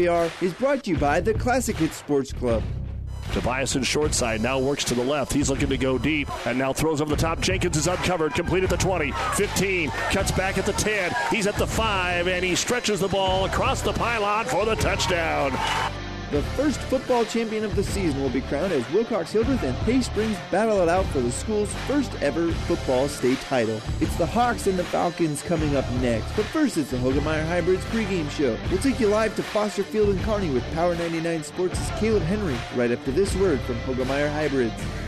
is brought to you by the Classic Hit Sports Club. Tobias short side now works to the left. He's looking to go deep and now throws over the top. Jenkins is uncovered, completed the 20, 15, cuts back at the 10. He's at the 5 and he stretches the ball across the pylon for the touchdown. The first football champion of the season will be crowned as Wilcox Hildreth and Hay Springs battle it out for the school's first ever football state title. It's the Hawks and the Falcons coming up next, but first it's the Hoegemeyer Hybrids pregame show. We'll take you live to Foster Field and Kearney with Power 99 Sports' Caleb Henry right to this word from Hoegemeyer Hybrids.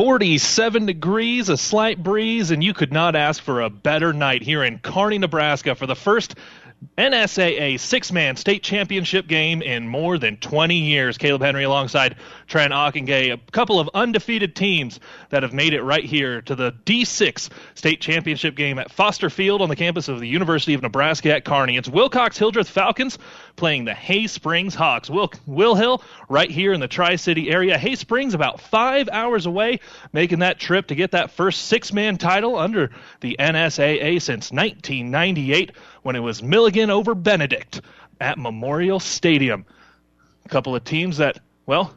47 degrees, a slight breeze, and you could not ask for a better night here in Kearney, Nebraska for the first NSAA six man state championship game in more than 20 years. Caleb Henry alongside Trent Ockengay, a couple of undefeated teams that have made it right here to the D6 state championship game at Foster Field on the campus of the University of Nebraska at Kearney. It's Wilcox Hildreth Falcons playing the Hay Springs Hawks. Will, Will Hill right here in the Tri City area. Hay Springs about five hours away, making that trip to get that first six man title under the NSAA since 1998 when it was Milligan over Benedict at Memorial Stadium. A couple of teams that, well,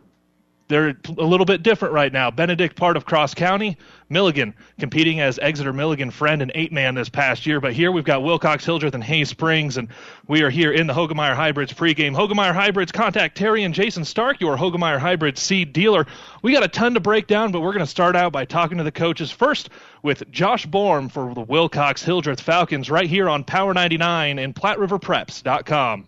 they're a little bit different right now. Benedict, part of Cross County, Milligan competing as Exeter Milligan Friend and eight man this past year. But here we've got Wilcox Hildreth and Hay Springs, and we are here in the Hoegemeyer Hybrids pregame. Hoegemeyer Hybrids, contact Terry and Jason Stark, your Hoegemeyer Hybrids seed dealer. We got a ton to break down, but we're going to start out by talking to the coaches first with Josh Borm for the Wilcox Hildreth Falcons right here on Power 99 and PlatteRiverPreps.com.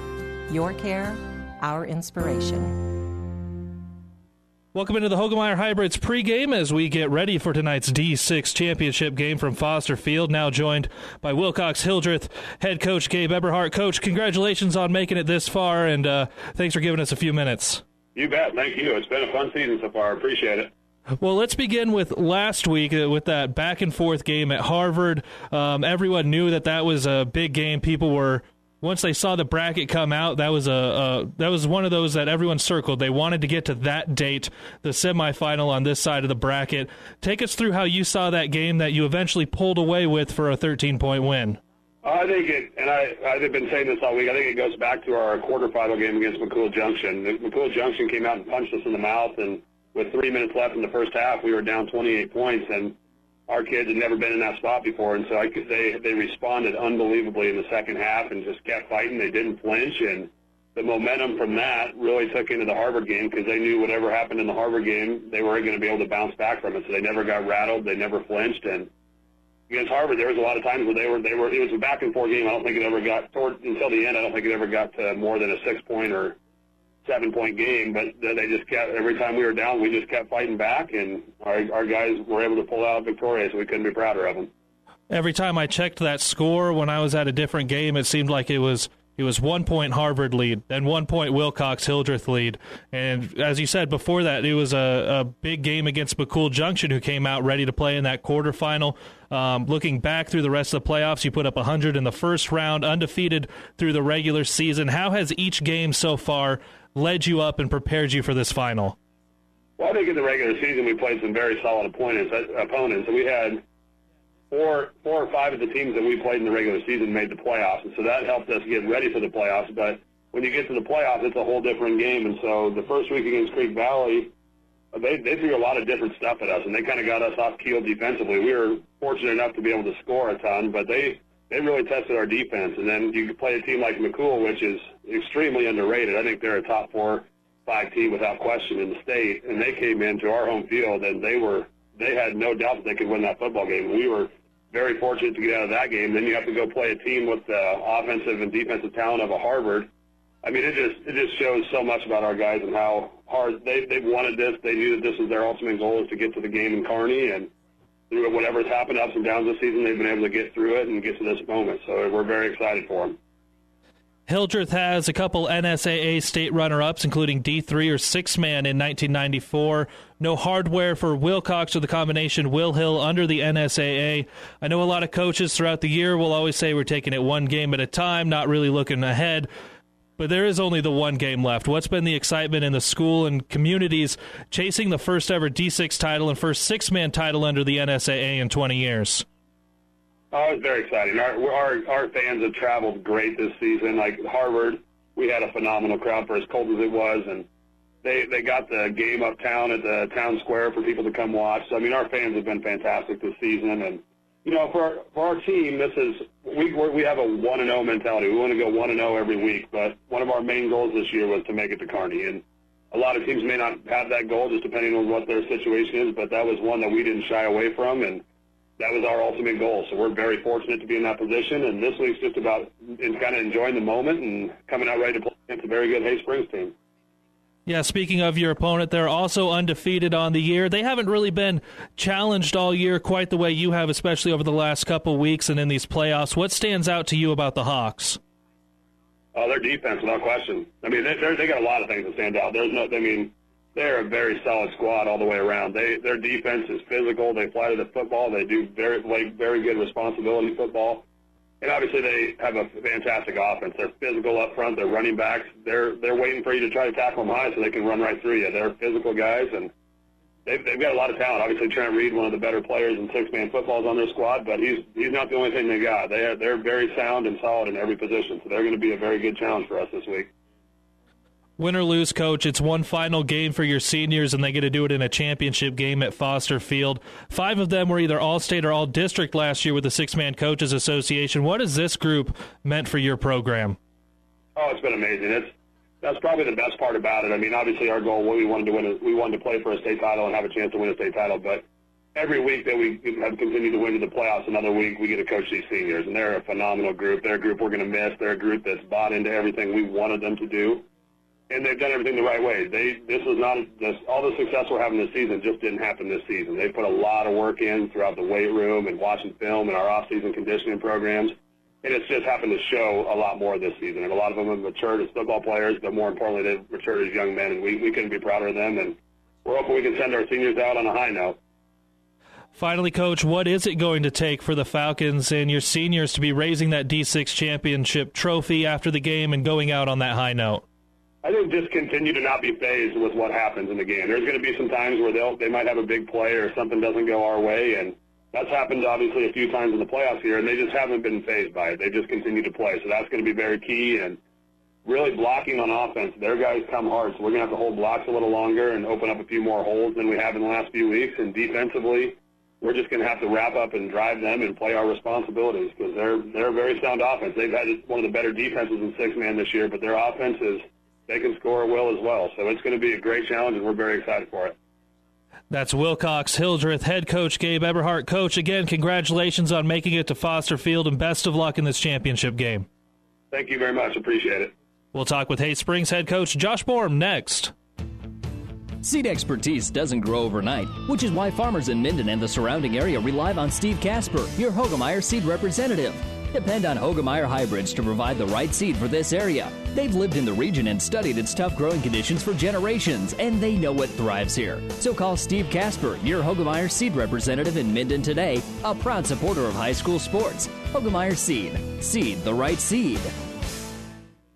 your care, our inspiration. Welcome into the Hoegemeyer Hybrids pregame as we get ready for tonight's D6 championship game from Foster Field. Now joined by Wilcox Hildreth head coach Gabe Eberhardt. Coach, congratulations on making it this far, and uh, thanks for giving us a few minutes. You bet. Thank you. It's been a fun season so far. Appreciate it. Well, let's begin with last week uh, with that back and forth game at Harvard. Um, everyone knew that that was a big game. People were once they saw the bracket come out, that was a, a, that was one of those that everyone circled. They wanted to get to that date, the semifinal on this side of the bracket. Take us through how you saw that game that you eventually pulled away with for a 13 point win. I think it, and I, I've been saying this all week. I think it goes back to our quarterfinal game against McCool Junction. McCool Junction came out and punched us in the mouth, and with three minutes left in the first half, we were down 28 points, and our kids had never been in that spot before, and so I could, they they responded unbelievably in the second half and just kept fighting. They didn't flinch, and the momentum from that really took into the Harvard game because they knew whatever happened in the Harvard game, they weren't going to be able to bounce back from it. So they never got rattled, they never flinched, and against Harvard, there was a lot of times where they were they were it was a back and forth game. I don't think it ever got toward until the end. I don't think it ever got to more than a six point or seven point game, but they just kept every time we were down, we just kept fighting back, and our our guys were able to pull out victorious. We couldn't be prouder of them. Every time I checked that score when I was at a different game, it seemed like it was it was one point Harvard lead, then one point Wilcox Hildreth lead. And as you said before that, it was a, a big game against McCool Junction, who came out ready to play in that quarterfinal. Um, looking back through the rest of the playoffs, you put up 100 in the first round, undefeated through the regular season. How has each game so far led you up and prepared you for this final? Well, I think in the regular season we played some very solid opponents. Uh, opponents, we had four, four or five of the teams that we played in the regular season made the playoffs, and so that helped us get ready for the playoffs. But when you get to the playoffs, it's a whole different game. And so the first week against Creek Valley, they they threw a lot of different stuff at us, and they kind of got us off keel defensively. We were fortunate enough to be able to score a ton, but they they really tested our defense. And then you play a team like McCool, which is extremely underrated. I think they're a top four five team without question in the state, and they came into our home field and they were they had no doubt that they could win that football game. We were very fortunate to get out of that game. Then you have to go play a team with the offensive and defensive talent of a Harvard. I mean, it just it just shows so much about our guys and how hard they they wanted this. They knew that this was their ultimate goal is to get to the game in Kearney, and through whatever's happened ups and downs this season, they've been able to get through it and get to this moment. So we're very excited for them. Hildreth has a couple NSAA state runner ups, including D3 or six man in 1994. No hardware for Wilcox or the combination Will Hill under the NSAA. I know a lot of coaches throughout the year will always say we're taking it one game at a time, not really looking ahead. But there is only the one game left. What's been the excitement in the school and communities chasing the first ever D6 title and first six man title under the NSAA in 20 years? Oh, it's very exciting. Our, our our fans have traveled great this season. Like Harvard, we had a phenomenal crowd for as cold as it was, and they they got the game uptown at the town square for people to come watch. So I mean, our fans have been fantastic this season, and you know, for for our team, this is we we have a one and zero mentality. We want to go one and zero every week, but one of our main goals this year was to make it to Kearney, and a lot of teams may not have that goal, just depending on what their situation is. But that was one that we didn't shy away from, and that was our ultimate goal. So we're very fortunate to be in that position. And this week's just about kind of enjoying the moment and coming out ready to play against a very good Hay Springs team. Yeah, speaking of your opponent, they're also undefeated on the year. They haven't really been challenged all year quite the way you have, especially over the last couple weeks and in these playoffs. What stands out to you about the Hawks? Oh, their defense, without question. I mean, they, they got a lot of things that stand out. There's no, I mean, they're a very solid squad all the way around. They their defense is physical. They fly to the football. They do very like very good responsibility football, and obviously they have a fantastic offense. They're physical up front. They're running backs. They're they're waiting for you to try to tackle them high so they can run right through you. They're physical guys and. They've, they've got a lot of talent. Obviously, Trent Reed, one of the better players in six-man football, is on their squad, but he's he's not the only thing they got. They are, they're very sound and solid in every position, so they're going to be a very good challenge for us this week. Win or lose, coach, it's one final game for your seniors, and they get to do it in a championship game at Foster Field. Five of them were either all state or all district last year with the Six Man Coaches Association. What has this group meant for your program? Oh, it's been amazing. It's that's probably the best part about it. I mean, obviously, our goal what we wanted to win, we wanted to play for a state title and have a chance to win a state title. But every week that we have continued to win to the playoffs, another week we get to coach these seniors, and they're a phenomenal group. They're a group we're going to miss. They're a group that's bought into everything we wanted them to do and they've done everything the right way. They this was not this all the success we're having this season just didn't happen this season. They put a lot of work in throughout the weight room and watching film and our off-season conditioning programs, and it's just happened to show a lot more this season. And a lot of them have matured as football players, but more importantly, they've matured as young men, and we we couldn't be prouder of them. And we're hoping we can send our seniors out on a high note. Finally, Coach, what is it going to take for the Falcons and your seniors to be raising that D6 championship trophy after the game and going out on that high note? I think just continue to not be phased with what happens in the game. There's going to be some times where they'll they might have a big play or something doesn't go our way, and that's happened obviously a few times in the playoffs here, and they just haven't been phased by it. They just continue to play, so that's going to be very key. And really blocking on offense, their guys come hard, so we're going to have to hold blocks a little longer and open up a few more holes than we have in the last few weeks. And defensively, we're just going to have to wrap up and drive them and play our responsibilities because they're they're a very sound offense. They've had one of the better defenses in six man this year, but their offense is they can score well as well. So it's going to be a great challenge, and we're very excited for it. That's Wilcox Hildreth head coach Gabe Eberhart. Coach, again, congratulations on making it to Foster Field, and best of luck in this championship game. Thank you very much. Appreciate it. We'll talk with Hay Springs head coach Josh Borm next. Seed expertise doesn't grow overnight, which is why farmers in Minden and the surrounding area rely on Steve Casper, your Hoegemeyer seed representative. Depend on Hoegemeyer hybrids to provide the right seed for this area. They've lived in the region and studied its tough growing conditions for generations, and they know what thrives here. So call Steve Casper, your Hoegemeyer seed representative in Minden today, a proud supporter of high school sports. Hoegemeyer Seed. Seed the right seed.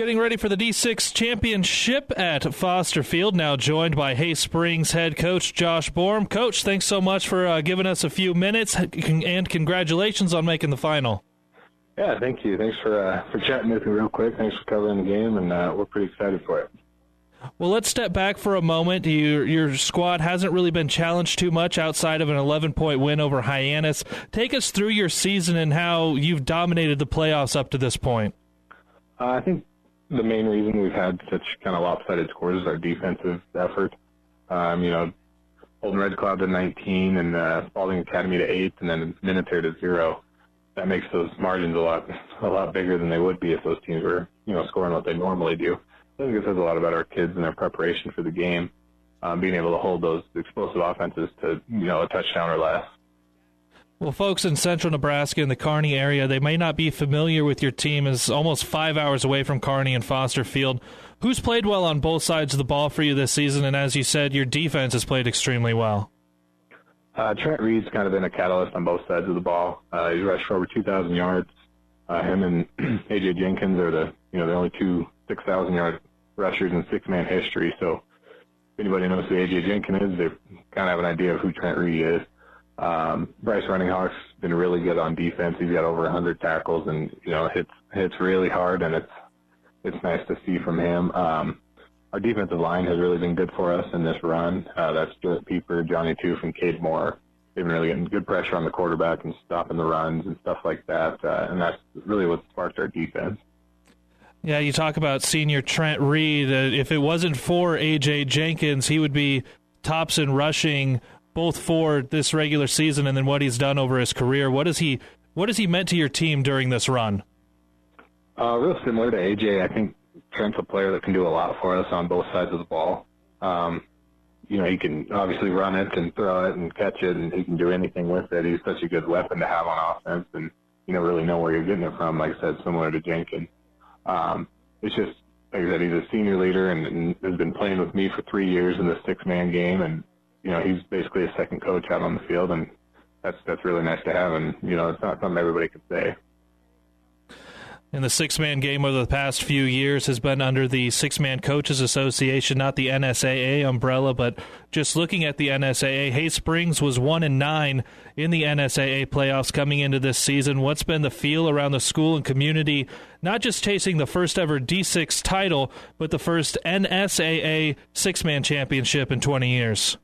Getting ready for the D6 championship at Foster Field. Now joined by Hay Springs head coach Josh Borm. Coach, thanks so much for uh, giving us a few minutes, and congratulations on making the final. Yeah, thank you. Thanks for uh, for chatting with me real quick. Thanks for covering the game, and uh, we're pretty excited for it. Well, let's step back for a moment. You, your squad hasn't really been challenged too much outside of an 11 point win over Hyannis. Take us through your season and how you've dominated the playoffs up to this point. Uh, I think the main reason we've had such kind of lopsided scores is our defensive effort. Um, you know, Holden Red Cloud to 19 and uh, Spalding Academy to 8 and then Minatare to 0. That makes those margins a lot a lot bigger than they would be if those teams were, you know, scoring what they normally do. I think it says a lot about our kids and their preparation for the game, um, being able to hold those explosive offenses to, you know, a touchdown or less. Well, folks in central Nebraska in the Kearney area, they may not be familiar with your team as almost five hours away from Kearney and Foster Field. Who's played well on both sides of the ball for you this season? And as you said, your defense has played extremely well. Uh, Trent Reed's kind of been a catalyst on both sides of the ball. Uh, he's rushed for over 2,000 yards. Uh, him and AJ Jenkins are the you know the only two 6,000 yard rushers in six man history. So if anybody knows who AJ Jenkins is, they kind of have an idea of who Trent Reed is. Um, Bryce Runninghawk's been really good on defense. He's got over 100 tackles and you know hits hits really hard, and it's it's nice to see from him. Um, our defensive line has really been good for us in this run. Uh, that's Stuart Pieper, Johnny Toof, and Cade Moore. They've been really getting good pressure on the quarterback and stopping the runs and stuff like that, uh, and that's really what sparked our defense. Yeah, you talk about senior Trent Reed. Uh, if it wasn't for AJ Jenkins, he would be tops in rushing both for this regular season and then what he's done over his career. What has he what has he meant to your team during this run? Uh, real similar to AJ, I think Trent's a player that can do a lot for us on both sides of the ball. Um, you know, he can obviously run it and throw it and catch it, and he can do anything with it. He's such a good weapon to have on offense, and you don't really know where you're getting it from. Like I said, similar to Jenkins. Um, it's just like I said, he's a senior leader and, and has been playing with me for three years in the six-man game, and you know, he's basically a second coach out on the field, and that's that's really nice to have. And you know, it's not something everybody could say. And the six man game over the past few years has been under the Six Man Coaches Association, not the NSAA umbrella, but just looking at the NSAA, Hay Springs was one and nine in the NSAA playoffs coming into this season. What's been the feel around the school and community, not just chasing the first ever D6 title, but the first NSAA six man championship in 20 years?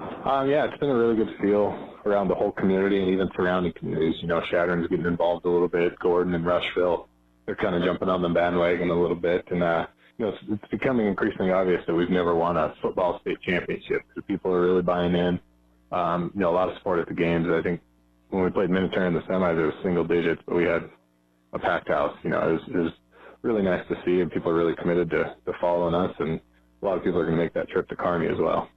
Um, yeah, it's been a really good feel around the whole community and even surrounding communities. You know, Chadron's getting involved a little bit. Gordon and Rushville, they're kind of jumping on the bandwagon a little bit. And, uh, you know, it's, it's becoming increasingly obvious that we've never won a football state championship. So people are really buying in. Um, you know, a lot of support at the games. I think when we played Minatare in the semis, it was single digits, but we had a packed house. You know, it was, it was really nice to see, and people are really committed to, to following us. And a lot of people are going to make that trip to Kearney as well.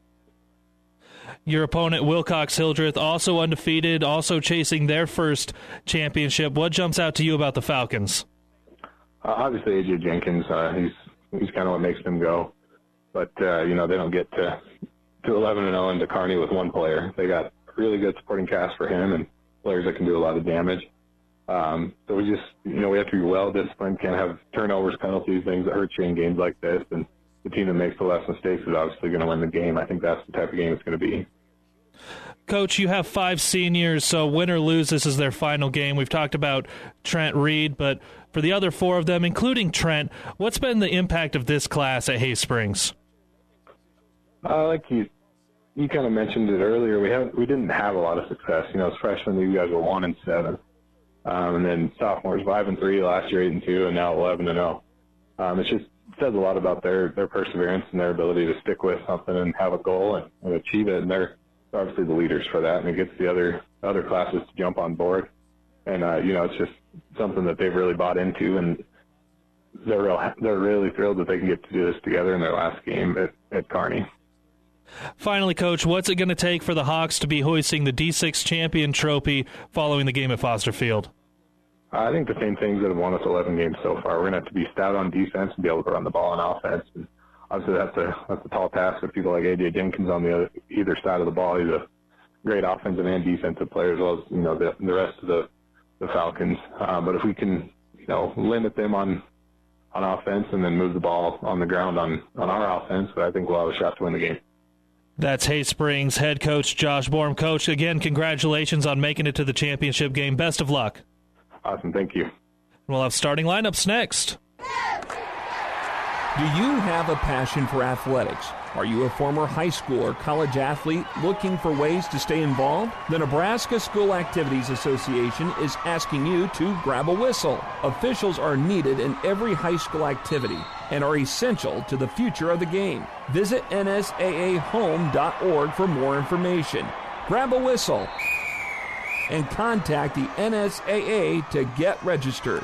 Your opponent, Wilcox Hildreth, also undefeated, also chasing their first championship. What jumps out to you about the Falcons? Uh, obviously, AJ Jenkins. Uh, he's he's kind of what makes them go. But uh, you know, they don't get to to 11 and 0 into Kearney with one player. They got really good supporting cast for him and players that can do a lot of damage. Um, so we just, you know, we have to be well disciplined. Can't have turnovers, penalties, things that hurt you in games like this. And the team that makes the less mistakes is obviously going to win the game. I think that's the type of game it's going to be. Coach, you have five seniors, so win or lose, this is their final game. We've talked about Trent Reed, but for the other four of them, including Trent, what's been the impact of this class at Hay Springs? Uh, like you, you kind of mentioned it earlier. We have we didn't have a lot of success. You know, as freshmen, you guys were one and seven, um, and then sophomores five and three last year, eight and two, and now eleven and zero. Oh. Um, it's just says a lot about their their perseverance and their ability to stick with something and have a goal and, and achieve it. And they're obviously the leaders for that, and it gets the other other classes to jump on board. And uh, you know, it's just something that they've really bought into, and they're real, they're really thrilled that they can get to do this together in their last game at, at Kearney. Finally, Coach, what's it going to take for the Hawks to be hoisting the D6 champion trophy following the game at Foster Field? I think the same things that have won us 11 games so far. We're going to have to be stout on defense and be able to run the ball on offense. And obviously, that's a that's a tall task with people like AJ Jenkins on the other, either side of the ball. He's a great offensive and defensive player, as well as you know the the rest of the the Falcons. Uh, but if we can, you know, limit them on on offense and then move the ball on the ground on on our offense, I think we'll have a shot to win the game. That's Hay Springs head coach Josh Borm. Coach, again, congratulations on making it to the championship game. Best of luck. Awesome. Thank you. We'll have starting lineups next. Do you have a passion for athletics? Are you a former high school or college athlete looking for ways to stay involved? The Nebraska School Activities Association is asking you to grab a whistle. Officials are needed in every high school activity and are essential to the future of the game. Visit nsaahome.org for more information. Grab a whistle and contact the NSAA to get registered.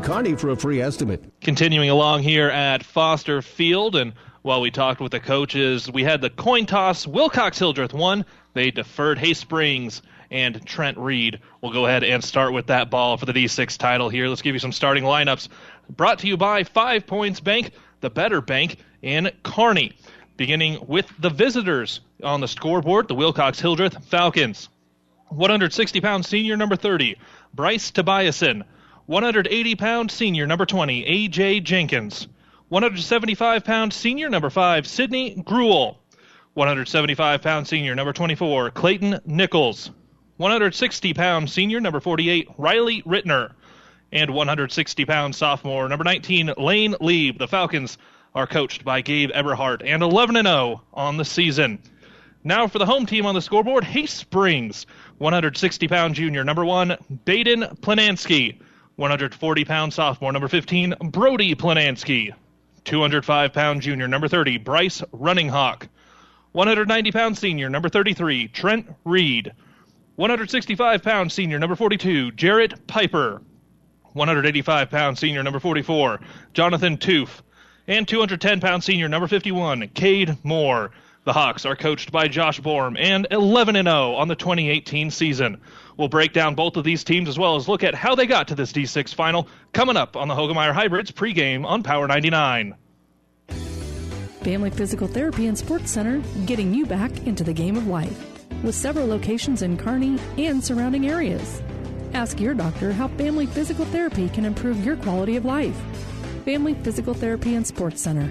Kearney for a free estimate. Continuing along here at Foster Field, and while we talked with the coaches, we had the coin toss. Wilcox Hildreth won. They deferred Hay Springs and Trent Reed. We'll go ahead and start with that ball for the D6 title here. Let's give you some starting lineups. Brought to you by Five Points Bank, the better bank in Kearney. Beginning with the visitors on the scoreboard, the Wilcox Hildreth Falcons. 160 pound senior number 30, Bryce Tobiasen. 180 pound senior number 20, A.J. Jenkins. 175 pound senior number 5, Sidney Gruel. 175 pound senior number 24, Clayton Nichols. 160 pound senior number 48, Riley Rittner. And 160 pound sophomore number 19, Lane Lieb. The Falcons are coached by Gabe Eberhardt and 11 0 on the season. Now for the home team on the scoreboard, Hay Springs. 160 pound junior number 1, Baden Planansky. 140 pound sophomore, number 15, Brody Planansky. 205 pound junior, number 30, Bryce Runninghawk. 190 pound senior, number 33, Trent Reed. 165 pound senior, number 42, Jarrett Piper. 185 pound senior, number 44, Jonathan Toof. And 210 pound senior, number 51, Cade Moore. The Hawks are coached by Josh Borm and 11 0 on the 2018 season. We'll break down both of these teams as well as look at how they got to this D6 final coming up on the Hoegemeyer Hybrids pregame on Power 99. Family Physical Therapy and Sports Center getting you back into the game of life with several locations in Kearney and surrounding areas. Ask your doctor how Family Physical Therapy can improve your quality of life. Family Physical Therapy and Sports Center.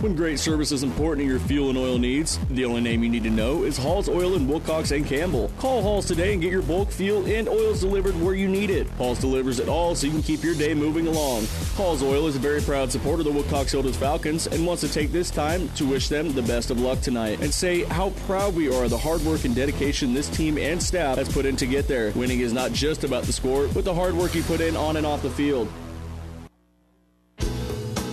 When great service is important to your fuel and oil needs, the only name you need to know is Hall's Oil in Wilcox and Campbell. Call Hall's today and get your bulk fuel and oils delivered where you need it. Hall's delivers it all so you can keep your day moving along. Hall's Oil is a very proud supporter of the Wilcox Hildreth Falcons and wants to take this time to wish them the best of luck tonight and say how proud we are of the hard work and dedication this team and staff has put in to get there. Winning is not just about the score, but the hard work you put in on and off the field.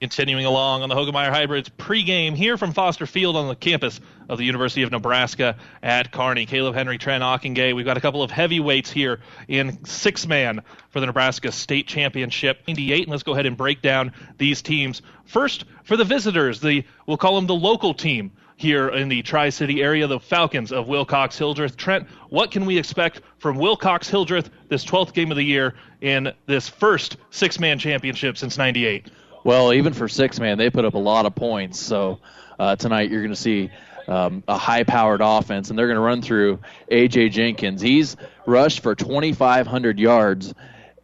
Continuing along on the Hoegemeyer Hybrids pregame here from Foster Field on the campus of the University of Nebraska at Kearney. Caleb Henry, Trent Ockingay. We've got a couple of heavyweights here in six man for the Nebraska State Championship 98. And let's go ahead and break down these teams. First, for the visitors, the we'll call them the local team here in the Tri City area, the Falcons of Wilcox Hildreth. Trent, what can we expect from Wilcox Hildreth this 12th game of the year in this first six man championship since 98? Well, even for six man, they put up a lot of points. So uh, tonight you're going to see um, a high powered offense, and they're going to run through A.J. Jenkins. He's rushed for 2,500 yards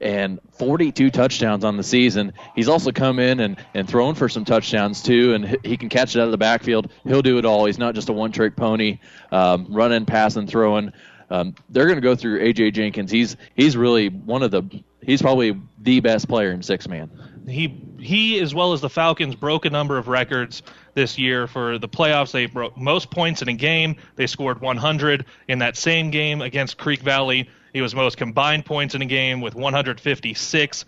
and 42 touchdowns on the season. He's also come in and, and thrown for some touchdowns too, and he can catch it out of the backfield. He'll do it all. He's not just a one trick pony, um, running, passing, throwing. Um, they're going to go through AJ Jenkins. He's he's really one of the he's probably the best player in six man. He he as well as the Falcons broke a number of records this year for the playoffs. They broke most points in a game. They scored 100 in that same game against Creek Valley. He was most combined points in a game with 156.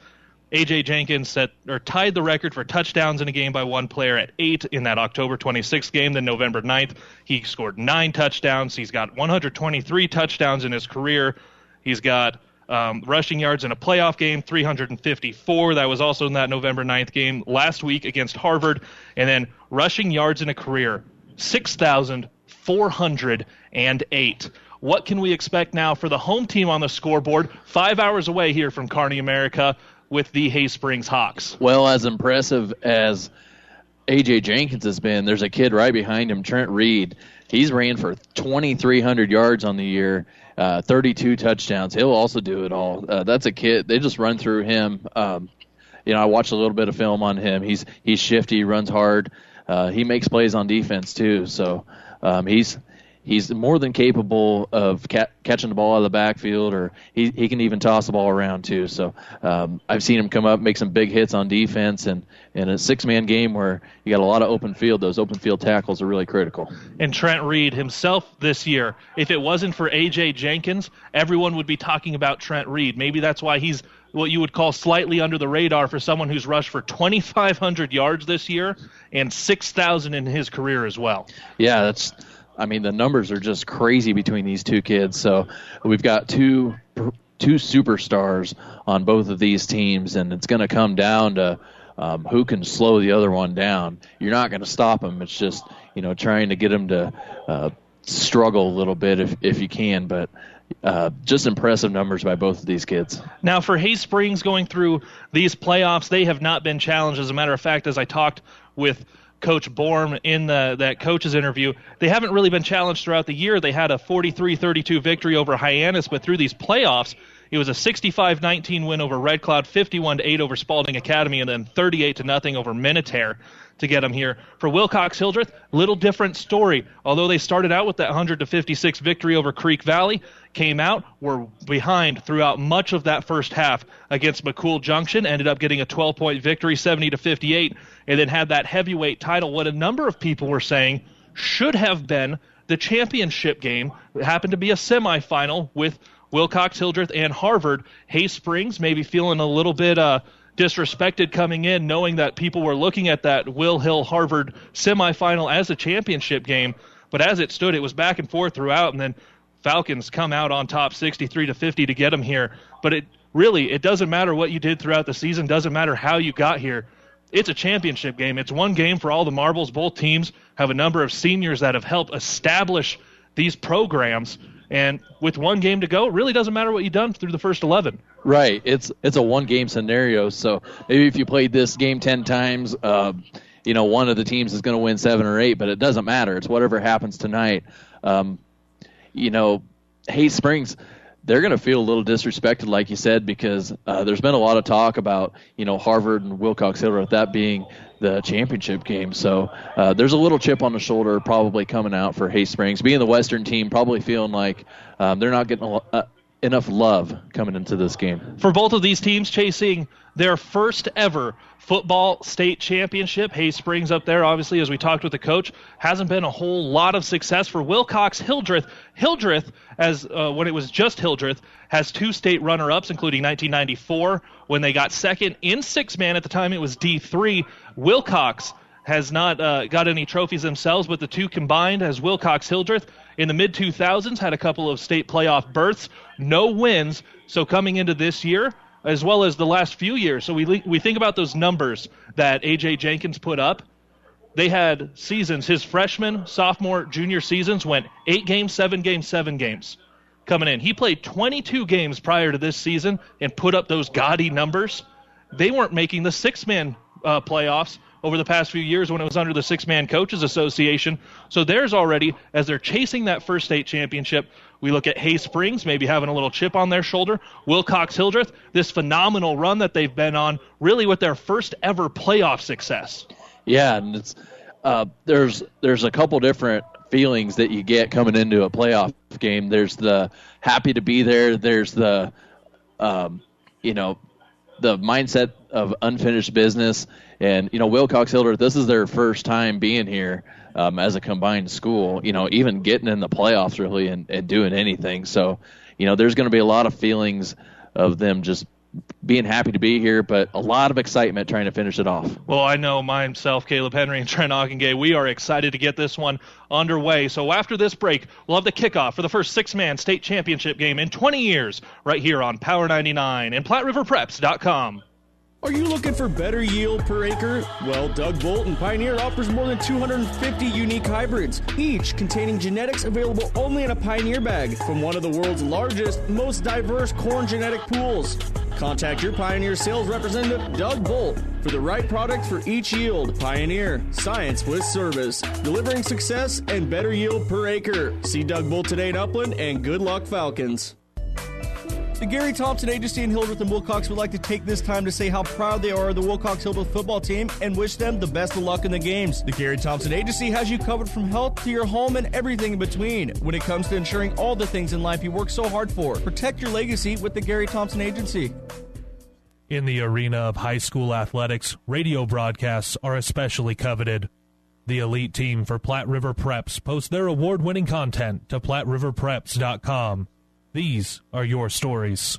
AJ Jenkins set or tied the record for touchdowns in a game by one player at eight in that October 26th game. Then November 9th, he scored nine touchdowns. He's got 123 touchdowns in his career. He's got um, rushing yards in a playoff game, 354. That was also in that November 9th game last week against Harvard. And then rushing yards in a career, 6,408. What can we expect now for the home team on the scoreboard? Five hours away here from Kearney, America, with the Hay Springs Hawks. Well, as impressive as AJ Jenkins has been, there's a kid right behind him, Trent Reed. He's ran for 2,300 yards on the year, uh, 32 touchdowns. He'll also do it all. Uh, that's a kid. They just run through him. Um, you know, I watched a little bit of film on him. He's he's shifty, runs hard. Uh, he makes plays on defense too. So um, he's he's more than capable of ca- catching the ball out of the backfield, or he he can even toss the ball around too. So um, I've seen him come up, make some big hits on defense, and in a six man game where you got a lot of open field, those open field tackles are really critical. And Trent Reed himself this year, if it wasn't for AJ Jenkins, everyone would be talking about Trent Reed. Maybe that's why he's what you would call slightly under the radar for someone who's rushed for 2,500 yards this year and 6,000 in his career as well. Yeah, that's I mean, the numbers are just crazy between these two kids. So we've got two two superstars on both of these teams, and it's going to come down to um, who can slow the other one down. You're not going to stop them. It's just you know trying to get them to uh, struggle a little bit if if you can, but. Uh, just impressive numbers by both of these kids. Now, for Hay Springs going through these playoffs, they have not been challenged. As a matter of fact, as I talked with Coach Borm in the, that coach's interview. They haven't really been challenged throughout the year. They had a 43-32 victory over Hyannis, but through these playoffs, it was a 65-19 win over Red Cloud, 51-8 over Spalding Academy, and then 38 0 over Minatare to get them here. For Wilcox Hildreth, little different story. Although they started out with that 100 56 victory over Creek Valley, came out, were behind throughout much of that first half against McCool Junction, ended up getting a 12 point victory, 70 to 58, and then had that heavyweight title. What a number of people were saying should have been the championship game. It happened to be a semifinal with Wilcox Hildreth and Harvard. Hay Springs maybe feeling a little bit uh, disrespected coming in, knowing that people were looking at that Will Hill Harvard semifinal as a championship game. But as it stood, it was back and forth throughout, and then Falcons come out on top 63 to 50 to get them here. But it really it doesn't matter what you did throughout the season, doesn't matter how you got here. It's a championship game. It's one game for all the marbles. Both teams have a number of seniors that have helped establish these programs. And with one game to go, it really doesn't matter what you've done through the first 11. Right. It's it's a one game scenario. So maybe if you played this game 10 times, uh, you know, one of the teams is going to win seven or eight, but it doesn't matter. It's whatever happens tonight. Um, you know, Hay Springs, they're going to feel a little disrespected, like you said, because uh, there's been a lot of talk about you know Harvard and Wilcox Hildreth that being the championship game. So uh, there's a little chip on the shoulder probably coming out for Hay Springs, being the Western team, probably feeling like um, they're not getting a, uh, enough love coming into this game. For both of these teams chasing their first ever football state championship. Hay Springs up there, obviously, as we talked with the coach, hasn't been a whole lot of success for Wilcox Hildreth. Hildreth, as uh, when it was just Hildreth, has two state runner-ups, including 1994 when they got second in six man. At the time, it was D3. Wilcox has not uh, got any trophies themselves, but the two combined as Wilcox Hildreth in the mid 2000s had a couple of state playoff berths, no wins. So coming into this year, as well as the last few years. So we we think about those numbers that AJ Jenkins put up. They had seasons. His freshman, sophomore, junior seasons went eight games, seven games, seven games coming in. He played 22 games prior to this season and put up those gaudy numbers. They weren't making the six man uh, playoffs over the past few years when it was under the Six Man Coaches Association. So there's already, as they're chasing that first state championship, we look at Hay Springs, maybe having a little chip on their shoulder. Wilcox Hildreth, this phenomenal run that they've been on, really with their first ever playoff success. Yeah, and it's uh, there's there's a couple different feelings that you get coming into a playoff game. There's the happy to be there. There's the um, you know the mindset of unfinished business. And you know, Wilcox Hildreth, this is their first time being here um, as a combined school. You know, even getting in the playoffs really and, and doing anything. So, you know, there's going to be a lot of feelings of them just being happy to be here, but a lot of excitement trying to finish it off. Well, I know myself, Caleb Henry, and Trent Ockengay, we are excited to get this one underway. So after this break, we'll have the kickoff for the first six-man state championship game in 20 years right here on Power 99 and PlatteRiverPreps.com. Are you looking for better yield per acre? Well, Doug Bolt and Pioneer offers more than 250 unique hybrids, each containing genetics available only in a Pioneer bag from one of the world's largest, most diverse corn genetic pools. Contact your Pioneer sales representative, Doug Bolt, for the right product for each yield. Pioneer, science with service, delivering success and better yield per acre. See Doug Bolt today in Upland, and good luck, Falcons. The Gary Thompson Agency in Hildreth and Wilcox would like to take this time to say how proud they are of the Wilcox Hildreth football team and wish them the best of luck in the games. The Gary Thompson Agency has you covered from health to your home and everything in between. When it comes to ensuring all the things in life you work so hard for, protect your legacy with the Gary Thompson Agency. In the arena of high school athletics, radio broadcasts are especially coveted. The elite team for Platte River Preps posts their award winning content to PlatteRiverPreps.com. These are your stories.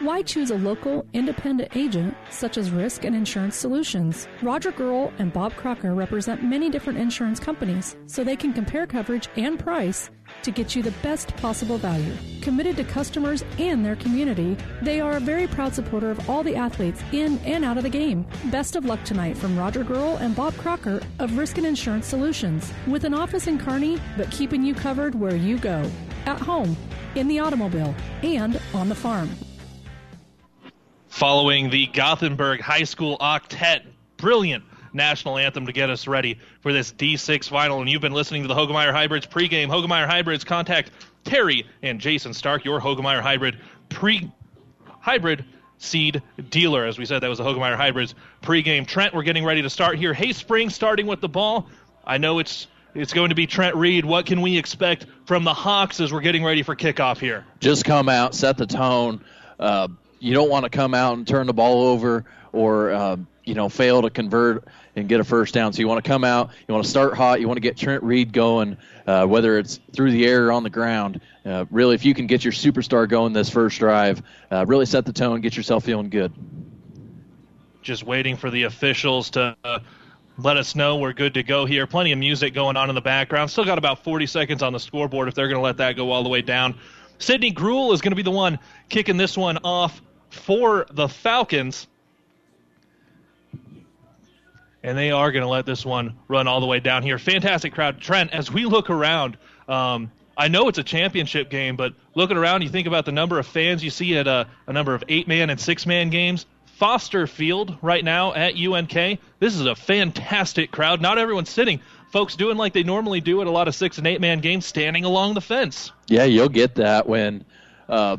Why choose a local, independent agent such as Risk and Insurance Solutions? Roger Girl and Bob Crocker represent many different insurance companies, so they can compare coverage and price to get you the best possible value. Committed to customers and their community, they are a very proud supporter of all the athletes in and out of the game. Best of luck tonight from Roger Girl and Bob Crocker of Risk and Insurance Solutions, with an office in Kearney, but keeping you covered where you go at home, in the automobile, and on the farm following the Gothenburg High School Octet. Brilliant national anthem to get us ready for this D6 final. And you've been listening to the Hoegemeyer Hybrids pregame. Hoegemeyer Hybrids, contact Terry and Jason Stark, your Hoegemeyer Hybrid pre hybrid seed dealer. As we said, that was the Hoegemeyer Hybrids pregame. Trent, we're getting ready to start here. Hay Springs starting with the ball. I know it's it's going to be Trent Reed. What can we expect from the Hawks as we're getting ready for kickoff here? Just come out, set the tone. Uh, you don't want to come out and turn the ball over or uh, you know fail to convert and get a first down. So you want to come out, you want to start hot, you want to get Trent Reed going, uh, whether it's through the air or on the ground. Uh, really, if you can get your superstar going this first drive, uh, really set the tone, get yourself feeling good. Just waiting for the officials to. Uh, let us know we're good to go here. Plenty of music going on in the background. Still got about 40 seconds on the scoreboard if they're going to let that go all the way down. Sydney Gruel is going to be the one kicking this one off for the Falcons. And they are going to let this one run all the way down here. Fantastic crowd. Trent, as we look around, um, I know it's a championship game, but looking around, you think about the number of fans you see at a, a number of eight man and six man games. Foster Field right now at UNK. This is a fantastic crowd. Not everyone's sitting. Folks doing like they normally do at a lot of six and eight man games, standing along the fence. Yeah, you'll get that when uh,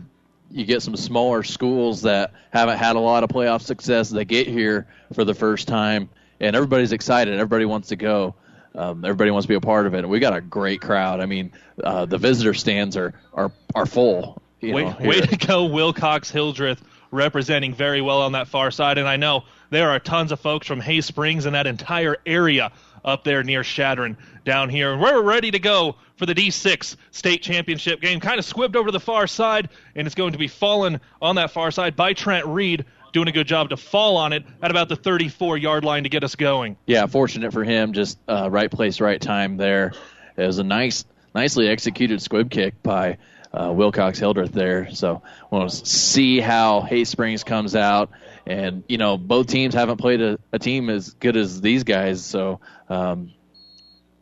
you get some smaller schools that haven't had a lot of playoff success. They get here for the first time, and everybody's excited. Everybody wants to go. Um, everybody wants to be a part of it. And we got a great crowd. I mean, uh, the visitor stands are are are full. You way, know, way to go, Wilcox Hildreth, representing very well on that far side. And I know there are tons of folks from Hay Springs and that entire area up there near Chadron down here. And we're ready to go for the D6 state championship game. Kind of squibbed over to the far side, and it's going to be fallen on that far side by Trent Reed. Doing a good job to fall on it at about the 34 yard line to get us going. Yeah, fortunate for him. Just uh, right place, right time there. It was a nice, nicely executed squib kick by uh, Wilcox Hildreth there. So we'll see how Hay Springs comes out. And, you know, both teams haven't played a, a team as good as these guys. So um,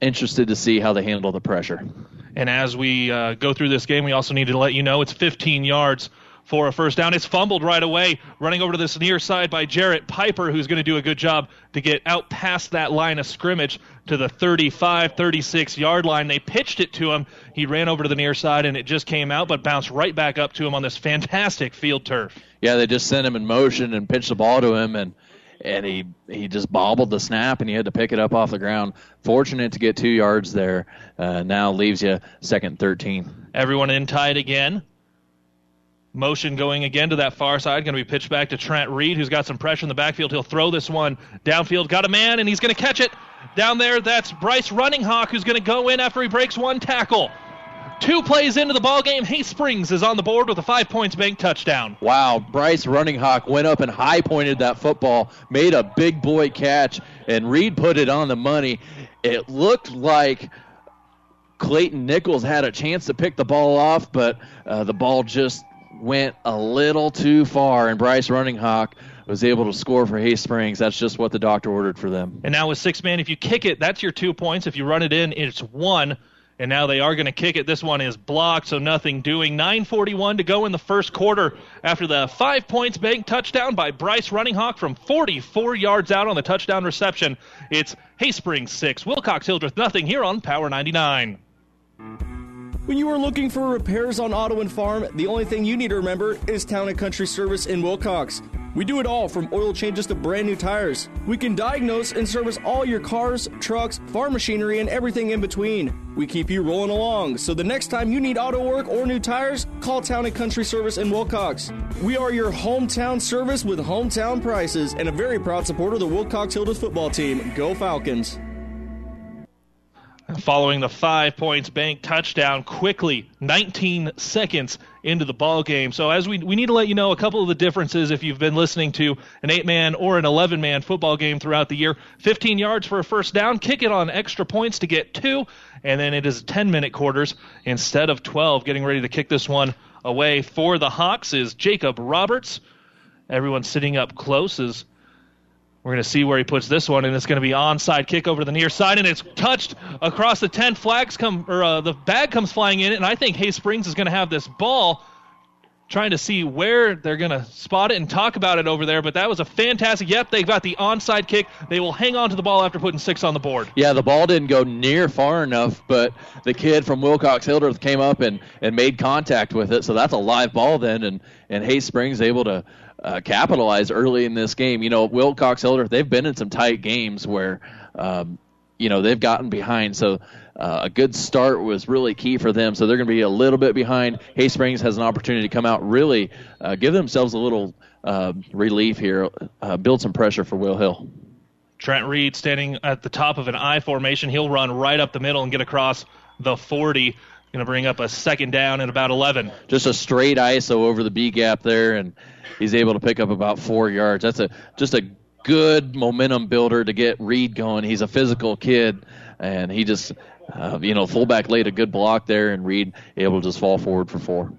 interested to see how they handle the pressure. And as we uh, go through this game, we also need to let you know it's 15 yards for a first down. It's fumbled right away, running over to this near side by Jarrett Piper, who's going to do a good job to get out past that line of scrimmage to the 35, 36 yard line. They pitched it to him. He ran over to the near side, and it just came out, but bounced right back up to him on this fantastic field turf. Yeah, they just sent him in motion and pitched the ball to him, and and he he just bobbled the snap, and he had to pick it up off the ground. Fortunate to get two yards there. Uh, now leaves you second 13. Everyone in tight again. Motion going again to that far side. Going to be pitched back to Trent Reed, who's got some pressure in the backfield. He'll throw this one downfield. Got a man, and he's going to catch it down there. That's Bryce Runninghawk, who's going to go in after he breaks one tackle. Two plays into the ball game, Hay Springs is on the board with a five points bank touchdown. Wow, Bryce Runninghawk went up and high pointed that football, made a big boy catch, and Reed put it on the money. It looked like Clayton Nichols had a chance to pick the ball off, but uh, the ball just went a little too far, and Bryce Runninghawk was able to score for Hay Springs. That's just what the doctor ordered for them. And now with six man, if you kick it, that's your two points. If you run it in, it's one. And now they are going to kick it. This one is blocked, so nothing doing. 9:41 to go in the first quarter after the five points bank touchdown by Bryce Runninghawk from 44 yards out on the touchdown reception. It's Hay Springs six, Wilcox Hildreth nothing here on Power 99. When you are looking for repairs on auto and farm, the only thing you need to remember is Town and Country Service in Wilcox. We do it all from oil changes to brand new tires. We can diagnose and service all your cars, trucks, farm machinery, and everything in between. We keep you rolling along, so the next time you need auto work or new tires, call Town and Country Service in Wilcox. We are your hometown service with hometown prices and a very proud supporter of the Wilcox Hildreth football team. Go Falcons! Following the five points bank touchdown quickly, 19 seconds into the ball game. So as we we need to let you know a couple of the differences if you've been listening to an eight man or an 11 man football game throughout the year. 15 yards for a first down, kick it on extra points to get two, and then it is 10 minute quarters instead of 12. Getting ready to kick this one away for the Hawks is Jacob Roberts. Everyone sitting up close is we're going to see where he puts this one, and it's going to be onside kick over to the near side, and it's touched across the 10. Flags come, or uh, the bag comes flying in, and I think Hay Springs is going to have this ball. Trying to see where they're going to spot it and talk about it over there, but that was a fantastic. Yep, they got the onside kick. They will hang on to the ball after putting six on the board. Yeah, the ball didn't go near far enough, but the kid from Wilcox Hildreth came up and, and made contact with it, so that's a live ball then, and, and Hay Springs able to uh, capitalize early in this game. You know, Wilcox Hildreth, they've been in some tight games where, um, you know, they've gotten behind. So uh, a good start was really key for them. So they're going to be a little bit behind. Hay Springs has an opportunity to come out, really uh, give themselves a little uh, relief here, uh, build some pressure for Will Hill. Trent Reed standing at the top of an I formation. He'll run right up the middle and get across the 40. Going to bring up a second down at about 11. Just a straight ISO over the B gap there, and he's able to pick up about four yards. That's a just a good momentum builder to get Reed going. He's a physical kid, and he just, uh, you know, fullback laid a good block there, and Reed able to just fall forward for four.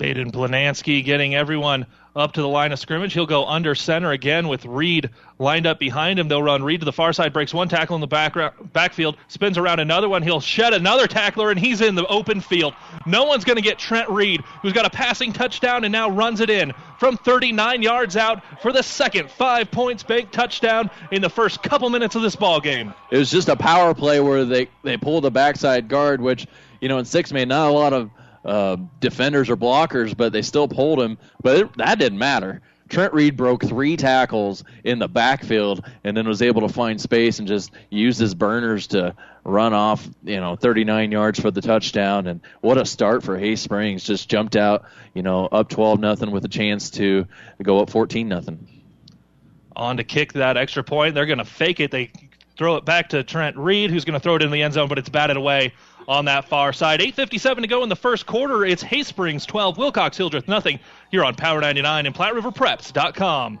Baden Planansky getting everyone up to the line of scrimmage. He'll go under center again with Reed lined up behind him. They'll run Reed to the far side, breaks one tackle in the back backfield, spins around another one. He'll shed another tackler, and he's in the open field. No one's going to get Trent Reed, who's got a passing touchdown and now runs it in from 39 yards out for the second five points bank touchdown in the first couple minutes of this ball game. It was just a power play where they they pulled the backside guard, which you know in six man not a lot of uh, defenders or blockers, but they still pulled him. But it, that didn't matter. Trent Reed broke three tackles in the backfield and then was able to find space and just use his burners to run off, you know, 39 yards for the touchdown. And what a start for Hay Springs! Just jumped out, you know, up 12 nothing with a chance to go up 14 nothing. On to kick that extra point, they're going to fake it. They throw it back to Trent Reed, who's going to throw it in the end zone, but it's batted away on that far side. 8.57 to go in the first quarter. It's Hay Springs 12, Wilcox Hildreth nothing here on Power 99 and PlatteRiverPreps.com.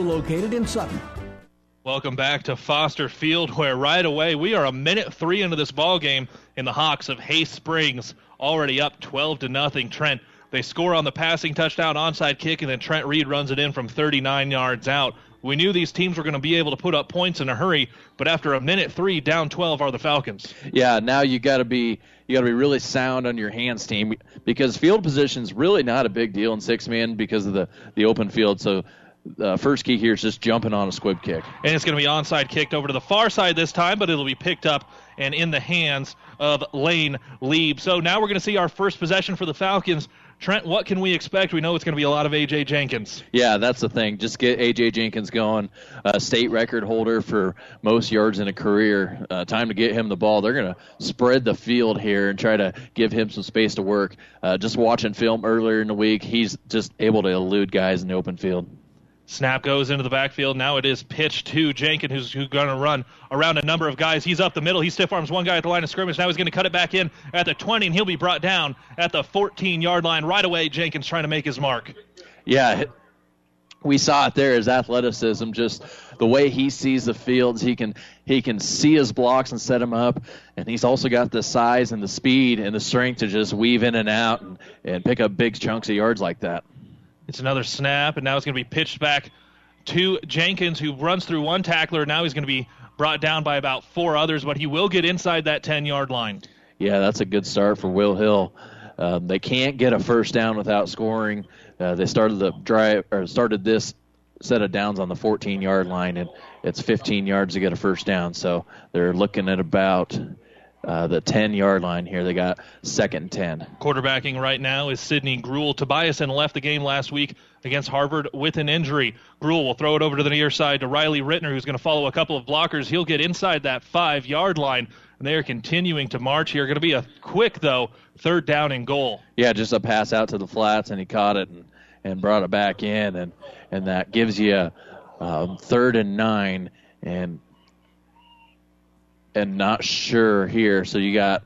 also located in Sutton. Welcome back to Foster Field, where right away we are a minute three into this ball game, and the Hawks of Hay Springs already up 12 to nothing. Trent they score on the passing touchdown onside kick, and then Trent Reed runs it in from 39 yards out. We knew these teams were going to be able to put up points in a hurry, but after a minute three, down 12 are the Falcons. Yeah, now you got to be you got to be really sound on your hands, team, because field position's really not a big deal in six man because of the the open field. So uh, first key here is just jumping on a squib kick. And it's going to be onside kicked over to the far side this time, but it'll be picked up and in the hands of Lane Lieb. So now we're going to see our first possession for the Falcons. Trent, what can we expect? We know it's going to be a lot of A.J. Jenkins. Yeah, that's the thing. Just get A.J. Jenkins going. Uh, state record holder for most yards in a career. Uh, time to get him the ball. They're going to spread the field here and try to give him some space to work. Uh, just watching film earlier in the week, he's just able to elude guys in the open field. Snap goes into the backfield. Now it is pitch to Jenkins, who's, who's going to run around a number of guys. He's up the middle. He stiff arms one guy at the line of scrimmage. Now he's going to cut it back in at the 20, and he'll be brought down at the 14 yard line. Right away, Jenkins trying to make his mark. Yeah, we saw it there. His athleticism, just the way he sees the fields, he can he can see his blocks and set them up, and he's also got the size and the speed and the strength to just weave in and out and, and pick up big chunks of yards like that. It's another snap, and now it's going to be pitched back to Jenkins, who runs through one tackler. Now he's going to be brought down by about four others, but he will get inside that 10 yard line. Yeah, that's a good start for Will Hill. Um, they can't get a first down without scoring. Uh, they started the drive or started this set of downs on the 14 yard line, and it's 15 yards to get a first down. So they're looking at about uh, the 10 yard line here. They got second and 10. Quarterbacking right now is Sidney Gruel. Tobiasen left the game last week against Harvard with an injury. Gruel will throw it over to the near side to Riley Rittner, who's going to follow a couple of blockers. He'll get inside that five yard line. And they are continuing to march here. Going to be a quick, though, third down and goal. Yeah, just a pass out to the flats, and he caught it and, and brought it back in. And, and that gives you a um, third and nine. And and not sure here. So you got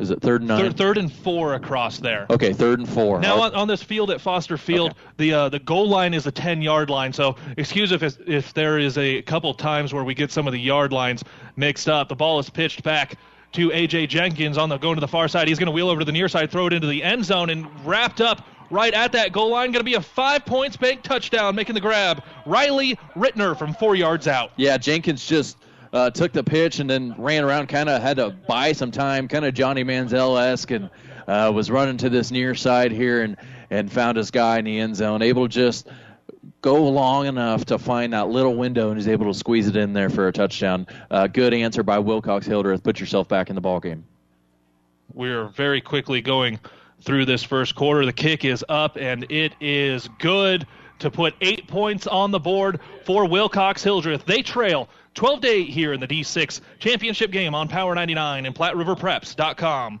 is it third and nine? Third, third, and four across there. Okay, third and four. Now on, on this field at Foster Field, okay. the uh, the goal line is a ten yard line. So excuse if if there is a couple times where we get some of the yard lines mixed up. The ball is pitched back to AJ Jenkins on the going to the far side. He's going to wheel over to the near side, throw it into the end zone, and wrapped up right at that goal line. Going to be a five points bank touchdown, making the grab. Riley Rittner from four yards out. Yeah, Jenkins just uh, took the pitch and then ran around, kind of had to buy some time, kind of Johnny Manziel esque, and uh, was running to this near side here and, and found his guy in the end zone, able to just go long enough to find that little window and he's able to squeeze it in there for a touchdown. Uh, good answer by Wilcox Hildreth. Put yourself back in the ball game. We're very quickly going through this first quarter. The kick is up and it is good to put eight points on the board for Wilcox Hildreth. They trail 12 to 8 here in the D6 championship game on Power 99 and PlatteRiverPreps.com.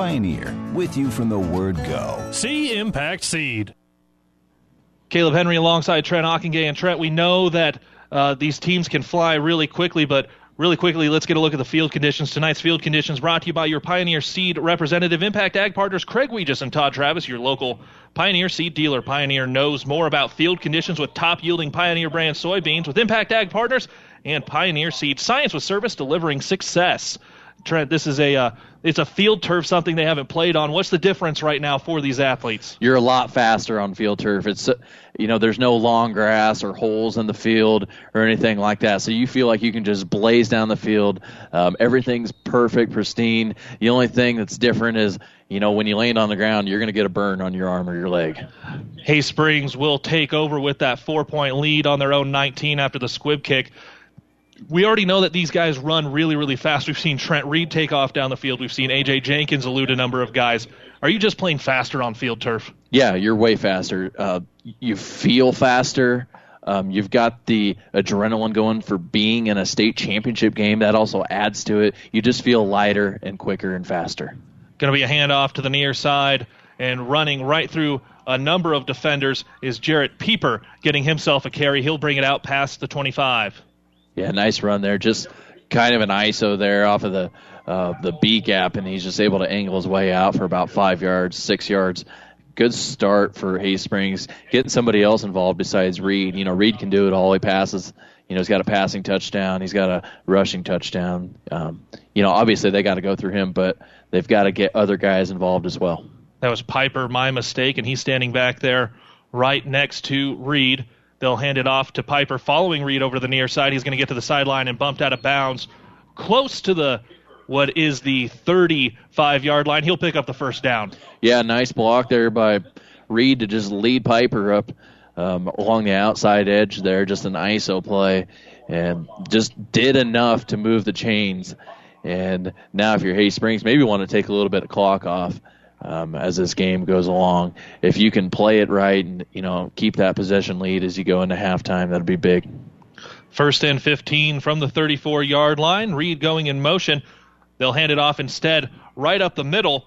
Pioneer, with you from the word go. See Impact Seed. Caleb Henry alongside Trent Ockingay. And Trent, we know that uh, these teams can fly really quickly, but really quickly, let's get a look at the field conditions. Tonight's field conditions brought to you by your Pioneer Seed representative, Impact Ag Partners Craig Weegis and Todd Travis, your local Pioneer Seed dealer. Pioneer knows more about field conditions with top yielding Pioneer brand soybeans with Impact Ag Partners and Pioneer Seed. Science with service delivering success. Trent, this is a uh, it's a field turf, something they haven't played on. What's the difference right now for these athletes? You're a lot faster on field turf. It's you know there's no long grass or holes in the field or anything like that, so you feel like you can just blaze down the field. Um, everything's perfect, pristine. The only thing that's different is you know when you land on the ground, you're going to get a burn on your arm or your leg. Hay Springs will take over with that four point lead on their own 19 after the squib kick we already know that these guys run really, really fast. We've seen Trent Reed take off down the field. We've seen AJ Jenkins elude a number of guys. Are you just playing faster on field turf? Yeah, you're way faster. Uh, you feel faster. Um, you've got the adrenaline going for being in a state championship game. That also adds to it. You just feel lighter and quicker and faster. Going to be a handoff to the near side and running right through a number of defenders is Jarrett Pieper getting himself a carry. He'll bring it out past the 25. Yeah, nice run there. Just kind of an ISO there off of the uh, the B gap, and he's just able to angle his way out for about five yards, six yards. Good start for Hay Springs. Getting somebody else involved besides Reed. You know, Reed can do it all. He passes. You know, he's got a passing touchdown. He's got a rushing touchdown. Um, you know, obviously they got to go through him, but they've got to get other guys involved as well. That was Piper, my mistake, and he's standing back there right next to Reed. They'll hand it off to Piper following Reed over to the near side. He's going to get to the sideline and bumped out of bounds close to the what is the 35 yard line. He'll pick up the first down. Yeah, nice block there by Reed to just lead Piper up um, along the outside edge there. Just an ISO play and just did enough to move the chains. And now, if you're Hay Springs, maybe want to take a little bit of clock off um, as this game goes along. If you can play it right and you know keep that possession lead as you go into halftime, that'll be big. First and 15 from the 34 yard line. Reed going in motion. They'll hand it off instead right up the middle,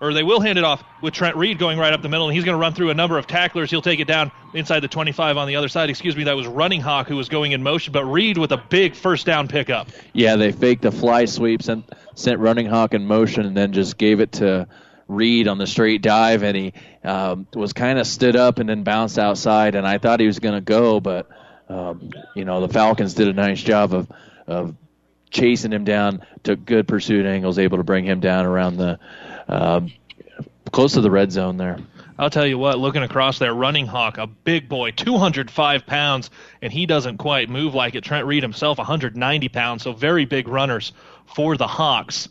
or they will hand it off with Trent Reed going right up the middle, and he's going to run through a number of tacklers. He'll take it down inside the 25 on the other side. Excuse me, that was Runninghawk who was going in motion, but Reed with a big first down pickup. Yeah, they faked the fly sweep, sent, sent Runninghawk in motion, and then just gave it to Reed on the straight dive, and he um, was kind of stood up and then bounced outside. And I thought he was going to go, but um, you know the Falcons did a nice job of of chasing him down. Took good pursuit angles, able to bring him down around the um, close to the red zone there. I'll tell you what, looking across there, Runninghawk, a big boy, 205 pounds, and he doesn't quite move like it. Trent Reed himself, 190 pounds, so very big runners for the Hawks.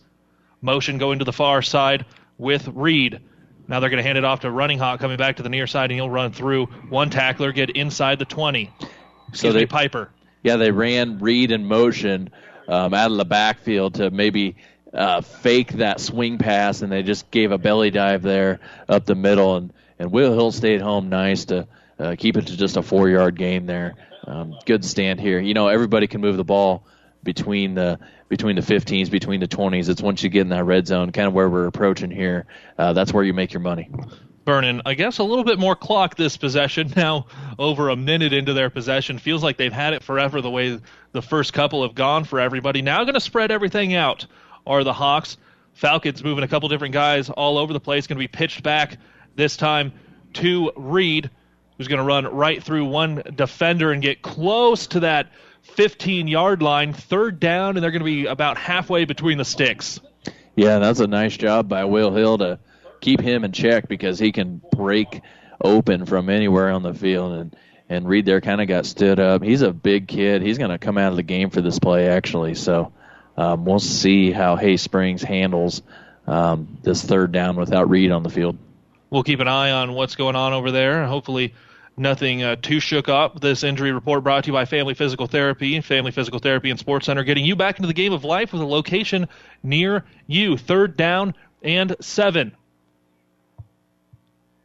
Motion going to the far side with Reed. Now they're going to hand it off to Runninghawk coming back to the near side, and he'll run through one tackler, get inside the 20. Excuse so they, me, Piper. Yeah, they ran Reed in motion um, out of the backfield to maybe uh, fake that swing pass, and they just gave a belly dive there up the middle, and, and Will Hill stayed home nice to uh, keep it to just a four yard gain there. Um, good stand here. You know, everybody can move the ball between the between the 15s, between the 20s. It's once you get in that red zone, kind of where we're approaching here. Uh, that's where you make your money. Vernon, I guess a little bit more clock this possession now, over a minute into their possession. Feels like they've had it forever the way the first couple have gone for everybody. Now going to spread everything out are the Hawks. Falcons moving a couple different guys all over the place. Going to be pitched back this time to Reed, who's going to run right through one defender and get close to that 15 yard line, third down, and they're going to be about halfway between the sticks. Yeah, that's a nice job by Will Hill to keep him in check because he can break open from anywhere on the field. And, and Reed there kind of got stood up. He's a big kid. He's going to come out of the game for this play, actually. So um, we'll see how Hay Springs handles um, this third down without Reed on the field. we'll keep an eye on what's going on over there. Hopefully, nothing uh, too shook up. This injury report brought to you by Family Physical Therapy, Family Physical Therapy and Sports Center, getting you back into the game of life with a location near you. Third down and seven.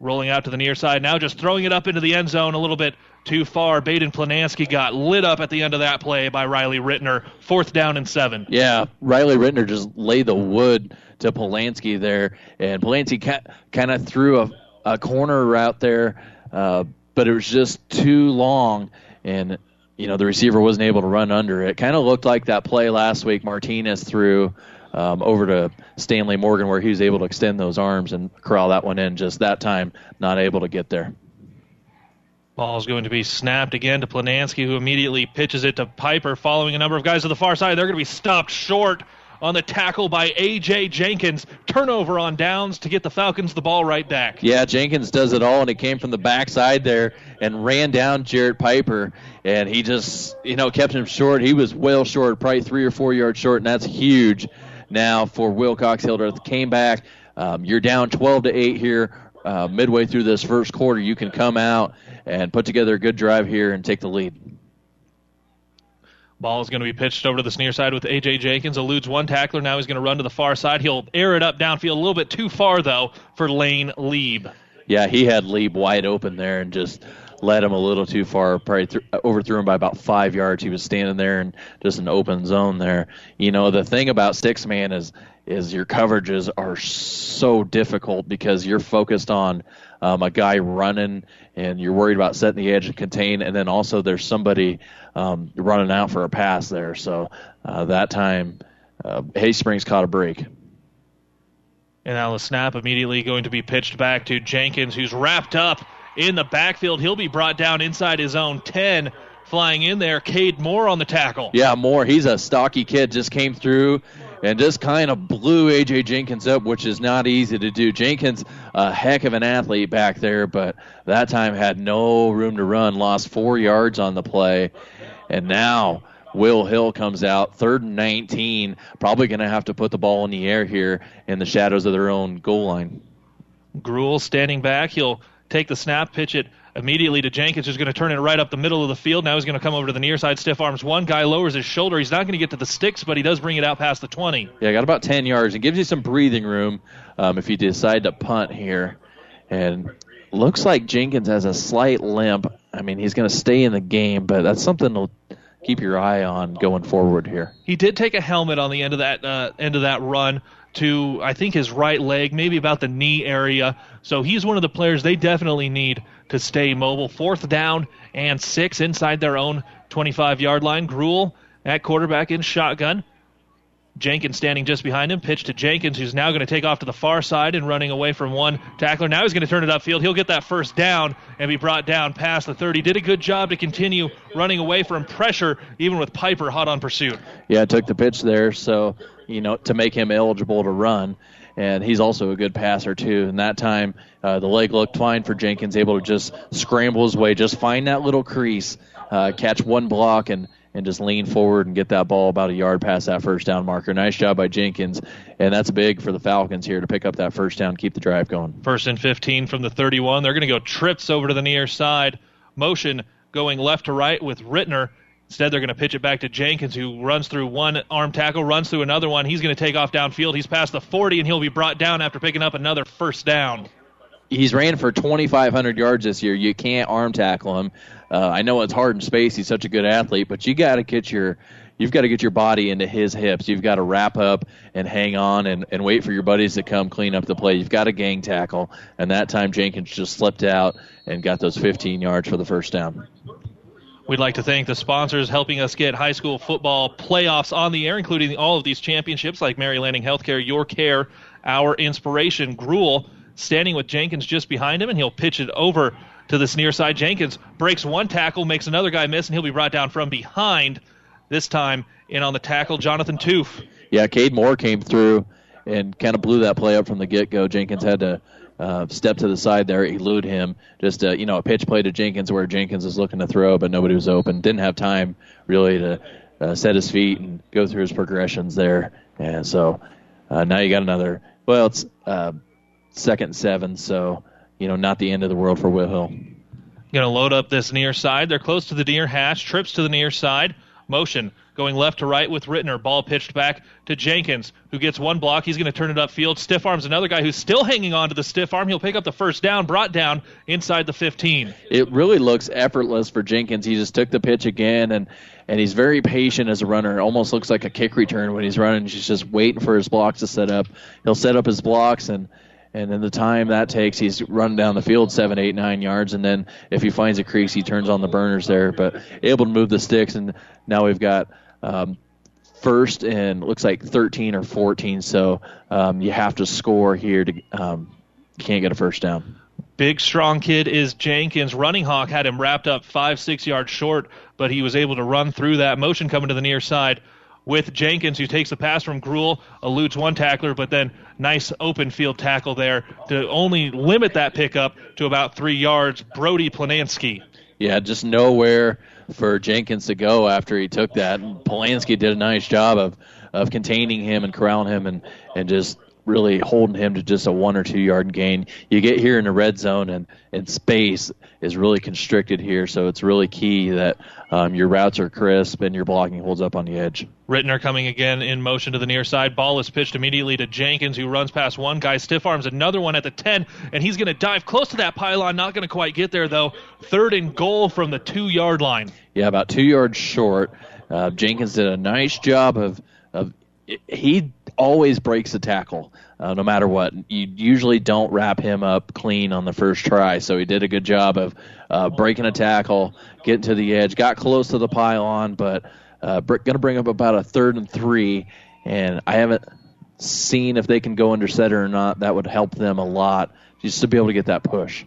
Rolling out to the near side now, just throwing it up into the end zone a little bit too far. Baden Planansky got lit up at the end of that play by Riley Rittner. Fourth down and seven. Yeah, Riley Rittner just laid the wood to Polanski there, and Polanski kind of threw a, a corner route there, uh, but it was just too long, and you know the receiver wasn't able to run under it. Kind of looked like that play last week Martinez threw um, over to Stanley Morgan, where he was able to extend those arms and corral that one in. Just that time, not able to get there. Ball is going to be snapped again to Planansky, who immediately pitches it to Piper, following a number of guys to the far side. They're going to be stopped short on the tackle by A.J. Jenkins. Turnover on downs to get the Falcons the ball right back. Yeah, Jenkins does it all, and he came from the backside there and ran down Jarrett Piper, and he just, you know, kept him short. He was well short, probably three or four yards short, and that's huge now for Wilcox Hildreth. Came back. Um, you're down 12 to 8 here. Uh, midway through this first quarter, you can come out and put together a good drive here and take the lead. Ball is going to be pitched over to the near side with A.J. Jenkins. Eludes one tackler. Now he's going to run to the far side. He'll air it up downfield a little bit too far, though, for Lane Lieb. Yeah, he had Lieb wide open there and just led him a little too far. Probably th- overthrew him by about five yards. He was standing there in just an open zone there. You know, the thing about six man is is your coverages are so difficult because you're focused on um, a guy running and you're worried about setting the edge and contain, and then also there's somebody um, running out for a pass there. So uh, that time, uh, Hay Springs caught a break. And now the snap immediately going to be pitched back to Jenkins, who's wrapped up in the backfield. He'll be brought down inside his own 10. Flying in there, Cade Moore on the tackle. Yeah, Moore. He's a stocky kid. Just came through and just kind of blew A.J. Jenkins up, which is not easy to do. Jenkins, a heck of an athlete back there, but that time had no room to run. Lost four yards on the play. And now Will Hill comes out, third and 19. Probably going to have to put the ball in the air here in the shadows of their own goal line. Gruel standing back. He'll take the snap, pitch it immediately to Jenkins, who's going to turn it right up the middle of the field. Now he's going to come over to the near side, stiff arms. One guy lowers his shoulder. He's not going to get to the sticks, but he does bring it out past the 20. Yeah, got about 10 yards. It gives you some breathing room um, if you decide to punt here. And looks like Jenkins has a slight limp. I mean, he's going to stay in the game, but that's something to keep your eye on going forward here. He did take a helmet on the end of that uh, end of that run to I think his right leg, maybe about the knee area. So he's one of the players they definitely need to stay mobile. Fourth down and six inside their own 25 yard line. Gruel at quarterback in shotgun. Jenkins standing just behind him. Pitch to Jenkins, who's now going to take off to the far side and running away from one tackler. Now he's going to turn it upfield. He'll get that first down and be brought down past the 30. Did a good job to continue running away from pressure, even with Piper hot on pursuit. Yeah, took the pitch there, so, you know, to make him eligible to run. And he's also a good passer, too. And that time, uh, the leg looked fine for Jenkins, able to just scramble his way, just find that little crease, uh, catch one block, and and just lean forward and get that ball about a yard past that first down marker. Nice job by Jenkins, and that's big for the Falcons here to pick up that first down, keep the drive going. First and 15 from the 31. They're going to go trips over to the near side. Motion going left to right with Rittner. Instead, they're going to pitch it back to Jenkins, who runs through one arm tackle, runs through another one. He's going to take off downfield. He's past the 40, and he'll be brought down after picking up another first down. He's ran for 2,500 yards this year. You can't arm tackle him. Uh, I know it's hard in space. He's such a good athlete, but you got to get your you've got to get your body into his hips. You've got to wrap up and hang on and, and wait for your buddies to come clean up the play. You've got to gang tackle. And that time Jenkins just slipped out and got those 15 yards for the first down. We'd like to thank the sponsors helping us get high school football playoffs on the air, including all of these championships like Mary Lanning Healthcare, Your Care, Our Inspiration, Gruel, standing with Jenkins just behind him, and he'll pitch it over to this near side. Jenkins breaks one tackle, makes another guy miss, and he'll be brought down from behind. This time in on the tackle, Jonathan Toof. Yeah, Cade Moore came through and kind of blew that play up from the get go. Jenkins had to uh, step to the side there, elude him. Just uh, you know, a pitch play to Jenkins where Jenkins is looking to throw, but nobody was open. Didn't have time really to uh, set his feet and go through his progressions there. And so uh, now you got another. Well, it's uh, second and seven, so you know, not the end of the world for Will Hill. Going to load up this near side. They're close to the near hash. Trips to the near side. Motion going left to right with Rittner. Ball pitched back to Jenkins, who gets one block. He's going to turn it upfield. Stiff arms another guy who's still hanging on to the stiff arm. He'll pick up the first down, brought down inside the 15. It really looks effortless for Jenkins. He just took the pitch again, and and he's very patient as a runner. It almost looks like a kick return when he's running. He's just waiting for his blocks to set up. He'll set up his blocks and and then the time that takes, he's run down the field seven, eight, nine yards, and then if he finds a crease, he turns on the burners there. But able to move the sticks, and now we've got um, first and looks like 13 or 14. So um, you have to score here to um, can't get a first down. Big strong kid is Jenkins. Runninghawk had him wrapped up five, six yards short, but he was able to run through that motion coming to the near side with Jenkins, who takes the pass from Gruel, eludes one tackler, but then nice open field tackle there to only limit that pickup to about three yards. Brody Planansky. Yeah, just nowhere for Jenkins to go after he took that. And Polanski did a nice job of of containing him and corralling him and and just really holding him to just a one or two yard gain. You get here in the red zone and, and space is really constricted here, so it's really key that um, your routes are crisp and your blocking holds up on the edge. Rittner coming again in motion to the near side. Ball is pitched immediately to Jenkins, who runs past one guy, stiff arms another one at the 10, and he's going to dive close to that pylon. Not going to quite get there, though. Third and goal from the two yard line. Yeah, about two yards short. Uh, Jenkins did a nice job of, of he always breaks the tackle, uh, no matter what. You usually don't wrap him up clean on the first try, so he did a good job of uh, breaking a tackle, getting to the edge, got close to the pylon, but uh, going to bring up about a third and three, and I haven't seen if they can go under center or not. That would help them a lot just to be able to get that push.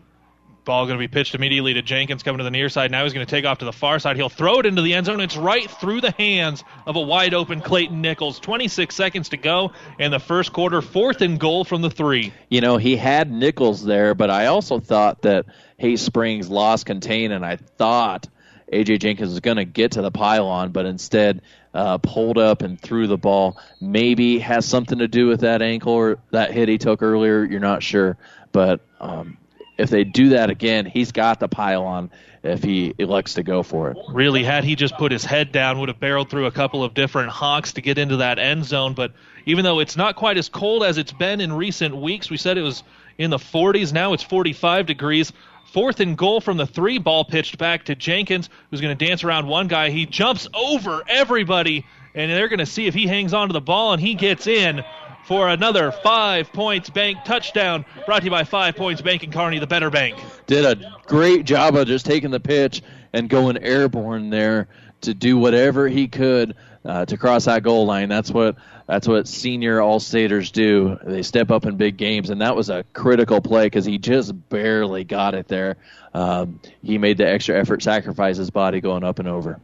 Ball going to be pitched immediately to Jenkins coming to the near side. Now he's going to take off to the far side. He'll throw it into the end zone. It's right through the hands of a wide open Clayton Nichols. 26 seconds to go in the first quarter. Fourth and goal from the three. You know, he had Nichols there, but I also thought that Hay Springs lost contain, and I thought A.J. Jenkins was going to get to the pylon, but instead uh, pulled up and threw the ball. Maybe has something to do with that ankle or that hit he took earlier. You're not sure. But um, if they do that again, he's got the pylon if he elects to go for it. Really, had he just put his head down, would have barreled through a couple of different hawks to get into that end zone. But even though it's not quite as cold as it's been in recent weeks, we said it was in the 40s. Now it's 45 degrees. Fourth and goal from the three ball pitched back to Jenkins, who's going to dance around one guy. He jumps over everybody, and they're going to see if he hangs on to the ball and he gets in for another five points bank touchdown brought to you by five points bank and Kearney, the better bank. Did a great job of just taking the pitch and going airborne there to do whatever he could uh, to cross that goal line. That's what that's what senior all staters do. They step up in big games, and that was a critical play because he just barely got it there. Um, he made the extra effort, sacrifice his body going up and over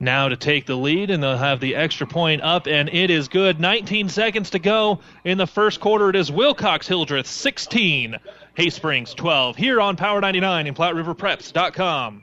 now to take the lead, and they'll have the extra point up, and it is good. 19 seconds to go in the first quarter. It is Wilcox Hildreth 16, Hay Springs 12, here on Power 99 and PlatteRiverPreps.com.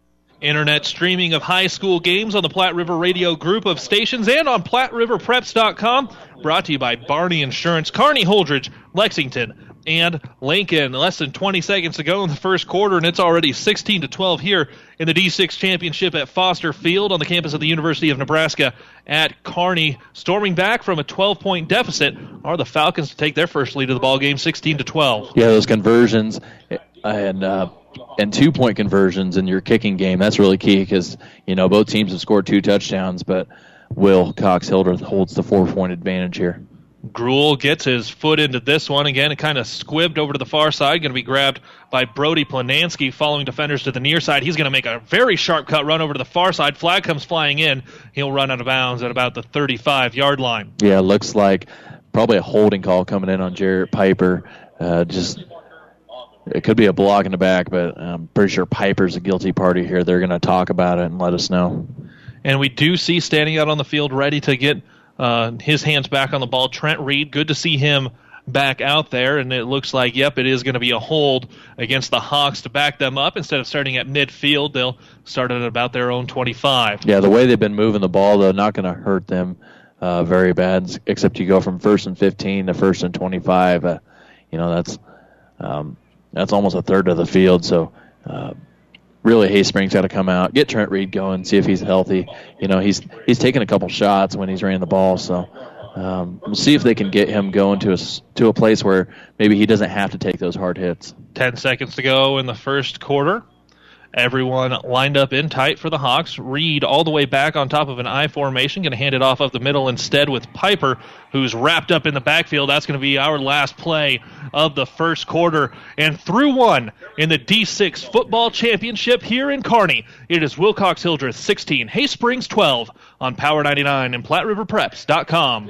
Internet streaming of high school games on the Platte River Radio group of stations and on PlatteRiverPreps.com. Brought to you by Barney Insurance, Kearney Holdrege, Lexington, and Lincoln. Less than 20 seconds to go in the first quarter, and it's already 16 to 12 here in the D6 championship at Foster Field on the campus of the University of Nebraska at Kearney. Storming back from a 12 point deficit are the Falcons to take their first lead of the ball game, 16 to 12. Yeah, those conversions and uh, and two point conversions in your kicking game. That's really key because you know both teams have scored two touchdowns, but Wilcox Hildreth holds the four point advantage here. Gruel gets his foot into this one again. It kind of squibbed over to the far side. Going to be grabbed by Brody Planansky, following defenders to the near side. He's going to make a very sharp cut run over to the far side. Flag comes flying in. He'll run out of bounds at about the 35 yard line. Yeah, looks like probably a holding call coming in on Jarrett Piper. Uh, just it could be a block in the back, but I'm pretty sure Piper's a guilty party here. They're going to talk about it and let us know. And we do see standing out on the field, ready to get uh, his hands back on the ball. Trent Reed, good to see him back out there, and it looks like, yep, it is going to be a hold against the Hawks to back them up. Instead of starting at midfield, they'll start at about their own 25. Yeah, the way they've been moving the ball, though, not going to hurt them uh, very bad, except you go from first and 15 to first and 25. Uh, you know, that's um, that's almost a third of the field, so. Uh, really Hayspring's got to come out, get Trent Reed going, see if he's healthy. You know, he's he's taken a couple shots when he's ran the ball, so um, we'll see if they can get him going to a to a place where maybe he doesn't have to take those hard hits. Ten seconds to go in the first quarter. Everyone lined up in tight for the Hawks. Reed all the way back on top of an I formation, going to hand it off of the middle instead with Piper, who's wrapped up in the backfield. That's going to be our last play of the first quarter. And through one in the D6 football championship here in Kearney, it is Wilcox Hildreth 16, Hay Springs 12 on Power 99 and PlatteRiverPreps.com.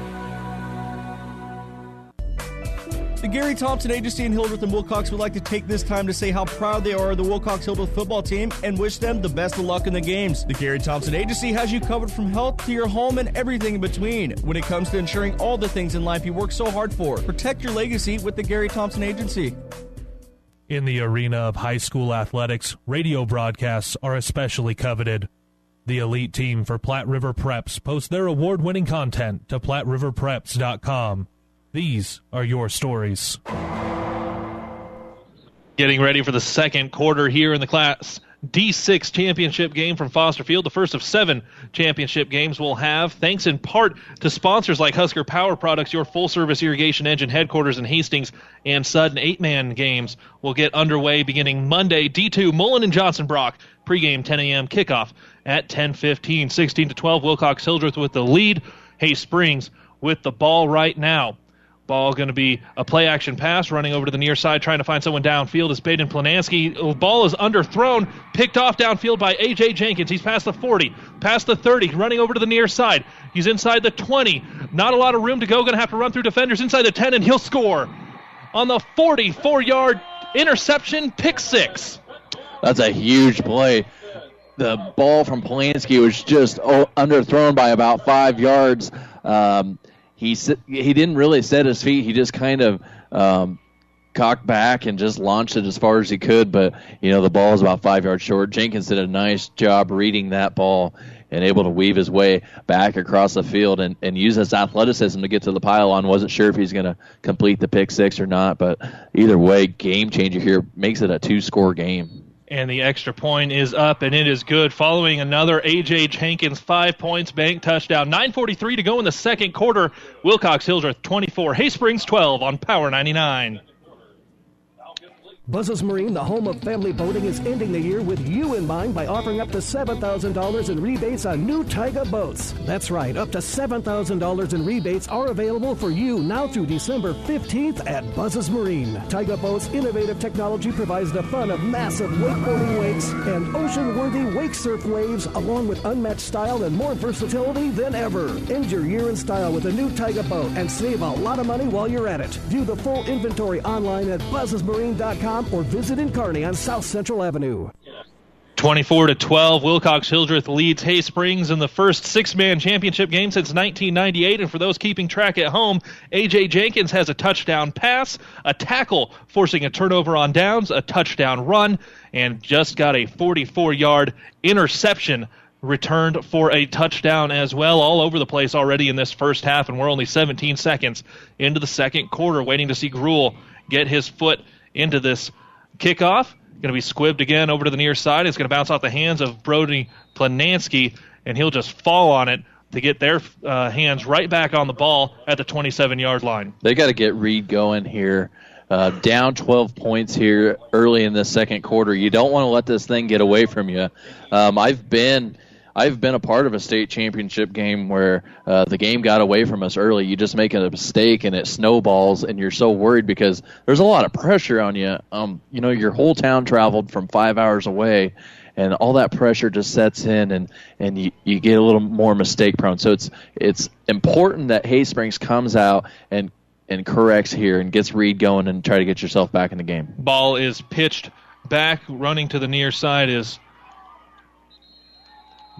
The Gary Thompson Agency in Hildreth and Wilcox would like to take this time to say how proud they are of the Wilcox Hildreth football team and wish them the best of luck in the games. The Gary Thompson Agency has you covered from health to your home and everything in between. When it comes to ensuring all the things in life you work so hard for, protect your legacy with the Gary Thompson Agency. In the arena of high school athletics, radio broadcasts are especially coveted. The elite team for Platte River Preps post their award winning content to PlatteRiverPreps.com. These are your stories. Getting ready for the second quarter here in the Class D6 championship game from Foster Field, the first of seven championship games we'll have, thanks in part to sponsors like Husker Power Products, your full service irrigation engine headquarters in Hastings, and Sutton eight man games will get underway beginning Monday. D2 Mullen and Johnson Brock pregame 10 a.m. kickoff at 10:15. 16 to 12. Wilcox Hildreth with the lead. Hay Springs with the ball right now. Ball going to be a play action pass, running over to the near side, trying to find someone downfield. Is Baden Planansky. Ball is underthrown, picked off downfield by A.J. Jenkins. He's past the 40, past the 30, running over to the near side. He's inside the 20. Not a lot of room to go. Going to have to run through defenders inside the 10, and he'll score on the 44 yard interception, pick six. That's a huge play. The ball from Polanski was just underthrown by about five yards. Um, he he didn't really set his feet. He just kind of um, cocked back and just launched it as far as he could. But you know the ball was about five yards short. Jenkins did a nice job reading that ball and able to weave his way back across the field and, and use his athleticism to get to the pylon. Wasn't sure if he's going to complete the pick six or not, but either way, game changer here makes it a two score game and the extra point is up and it is good. Following another AJ Jenkins five points bank touchdown. 943 to go in the second quarter. Wilcox Hildreth 24 Hay Springs 12 on Power 99 Buzzes Marine, the home of family boating, is ending the year with you in mind by offering up to $7,000 in rebates on new Tige boats. That's right, up to $7,000 in rebates are available for you now through December 15th at Buzzes Marine. Tige Boats' innovative technology provides the fun of massive wakeboarding wakes and ocean-worthy wake surf waves, along with unmatched style and more versatility than ever. End your year in style with a new Tige boat and save a lot of money while you're at it. View the full inventory online at buzzesmarine.com or visit in Kearney on South Central Avenue. 24 to 12, Wilcox Hildreth leads Hay Springs in the first six-man championship game since 1998. And for those keeping track at home, AJ Jenkins has a touchdown pass, a tackle forcing a turnover on downs, a touchdown run, and just got a 44-yard interception returned for a touchdown as well, all over the place already in this first half. And we're only 17 seconds into the second quarter, waiting to see Gruel get his foot into this kickoff. Going to be squibbed again over to the near side. It's going to bounce off the hands of Brody Planansky, and he'll just fall on it to get their uh, hands right back on the ball at the 27 yard line. They got to get Reed going here. uh, down 12 points here early in the second quarter. You don't want to let this thing get away from you. Um, I've been. I've been a part of a state championship game where uh, the game got away from us early. You just make a mistake and it snowballs, and you're so worried because there's a lot of pressure on you. Um, you know, your whole town traveled from five hours away, and all that pressure just sets in, and and you, you get a little more mistake prone. So it's it's important that Hay Springs comes out and and corrects here and gets Reed going and try to get yourself back in the game. Ball is pitched back, running to the near side is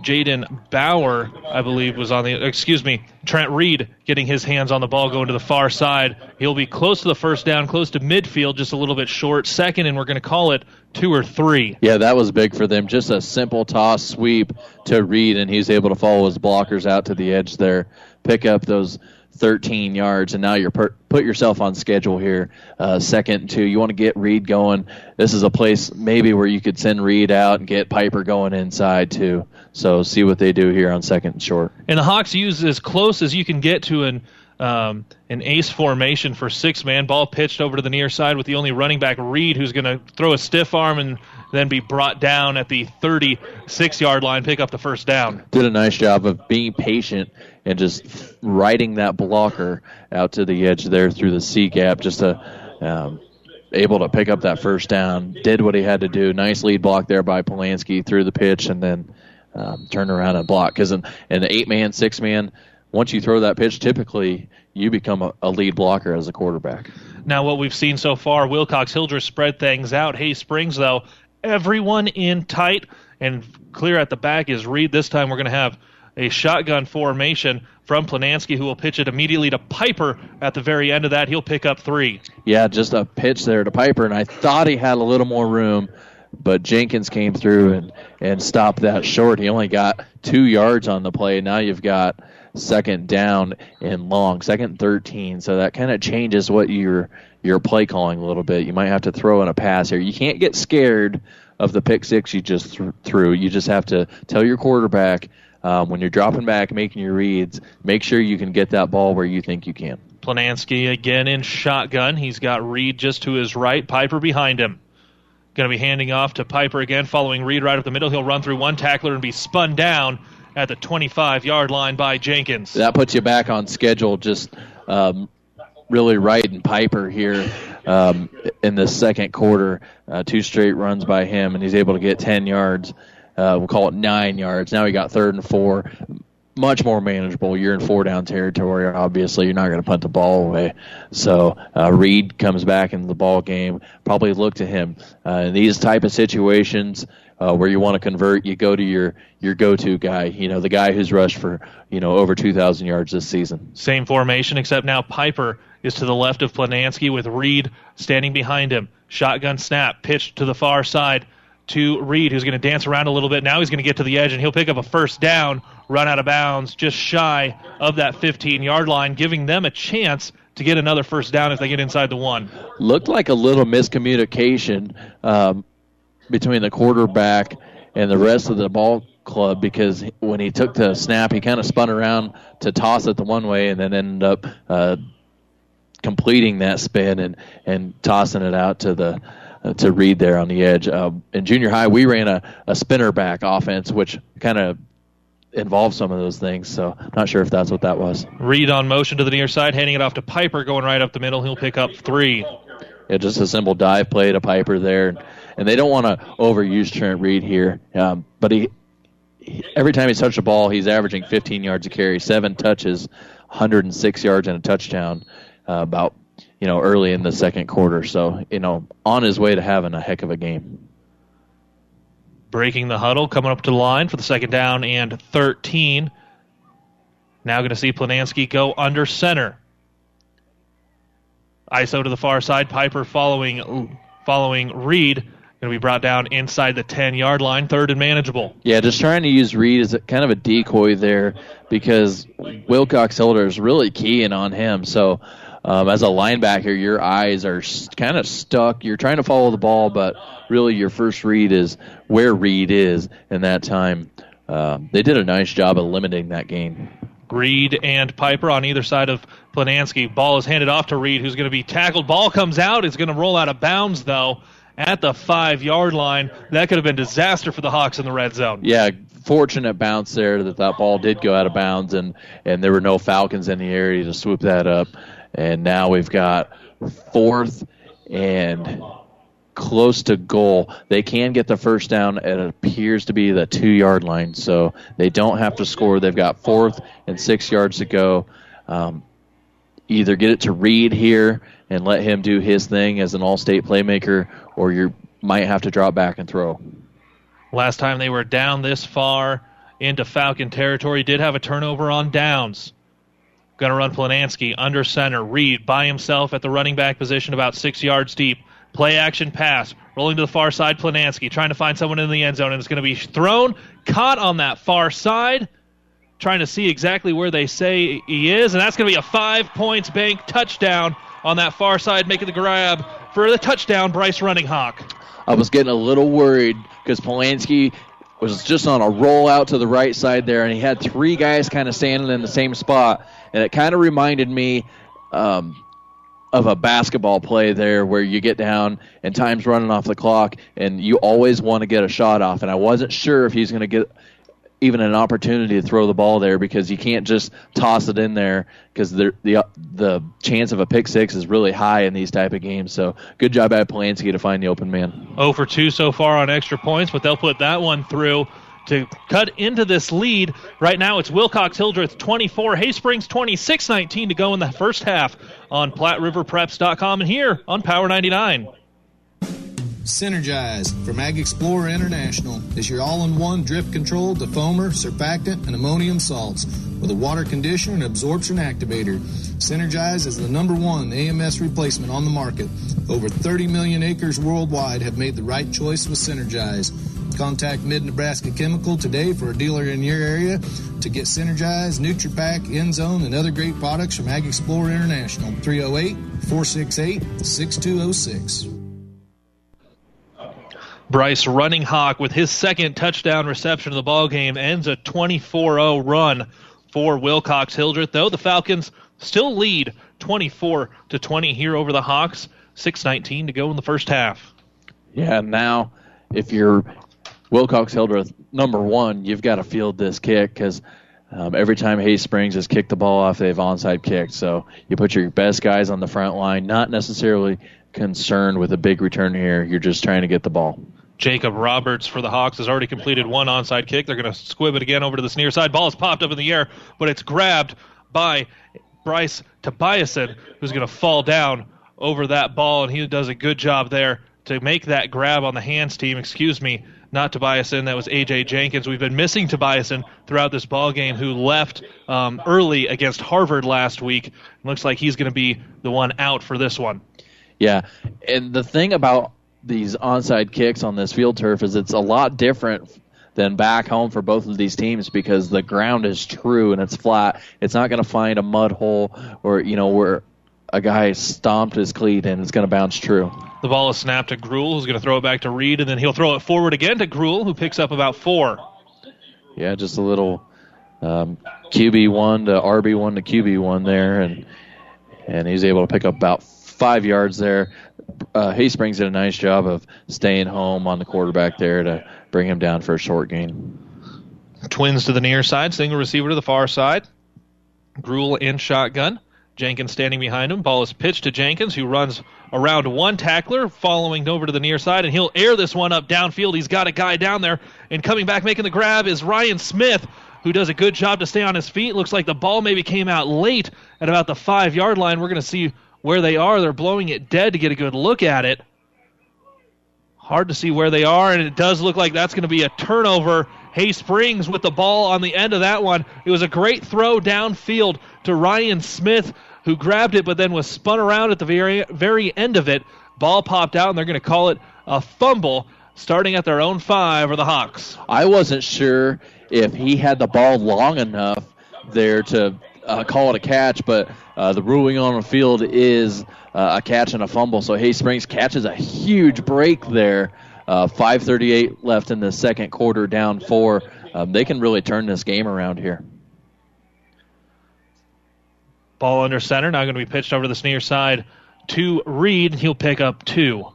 Jaden Bauer, I believe, was on the. Excuse me, Trent Reed getting his hands on the ball, going to the far side. He'll be close to the first down, close to midfield, just a little bit short. Second, and we're going to call it two or three. Yeah, that was big for them. Just a simple toss sweep to Reed, and he's able to follow his blockers out to the edge there, pick up those 13 yards, and now you're per- put yourself on schedule here. Uh, second and two, you want to get Reed going. This is a place maybe where you could send Reed out and get Piper going inside too. So see what they do here on second and short. And the Hawks use as close as you can get to an um, an ace formation for six man. Ball pitched over to the near side with the only running back Reed, who's going to throw a stiff arm and then be brought down at the 36 yard line, pick up the first down. Did a nice job of being patient and just riding that blocker out to the edge there through the C gap, just to. Um, able to pick up that first down, did what he had to do. Nice lead block there by Polanski through the pitch, and then um, turn around and block. Because in, in the eight man, six man, once you throw that pitch, typically you become a, a, lead blocker as a quarterback. Now, what we've seen so far, Wilcox Hildreth spread things out. Hay Springs, though, everyone in tight and clear at the back is Reed. This time we're going to have a shotgun formation from Planansky, who will pitch it immediately to Piper at the very end of that. He'll pick up three. Yeah, just a pitch there to Piper, and I thought he had a little more room but Jenkins came through and and stopped that short. He only got two yards on the play. Now you've got second down and long, second 13. So that kind of changes what your your play calling a little bit. You might have to throw in a pass here. You can't get scared of the pick six you just th- threw. You just have to tell your quarterback um, when you're dropping back, making your reads, make sure you can get that ball where you think you can. Planansky again in shotgun. He's got Reed just to his right, Piper behind him. Going to be handing off to Piper again, following Reed right up the middle. He'll run through one tackler and be spun down at the 25 yard line by Jenkins. That puts you back on schedule, just um, really riding Piper here um, in the second quarter. Uh, two straight runs by him, and he's able to get 10 yards. Uh, we'll call it nine yards. Now he got third and four much more manageable. You're in four down territory. Obviously, you're not going to punt the ball away. So uh, Reed comes back in the ball game. Probably look to him uh, in these type of situations uh, where you want to convert. You go to your your go-to guy. You know the guy who's rushed for you know over 2,000 yards this season. Same formation, except now Piper is to the left of Planansky with Reed standing behind him. Shotgun snap, pitched to the far side to Reed, who's going to dance around a little bit. Now he's going to get to the edge, and he'll pick up a first down, run out of bounds, just shy of that 15 yard line, giving them a chance to get another first down if they get inside the one. Looked like a little miscommunication um, between the quarterback and the rest of the ball club because when he took the snap, he kind of spun around to toss it the one way and then ended up uh, completing that spin and, and tossing it out to the to Reed there on the edge. Uh, in junior high, we ran a, a spinner back offense, which kind of involved some of those things. So not sure if that's what that was. Reed on motion to the near side, handing it off to Piper, going right up the middle. He'll pick up three. Yeah, just a simple dive play to Piper there, and they don't want to overuse Trent Reed here. Um, but he, he, every time he's touched the ball, he's averaging 15 yards a carry, seven touches, 106 yards and a touchdown. Uh, about you know, early in the second quarter. So, you know, on his way to having a heck of a game. Breaking the huddle, coming up to the line for the second down and 13. Now going to see Planansky go under center. ISO to the far side. Piper following following Reed. Going to be brought down inside the 10 yard line, third and manageable. Yeah, just trying to use Reed as a, kind of a decoy there because Wilcox Hildreth is really keying on him. So um, as a linebacker, your eyes are kind of stuck. You're trying to follow the ball, but really your first read is where Reed is in that time. Uh, they did a nice job of limiting that gain. Reed and Piper on either side of Planansky. Ball is handed off to Reed, who's going to be tackled. Ball comes out. It's going to roll out of bounds, though, at the five yard line. That could have been disaster for the Hawks in the red zone. Yeah, fortunate bounce there that that ball did go out of bounds, and, and there were no Falcons in the area to swoop that up. And now we've got fourth and close to goal. They can get the first down. It appears to be the two yard line, so they don't have to score. They've got fourth and six yards to go. Um, either get it to Reed here and let him do his thing as an all state playmaker, or you might have to drop back and throw. Last time they were down this far into Falcon territory, did have a turnover on downs. Going to run Planansky under center. Reed by himself at the running back position, about six yards deep. Play action pass. Rolling to the far side, Planansky trying to find someone in the end zone, and it's going to be thrown, caught on that far side. Trying to see exactly where they say he is, and that's going to be a five points bank touchdown on that far side, making the grab for the touchdown, Bryce Runninghawk. I was getting a little worried because Polanski was just on a roll out to the right side there, and he had three guys kind of standing in the same spot, and it kind of reminded me um, of a basketball play there where you get down and time's running off the clock, and you always want to get a shot off. And I wasn't sure if he's going to get even an opportunity to throw the ball there because you can't just toss it in there because the the the chance of a pick six is really high in these type of games. So good job by Polanski to find the open man. Oh for 2 so far on extra points, but they'll put that one through to cut into this lead. Right now it's Wilcox Hildreth 24, Hay Springs 26 19 to go in the first half on PlatteRiverPreps.com and here on Power 99. Synergize from AgXplore International is your all-in-one drip control defoamer, surfactant, and ammonium salts with a water conditioner and absorption activator. Synergize is the number one AMS replacement on the market. Over 30 million acres worldwide have made the right choice with Synergize. Contact Mid Nebraska Chemical today for a dealer in your area to get Synergize, NutriPack, Endzone, and other great products from AgXplore International. 308 468 6206. Bryce Runninghawk with his second touchdown reception of the ball game ends a 24-0 run for Wilcox Hildreth. Though the Falcons still lead 24 to 20 here over the Hawks. 6:19 to go in the first half. Yeah, now if you're Wilcox Hildreth number one, you've got to field this kick because um, every time Hay Springs has kicked the ball off, they've onside kicked. So you put your best guys on the front line, not necessarily concerned with a big return here. You're just trying to get the ball. Jacob Roberts for the Hawks has already completed one onside kick. They're going to squib it again over to this near side. Ball is popped up in the air, but it's grabbed by Bryce Tobiasen, who's going to fall down over that ball, and he does a good job there to make that grab on the hands team. Excuse me, not Tobiasen. That was AJ Jenkins. We've been missing Tobiasen throughout this ball game, who left um, early against Harvard last week. looks like he's going to be the one out for this one. Yeah, and the thing about these onside kicks on this field turf is it's a lot different than back home for both of these teams because the ground is true and it's flat. It's not going to find a mud hole or you know where a guy stomped his cleat and it's going to bounce true. The ball is snapped to Gruel, who's going to throw it back to Reed, and then he'll throw it forward again to Gruel, who picks up about four. Yeah, just a little um, QB one to RB one to QB one there, and and he's able to pick up about five yards there. Uh, Hay Springs did a nice job of staying home on the quarterback there to bring him down for a short gain. Twins to the near side, single receiver to the far side. Gruel in shotgun. Jenkins standing behind him. Ball is pitched to Jenkins, who runs around one tackler, following over to the near side, and he'll air this one up downfield. He's got a guy down there, and coming back making the grab is Ryan Smith, who does a good job to stay on his feet. Looks like the ball maybe came out late at about the five yard line. We're going to see where they are. They're blowing it dead to get a good look at it. Hard to see where they are, and it does look like that's going to be a turnover. Hay Springs with the ball on the end of that one. It was a great throw downfield to Ryan Smith, who grabbed it but then was spun around at the very very end of it. Ball popped out, and they're going to call it a fumble, starting at their own five for the Hawks. I wasn't sure if he had the ball long enough there to uh, call it a catch, but uh, the ruling on the field is uh, a catch and a fumble. So Hay Springs catches a huge break there. Uh, 5:38 left in the second quarter, down four. Um, they can really turn this game around here. Ball under center. Now going to be pitched over to the near side to Reed. And he'll pick up two.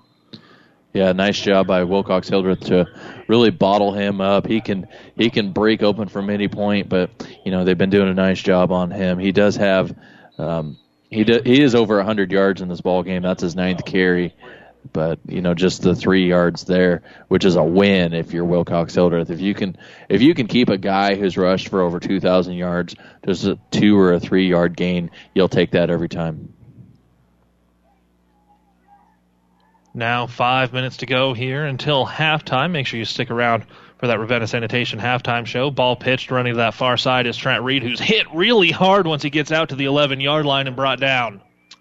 Yeah, nice job by Wilcox Hildreth to really bottle him up. He can he can break open from any point, but you know they've been doing a nice job on him. He does have um, he do, he is over 100 yards in this ball game. That's his ninth carry, but you know just the three yards there, which is a win if you're Wilcox Hildreth. If you can if you can keep a guy who's rushed for over 2,000 yards, just a two or a three yard gain, you'll take that every time. Now five minutes to go here until halftime. Make sure you stick around for that Ravenna Sanitation halftime show. Ball pitched running to that far side is Trent Reed, who's hit really hard once he gets out to the 11 yard line and brought down.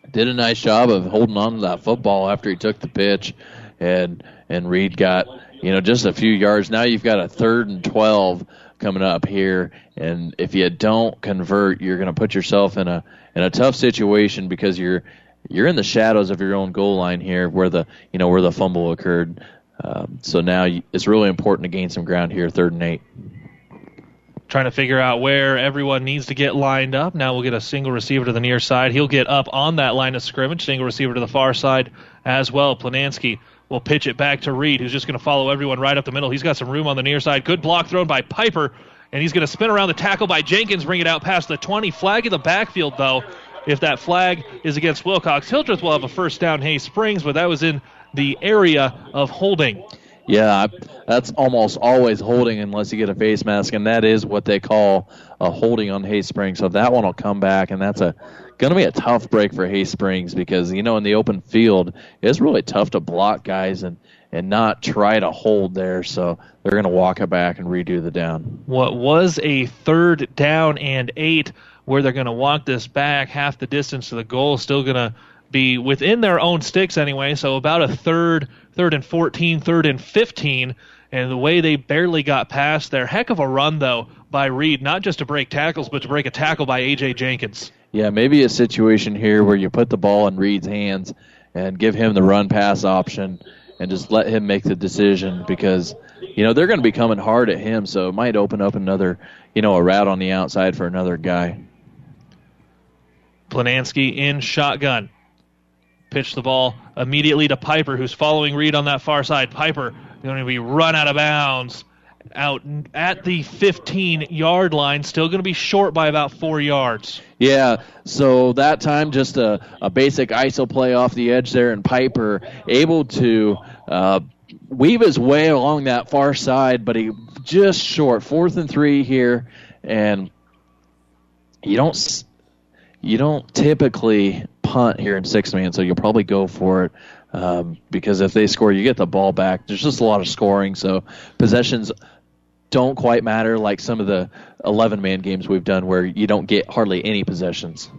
Did a nice job of holding on to that football after he took the pitch, and and Reed got you know just a few yards. Now you've got a third and 12 coming up here, and if you don't convert, you're going to put yourself in a in a tough situation because you're you're in the shadows of your own goal line here, where the you know where the fumble occurred. Um, so now you, it's really important to gain some ground here, third and eight. Trying to figure out where everyone needs to get lined up. Now we'll get a single receiver to the near side. He'll get up on that line of scrimmage. Single receiver to the far side as well. Planansky will pitch it back to Reed, who's just going to follow everyone right up the middle. He's got some room on the near side. Good block thrown by Piper, and he's going to spin around the tackle by Jenkins, bring it out past the 20. Flag in the backfield, though. If that flag is against Wilcox, Hildreth will have a first down Hay Springs, but that was in the area of holding. Yeah, that's almost always holding unless you get a face mask, and that is what they call a holding on Hay Springs. So that one will come back, and that's a going to be a tough break for Hay Springs because you know in the open field it's really tough to block guys and and not try to hold there. So they're going to walk it back and redo the down. What was a third down and eight where they're going to walk this back half the distance to the goal, is still going to be within their own sticks anyway. So about a third, third and 14, third and 15. And the way they barely got past their heck of a run though by Reed, not just to break tackles, but to break a tackle by AJ Jenkins. Yeah, maybe a situation here where you put the ball in Reed's hands and give him the run pass option and just let him make the decision because you know they're going to be coming hard at him, so it might open up another you know a route on the outside for another guy. Planansky in shotgun. Pitch the ball immediately to Piper, who's following Reed on that far side. Piper going to be run out of bounds out at the 15 yard line, still going to be short by about four yards. Yeah, so that time just a, a basic ISO play off the edge there, and Piper able to uh, weave his way along that far side, but he just short. Fourth and three here, and you don't you don't typically punt here in six man, so you'll probably go for it. Um, because if they score, you get the ball back. There's just a lot of scoring, so possessions don't quite matter like some of the 11 man games we've done where you don't get hardly any possessions.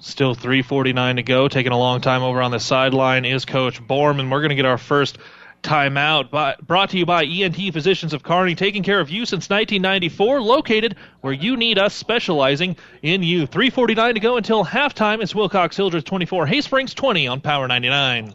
Still 3:49 to go. Taking a long time over on the sideline is Coach Borm, and we're going to get our first timeout. By, brought to you by ENT Physicians of Kearney, taking care of you since 1994. Located where you need us, specializing in you. 3:49 to go until halftime. It's Wilcox Hildreth 24, Hay Springs 20 on Power 99.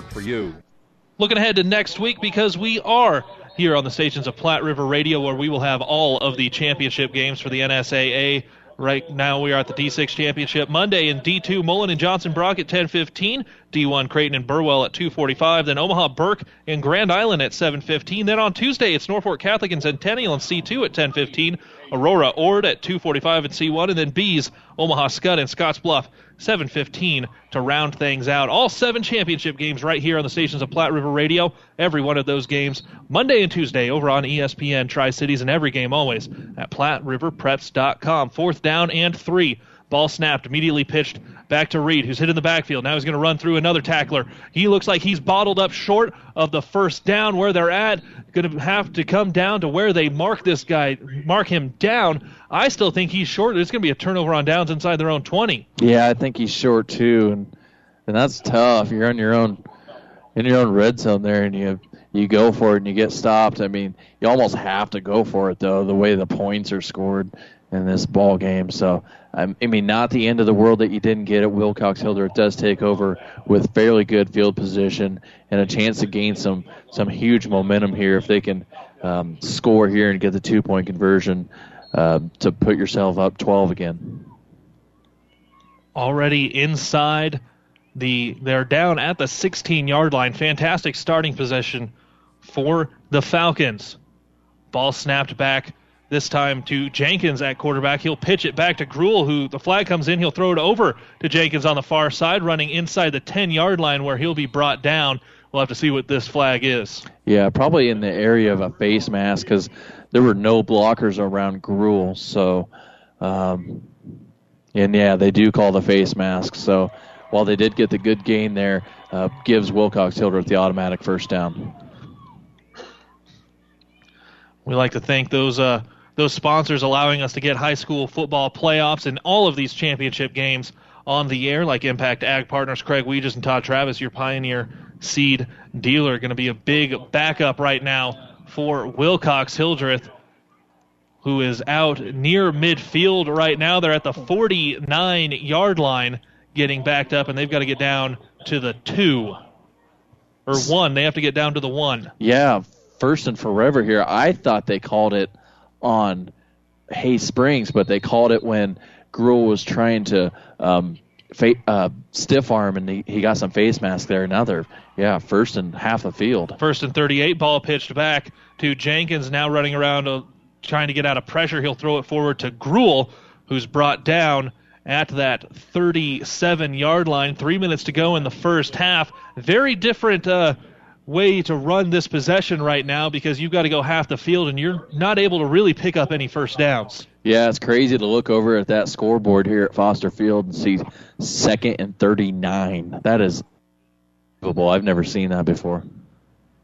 for you. Looking ahead to next week because we are here on the stations of Platte River Radio where we will have all of the championship games for the NSAA. Right now we are at the D6 championship Monday in D2 Mullen and Johnson Brock at 10:15, D1 Creighton and Burwell at 2:45, then Omaha Burke and Grand Island at 7:15. Then on Tuesday it's Norfolk Catholic and Centennial in C2 at 10:15, Aurora Ord at 2:45 and C1, and then B's Omaha Skutt and Scottsbluff 7:15 to round things out. All seven championship games right here on the stations of Platte River Radio. Every one of those games Monday and Tuesday over on ESPN Tri Cities, and every game always at PlatteRiverPreps.com. Fourth down and three. Ball snapped, immediately pitched Back to Reed, who's hit in the backfield. Now he's going to run through another tackler. He looks like he's bottled up short of the first down where they're at. Going to have to come down to where they mark this guy, mark him down. I still think he's short. There's going to be a turnover on downs inside their own 20. Yeah, I think he's short too, and and that's tough. You're on your own in your own red zone there, and you you go for it and you get stopped. I mean, you almost have to go for it though, the way the points are scored in this ball game. So I mean, not the end of the world that you didn't get it. Wilcox Hildreth does take over with fairly good field position and a chance to gain some some huge momentum here if they can um, score here and get the two point conversion uh, to put yourself up 12 again. Already inside the they're down at the 16 yard line. Fantastic starting possession for the Falcons. Ball snapped back this time to Jenkins at quarterback. He'll pitch it back to Gruel, who the flag comes in. He'll throw it over to Jenkins on the far side, running inside the 10 yard line where he'll be brought down. We'll have to see what this flag is. Yeah, probably in the area of a face mask because there were no blockers around Gruel. So, um, and yeah, they do call the face mask. So while they did get the good gain there, uh, gives Wilcox Hildreth the automatic first down. We like to thank those uh, those sponsors allowing us to get high school football playoffs and all of these championship games on the air, like Impact Ag Partners, Craig Weegis and Todd Travis, your Pioneer seed dealer, going to be a big backup right now for Wilcox Hildreth, who is out near midfield right now. They're at the 49 yard line getting backed up, and they've got to get down to the two or one. They have to get down to the one. Yeah, first and forever here. I thought they called it on Hay Springs, but they called it when Gruel was trying to um, fa- uh, stiff arm and he, he got some face mask there. Now they're, yeah, first and half the field. First and 38, ball pitched back to Jenkins, now running around uh, trying to get out of pressure. He'll throw it forward to Gruel, who's brought down at that 37 yard line. Three minutes to go in the first half. Very different. Uh, way to run this possession right now because you've got to go half the field and you're not able to really pick up any first downs. Yeah, it's crazy to look over at that scoreboard here at Foster Field and see second and 39. That is unbelievable. I've never seen that before.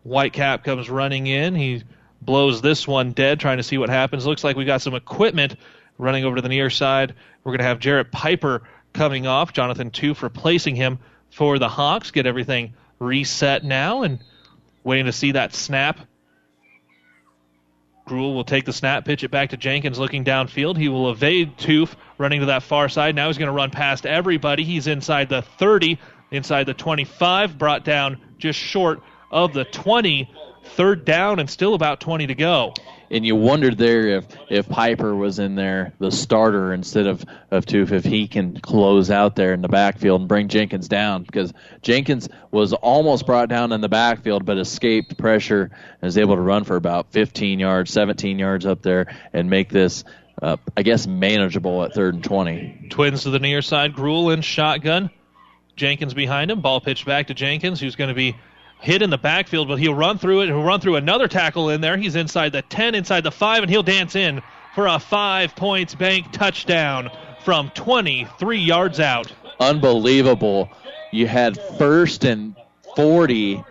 Whitecap comes running in. He blows this one dead, trying to see what happens. Looks like we got some equipment running over to the near side. We're going to have Jarrett Piper coming off. Jonathan Toof replacing him for the Hawks. Get everything reset now and waiting to see that snap. Gruel will take the snap, pitch it back to Jenkins looking downfield. He will evade Toof running to that far side. Now he's going to run past everybody. He's inside the 30, inside the 25, brought down just short of the 20. Third down and still about 20 to go and you wondered there if if Piper was in there, the starter instead of of Toof, if he can close out there in the backfield and bring Jenkins down because Jenkins was almost brought down in the backfield but escaped pressure and was able to run for about 15 yards, 17 yards up there and make this. Uh, I guess manageable at third and 20. Twins to the near side, Gruel in shotgun. Jenkins behind him. Ball pitched back to Jenkins, who's going to be hit in the backfield, but he'll run through it. He'll run through another tackle in there. He's inside the 10, inside the 5, and he'll dance in for a five points bank touchdown from 23 yards out. Unbelievable. You had first and 40.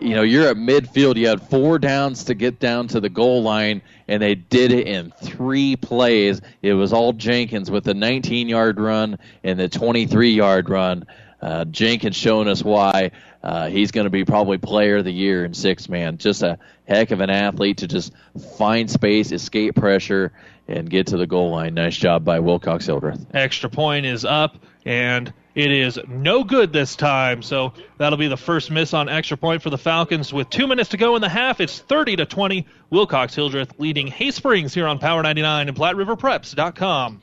You know, you're at midfield. You had four downs to get down to the goal line, and they did it in three plays. It was all Jenkins with the 19 yard run and the 23 yard run. Uh, Jenkins showing us why uh, he's going to be probably player of the year in six man. Just a heck of an athlete to just find space, escape pressure, and get to the goal line. Nice job by Wilcox Hildreth. Extra point is up, and it is no good this time. So that'll be the first miss on extra point for the Falcons. With two minutes to go in the half, it's 30 to 20. Wilcox Hildreth leading Hay Springs here on Power 99 and PlatteRiverPreps.com.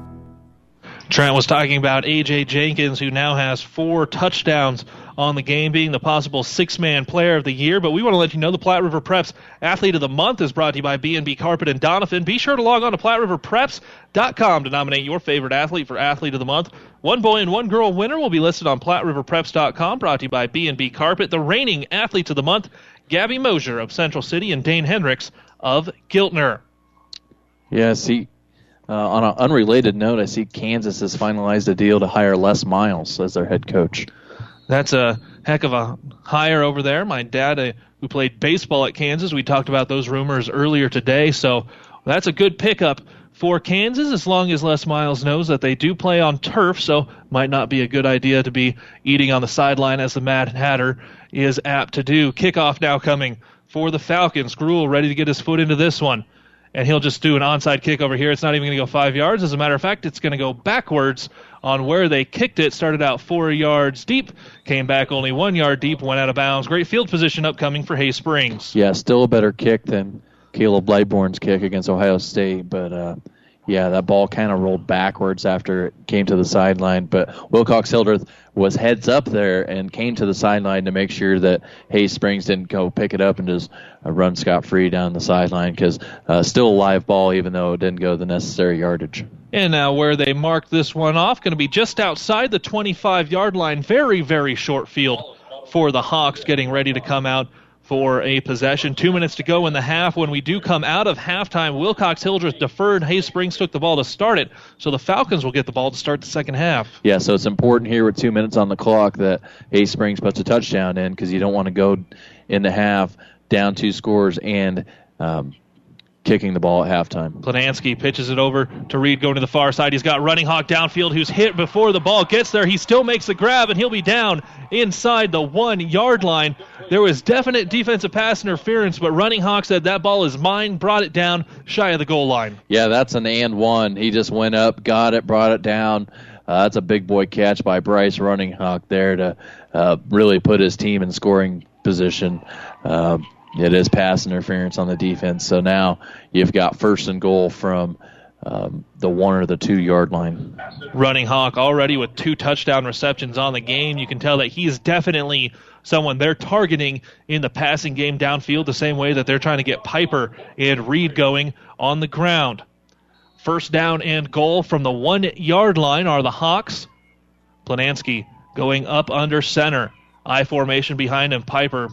Trent was talking about A.J. Jenkins, who now has four touchdowns on the game, being the possible six-man player of the year. But we want to let you know the Platte River Preps Athlete of the Month is brought to you by B&B Carpet and Donovan. Be sure to log on to PlatteRiverPreps.com to nominate your favorite athlete for Athlete of the Month. One boy and one girl winner will be listed on PlatteRiverPreps.com, brought to you by B&B Carpet. The reigning Athletes of the Month, Gabby Mosier of Central City and Dane Hendricks of Giltner. Yeah, see, uh, on an unrelated note, I see Kansas has finalized a deal to hire Les Miles as their head coach. That's a heck of a hire over there. My dad, uh, who played baseball at Kansas, we talked about those rumors earlier today. So that's a good pickup for Kansas as long as Les Miles knows that they do play on turf. So might not be a good idea to be eating on the sideline as the Mad Hatter is apt to do. Kickoff now coming for the Falcons. Gruel ready to get his foot into this one and he'll just do an onside kick over here. It's not even going to go five yards. As a matter of fact, it's going to go backwards on where they kicked it. Started out four yards deep, came back only one yard deep, went out of bounds. Great field position upcoming for Hay Springs. Yeah, still a better kick than Caleb Lightbourn's kick against Ohio State, but uh, yeah, that ball kind of rolled backwards after it came to the sideline. But Wilcox Hildreth was heads up there and came to the sideline to make sure that Hay Springs didn't go pick it up and just uh, run scot free down the sideline because uh, still a live ball, even though it didn't go the necessary yardage. And now, where they marked this one off, going to be just outside the 25 yard line. Very, very short field for the Hawks, getting ready to come out for a possession. Two minutes to go in the half. When we do come out of halftime, Wilcox Hildreth deferred. Hay Springs took the ball to start it, so the Falcons will get the ball to start the second half. Yeah, so it's important here with two minutes on the clock that Hay Springs puts a touchdown in because you don't want to go in the half down two scores and um, kicking the ball at halftime. Planansky pitches it over to Reed going to the far side. He's got Runninghawk downfield who's hit before the ball gets there. He still makes the grab and he'll be down inside the one yard line. There was definite defensive pass interference, but Running Hawk said that ball is mine, brought it down shy of the goal line. Yeah, that's an and one. He just went up, got it, brought it down. Uh, that's a big boy catch by Bryce Runninghawk there to uh, really put his team in scoring position. Uh, it is pass interference on the defense. So now you've got first and goal from um, the one or the two yard line. Runninghawk already with two touchdown receptions on the game. You can tell that he's definitely someone they're targeting in the passing game downfield the same way that they're trying to get Piper and Reed going on the ground. First down and goal from the one yard line are the Hawks. Planansky going up under center. I formation behind him. Piper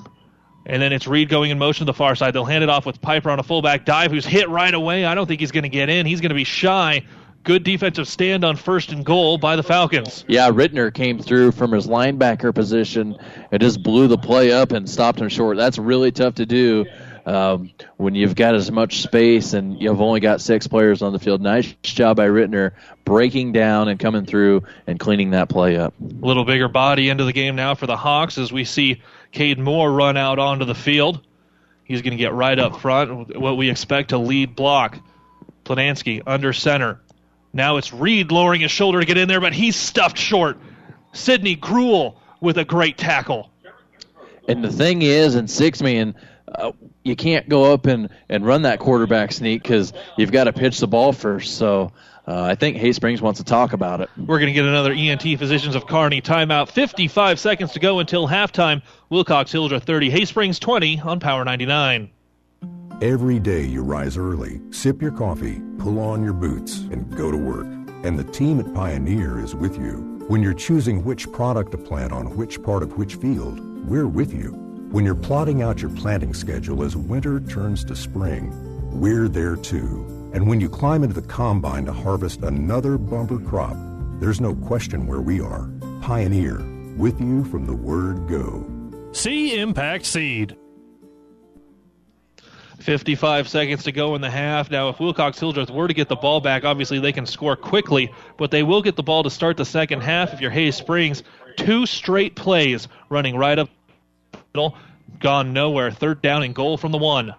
and then it's Reed going in motion to the far side. They'll hand it off with Piper on a fullback dive, who's hit right away. I don't think he's going to get in. He's going to be shy. Good defensive stand on first and goal by the Falcons. Yeah, Rittner came through from his linebacker position and just blew the play up and stopped him short. That's really tough to do um, when you've got as much space and you've only got six players on the field. Nice job by Rittner breaking down and coming through and cleaning that play up. A little bigger body into the game now for the Hawks as we see Cade Moore run out onto the field. He's going to get right up front, what we expect to lead block. Planansky under center. Now it's Reed lowering his shoulder to get in there, but he's stuffed short. Sidney Gruel with a great tackle. And the thing is, in six man, uh, you can't go up and, and run that quarterback sneak because you've got to pitch the ball first. So uh, I think Hay Springs wants to talk about it. We're going to get another ENT Physicians of Kearney timeout. 55 seconds to go until halftime. Wilcox Hildreth 30, Hay Springs 20 on Power 99. Every day you rise early, sip your coffee, pull on your boots, and go to work. And the team at Pioneer is with you. When you're choosing which product to plant on which part of which field, we're with you. When you're plotting out your planting schedule as winter turns to spring, we're there too. And when you climb into the combine to harvest another bumper crop, there's no question where we are. Pioneer, with you from the word go. See Impact Seed. 55 seconds to go in the half. Now, if Wilcox Hildreth were to get the ball back, obviously they can score quickly, but they will get the ball to start the second half. If you're Hay Springs, two straight plays running right up middle, gone nowhere. Third down and goal from the one.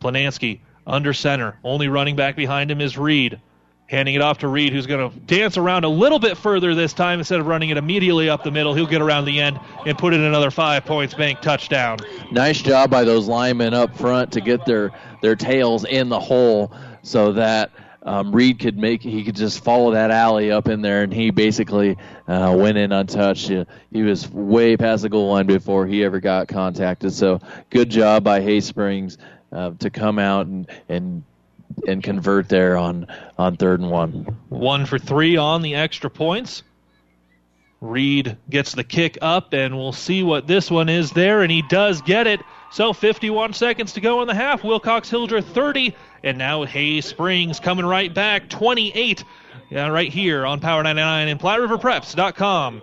Planansky under center. Only running back behind him is Reed. Handing it off to Reed, who's going to dance around a little bit further this time instead of running it immediately up the middle. He'll get around the end and put in another five points bank touchdown. Nice job by those linemen up front to get their, their tails in the hole so that um, Reed could make he could just follow that alley up in there, and he basically uh, went in untouched. He was way past the goal line before he ever got contacted. So good job by Hay Springs uh, to come out and and and convert there on on third and one. One for three on the extra points. Reed gets the kick up, and we'll see what this one is there, and he does get it. So 51 seconds to go in the half. Wilcox Hildreth 30, and now Hay Springs coming right back 28. Yeah, right here on Power 99 and PlatteRiverPreps.com.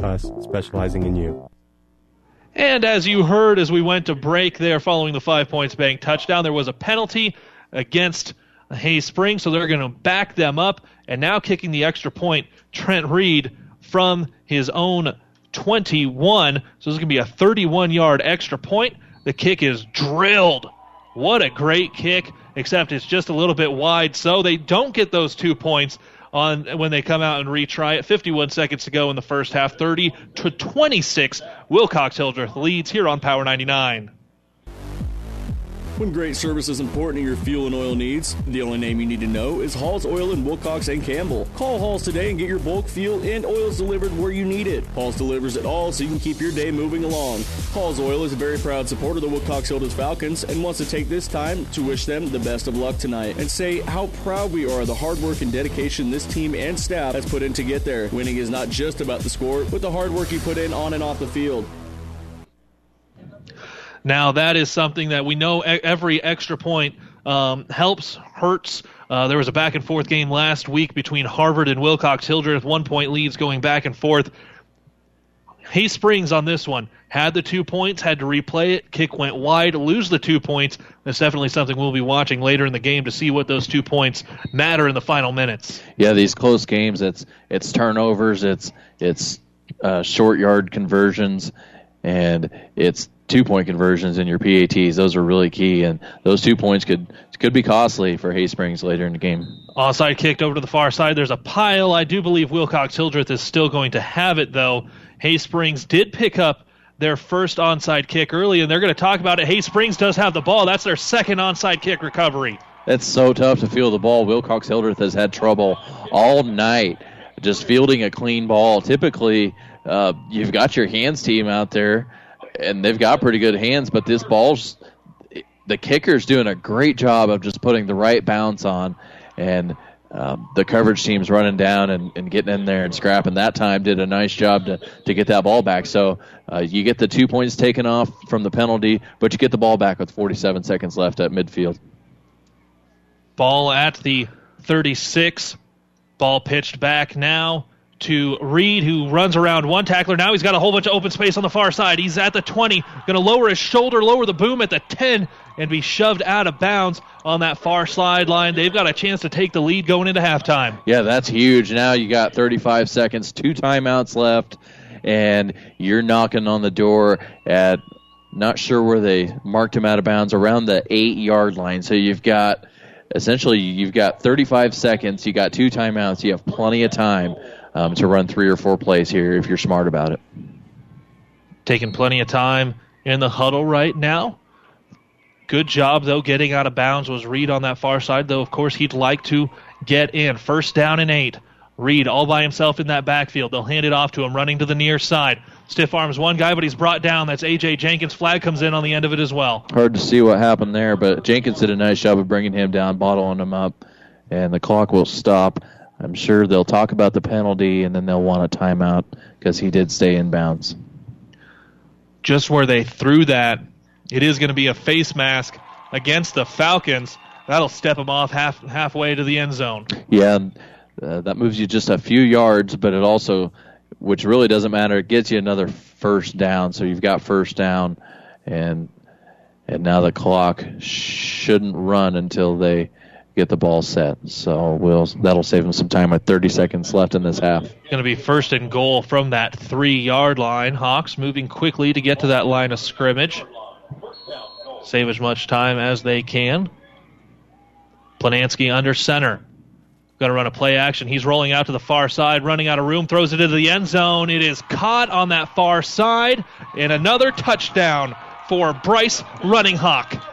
us, specializing in you. And as you heard as we went to break there following the five points bank touchdown, there was a penalty against Hay Springs, so they're going to back them up. And now kicking the extra point, Trent Reed from his own 21. So this is going to be a 31 yard extra point. The kick is drilled. What a great kick, except it's just a little bit wide. So they don't get those two points on when they come out and retry it. 51 seconds to go in the first half. 30 to 26. Wilcox Hildreth leads here on Power 99. When great service is important to your fuel and oil needs, the only name you need to know is Halls Oil in Wilcox and Campbell. Call Halls today and get your bulk fuel and oils delivered where you need it. Halls delivers it all so you can keep your day moving along. Halls Oil is a very proud supporter of the Wilcox Hildreth Falcons and wants to take this time to wish them the best of luck tonight and say how proud we are of the hard work and dedication this team and staff has put in to get there. Winning is not just about the score, but the hard work you put in on and off the field. Now that is something that we know every extra point um, helps, hurts. Uh, there was a back and forth game last week between Harvard and Wilcox Hildreth, one point leads going back and forth. Hay Springs on this one had the two points, had to replay it. Kick went wide, lose the two points. That's definitely something we'll be watching later in the game to see what those two points matter in the final minutes. Yeah, these close games, it's it's turnovers, it's it's uh, short yard conversions, and it's two point conversions in your PATs. Those are really key, and those two points could could be costly for Hay Springs later in the game. Offside kicked over to the far side. There's a pile. I do believe Wilcox Hildreth is still going to have it though. Hay Springs did pick up their first onside kick early, and they're going to talk about it. Hay Springs does have the ball. That's their second onside kick recovery. It's so tough to field the ball. Wilcox Hildreth has had trouble all night just fielding a clean ball. Typically, uh, you've got your hands team out there and they've got pretty good hands, but this ball's the kicker's doing a great job of just putting the right bounce on, and um, the coverage team's running down and, and, getting in there and scrapping. That time did a nice job to, to get that ball back. So uh, you get the two points taken off from the penalty, but you get the ball back with 47 seconds left at midfield. Ball at the 36. Ball pitched back now to Reed, who runs around one tackler. Now he's got a whole bunch of open space on the far side. He's at the 20, going to lower his shoulder, lower the boom at the 10, and be shoved out of bounds on that far sideline. They've got a chance to take the lead going into halftime. Yeah, that's huge. Now you got 35 seconds, two timeouts left, and you're knocking on the door at not sure where they marked him out of bounds around the eight yard line. So you've got essentially you've got 35 seconds. You got two timeouts. You have plenty of time um, to run three or four plays here if you're smart about it. Taking plenty of time in the huddle right now. Good job, though, getting out of bounds was Reed on that far side, though, of course, he'd like to get in. First down and eight. Reed all by himself in that backfield. They'll hand it off to him, running to the near side. Stiff arms one guy, but he's brought down. That's A.J. Jenkins. Flag comes in on the end of it as well. Hard to see what happened there, but Jenkins did a nice job of bringing him down, bottling him up, and the clock will stop. I'm sure they'll talk about the penalty and then they'll want a timeout because he did stay in bounds. Just where they threw that, it is going to be a face mask against the Falcons. That'll step them off half halfway to the end zone. Yeah, uh, that moves you just a few yards, but it also, which really doesn't matter, it gets you another first down. So you've got first down, and and now the clock shouldn't run until they get the ball set. So we'll that'll save them some time with 30 seconds left in this half. Going to be first and goal from that three yard line. Hawks moving quickly to get to that line of scrimmage. Save as much time as they can. Planansky under center. Going to run a play action. He's rolling out to the far side, running out of room, throws it into the end zone. It is caught on that far side, and another touchdown for Bryce Runninghawk.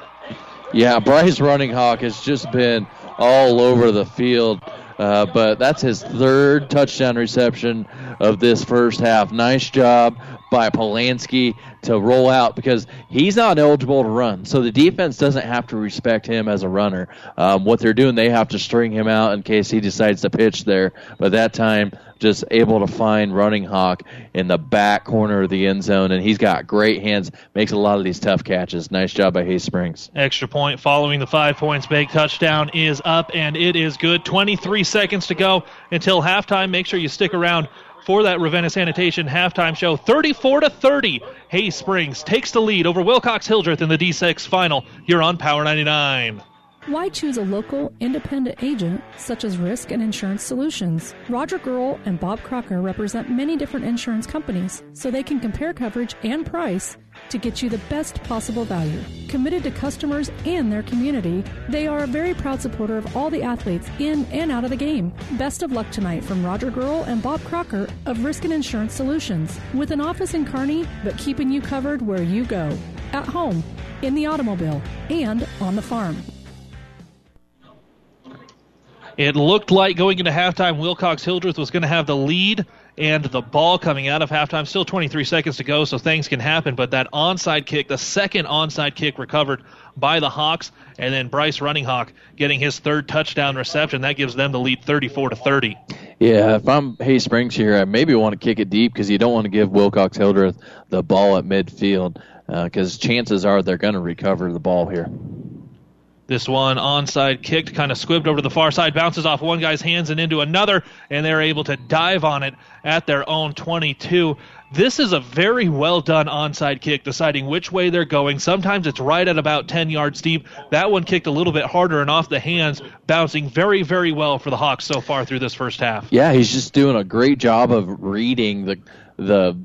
Yeah, Bryce Runninghawk has just been all over the field. Uh, but that's his third touchdown reception of this first half. Nice job by Polanski to roll out because he's not eligible to run. So the defense doesn't have to respect him as a runner. Um, what they're doing, they have to string him out in case he decides to pitch there. But that time, just able to find Runninghawk in the back corner of the end zone, and he's got great hands, makes a lot of these tough catches. Nice job by Hay Springs. Extra point following the five points big touchdown is up, and it is good. 23 seconds to go until halftime. Make sure you stick around for that Ravenna Sanitation halftime show. 34 to 30. Hay Springs takes the lead over Wilcox Hildreth in the D6 final here on Power 99. Why choose a local, independent agent such as Risk and Insurance Solutions? Roger Girl and Bob Crocker represent many different insurance companies, so they can compare coverage and price to get you the best possible value. Committed to customers and their community, they are a very proud supporter of all the athletes in and out of the game. Best of luck tonight from Roger Girl and Bob Crocker of Risk and Insurance Solutions, with an office in Kearney, but keeping you covered where you go at home, in the automobile, and on the farm. It looked like going into halftime, Wilcox Hildreth was going to have the lead and the ball coming out of halftime. Still 23 seconds to go, so things can happen. But that onside kick, the second onside kick recovered by the Hawks, and then Bryce Runninghawk getting his third touchdown reception. That gives them the lead 34 to 30. Yeah, if I'm Hay Springs here, I maybe want to kick it deep because you don't want to give Wilcox Hildreth the ball at midfield because uh, chances are they're going to recover the ball here. This one onside kicked, kind of squibbed over to the far side, bounces off one guy's hands and into another, and they're able to dive on it at their own 22. This is a very well done onside kick, deciding which way they're going. Sometimes it's right at about 10 yards deep. That one kicked a little bit harder and off the hands, bouncing very, very well for the Hawks so far through this first half. Yeah, he's just doing a great job of reading the the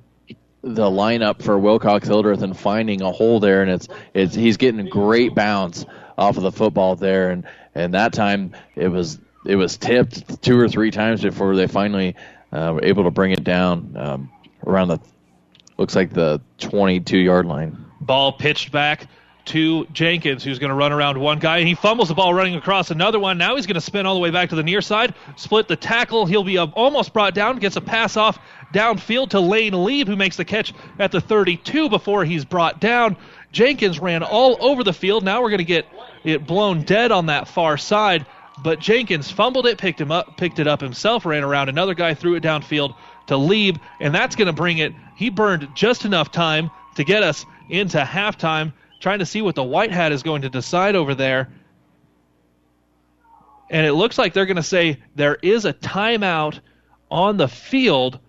the lineup for Wilcox Hildreth and finding a hole there, and it's it's he's getting great bounce off of the football there, and and that time it was it was tipped two or three times before they finally uh, were able to bring it down um, around the looks like the 22 yard line. Ball pitched back to Jenkins, who's going to run around one guy, and he fumbles the ball running across another one. Now he's going to spin all the way back to the near side, split the tackle. He'll be almost brought down, gets a pass off downfield to Lane Lieb, who makes the catch at the 32 before he's brought down. Jenkins ran all over the field. Now we're going to get it blown dead on that far side. But Jenkins fumbled it, picked him up, picked it up himself, ran around. Another guy threw it downfield to Lieb, and that's going to bring it. He burned just enough time to get us into halftime. Trying to see what the white hat is going to decide over there. And it looks like they're going to say there is a timeout on the field.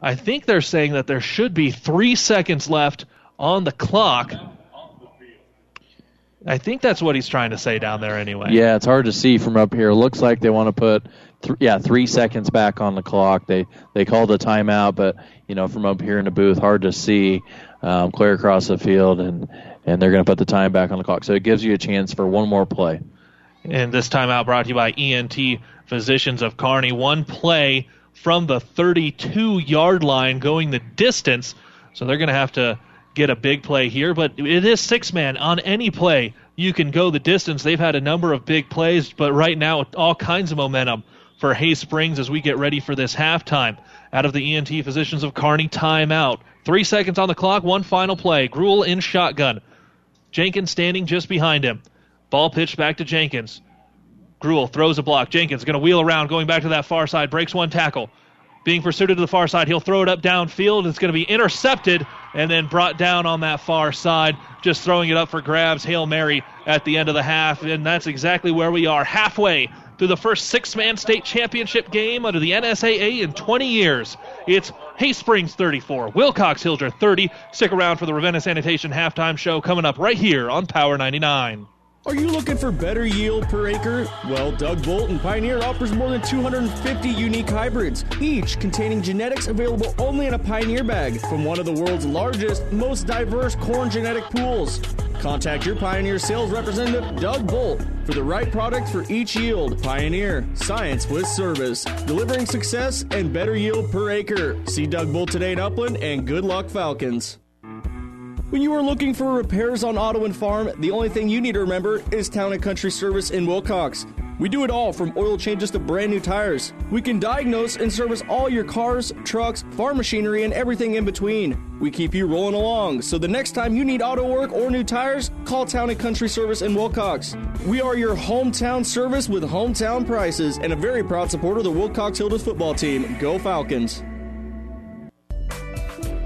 I think they're saying that there should be three seconds left on the clock. I think that's what he's trying to say down there anyway. Yeah, it's hard to see from up here. It looks like they want to put th- yeah, 3 seconds back on the clock. They they called a timeout, but you know, from up here in the booth hard to see um, clear across the field and and they're going to put the time back on the clock. So it gives you a chance for one more play. And this timeout brought to you by ENT Physicians of Kearney. One play from the 32 yard line going the distance. So they're going to have to get a big play here, but it is six man on any play. You can go the distance. They've had a number of big plays, but right now, all kinds of momentum for Hay Springs as we get ready for this halftime. Out of the ENT Physicians of Kearney timeout. Three seconds on the clock, one final play. Gruel in shotgun. Jenkins standing just behind him. Ball pitched back to Jenkins. Gruel throws a block. Jenkins going to wheel around, going back to that far side, breaks one tackle. Being pursued to the far side. He'll throw it up downfield. It's going to be intercepted and then brought down on that far side. Just throwing it up for grabs. Hail Mary at the end of the half. And that's exactly where we are, halfway through the first six man state championship game under the NSAA in 20 years. It's Hay Springs 34, Wilcox Hildreth 30. Stick around for the Ravenna Sanitation halftime show coming up right here on Power 99. Are you looking for better yield per acre? Well, Doug Bolt and Pioneer offers more than 250 unique hybrids, each containing genetics available only in a Pioneer bag from one of the world's largest, most diverse corn genetic pools. Contact your Pioneer sales representative, Doug Bolt, for the right product for each yield. Pioneer, science with service, delivering success and better yield per acre. See Doug Bolt today in Upland, and good luck, Falcons. When you are looking for repairs on auto and farm, the only thing you need to remember is Town and Country Service in Wilcox. We do it all from oil changes to brand new tires. We can diagnose and service all your cars, trucks, farm machinery, and everything in between. We keep you rolling along, so the next time you need auto work or new tires, call Town and Country Service in Wilcox. We are your hometown service with hometown prices and a very proud supporter of the Wilcox Hildreth football team. Go Falcons!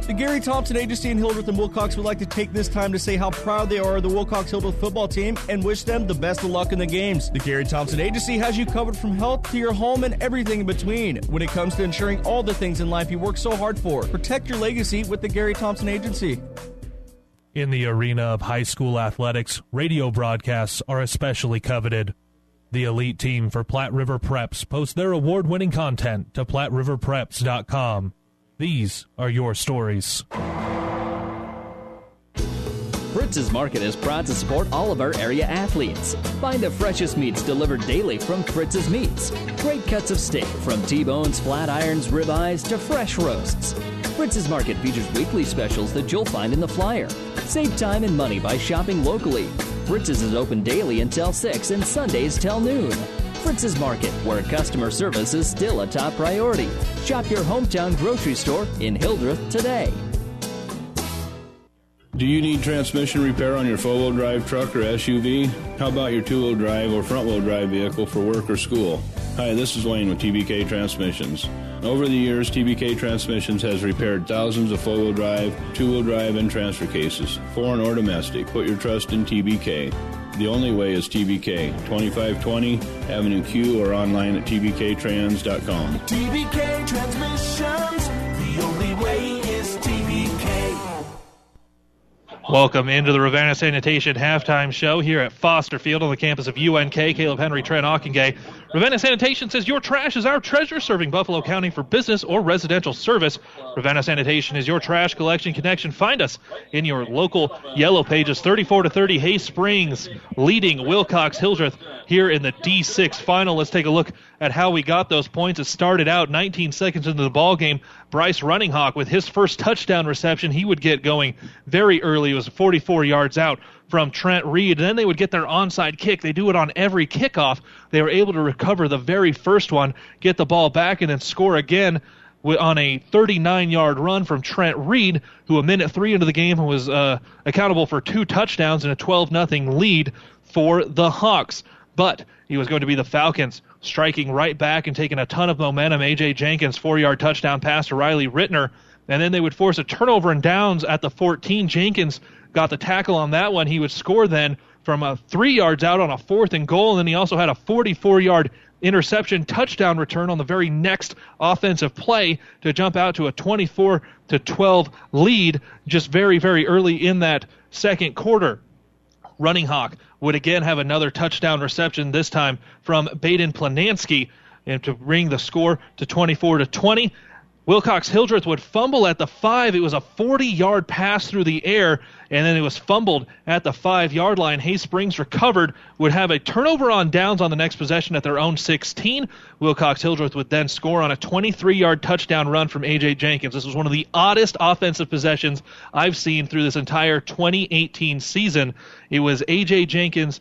The Gary Thompson Agency in Hildreth and Wilcox would like to take this time to say how proud they are of the Wilcox Hildreth football team and wish them the best of luck in the games. The Gary Thompson Agency has you covered from health to your home and everything in between. When it comes to ensuring all the things in life you work so hard for, protect your legacy with the Gary Thompson Agency. In the arena of high school athletics, radio broadcasts are especially coveted. The elite team for Platte River Preps posts their award winning content to PlatteRiverPreps.com. These are your stories. Fritz's Market is proud to support all of our area athletes. Find the freshest meats delivered daily from Fritz's Meats. Great cuts of steak from T-bones, flat irons, ribeyes to fresh roasts. Fritz's Market features weekly specials that you'll find in the flyer. Save time and money by shopping locally. Fritz's is open daily until 6 and Sundays till noon. Market, where customer service is still a top priority. Shop your hometown grocery store in Hildreth today. Do you need transmission repair on your four wheel drive truck or SUV? How about your two wheel drive or front wheel drive vehicle for work or school? Hi, this is Wayne with TBK Transmissions. Over the years, TBK Transmissions has repaired thousands of four wheel drive, two wheel drive, and transfer cases, foreign or domestic. Put your trust in TBK. The only way is TBK, 2520 Avenue Q or online at tbktrans.com. TBK Transmissions, the only way is TBK. Welcome into the Ravenna Sanitation halftime show here at Foster Field on the campus of UNK. Caleb Henry, Trent Ockengay. Ravenna Sanitation says your trash is our treasure, serving Buffalo County for business or residential service. Ravenna Sanitation is your trash collection connection. Find us in your local yellow pages, 34 to 30 Hay Springs, leading Wilcox Hildreth here in the D6 final. Let's take a look at how we got those points. It started out 19 seconds into the ball game. Bryce Runninghawk with his first touchdown reception. He would get going very early. It was 44 yards out from Trent Reed. And then they would get their onside kick. They do it on every kickoff. They were able to recover the very first one, get the ball back, and then score again on a 39 yard run from Trent Reed, who a minute three into the game was uh, accountable for two touchdowns and a 12 0 lead for the Hawks. But he was going to be the Falcons striking right back and taking a ton of momentum. A.J. Jenkins, four yard touchdown pass to Riley Rittner. And then they would force a turnover and downs at the 14. Jenkins got the tackle on that one. He would score then from a three yards out on a fourth and goal. And then he also had a 44 yard interception touchdown return on the very next offensive play to jump out to a 24 to 12 lead just very, very early in that second quarter. Runninghawk would again have another touchdown reception, this time from Baden Planansky, and to bring the score to 24 to 20. Wilcox Hildreth would fumble at the five. It was a 40 yard pass through the air, and then it was fumbled at the five yard line. Hay Springs recovered, would have a turnover on downs on the next possession at their own 16. Wilcox Hildreth would then score on a 23 yard touchdown run from A.J. Jenkins. This was one of the oddest offensive possessions I've seen through this entire 2018 season. It was A.J. Jenkins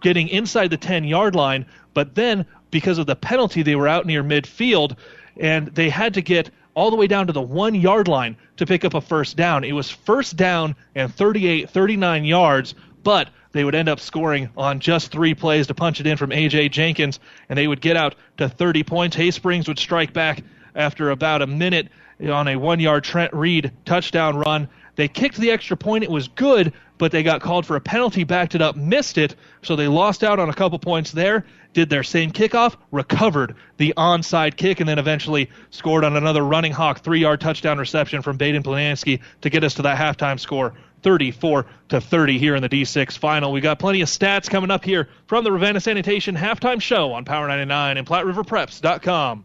getting inside the 10 yard line, but then because of the penalty, they were out near midfield and they had to get all the way down to the one yard line to pick up a first down. It was first down and 38, 39 yards, but they would end up scoring on just three plays to punch it in from A.J. Jenkins, and they would get out to 30 points. Hay Springs would strike back after about a minute on a one yard Trent Reed touchdown run. They kicked the extra point. It was good, but they got called for a penalty, backed it up, missed it. So they lost out on a couple points there. Did their same kickoff, recovered the onside kick, and then eventually scored on another Runninghawk three yard touchdown reception from Baden Planansky to get us to that halftime score. 34 to 30 here in the D6 final. We got plenty of stats coming up here from the Ravenna Sanitation halftime show on Power 99 and PlatteRiverPreps.com.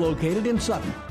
located in Sutton.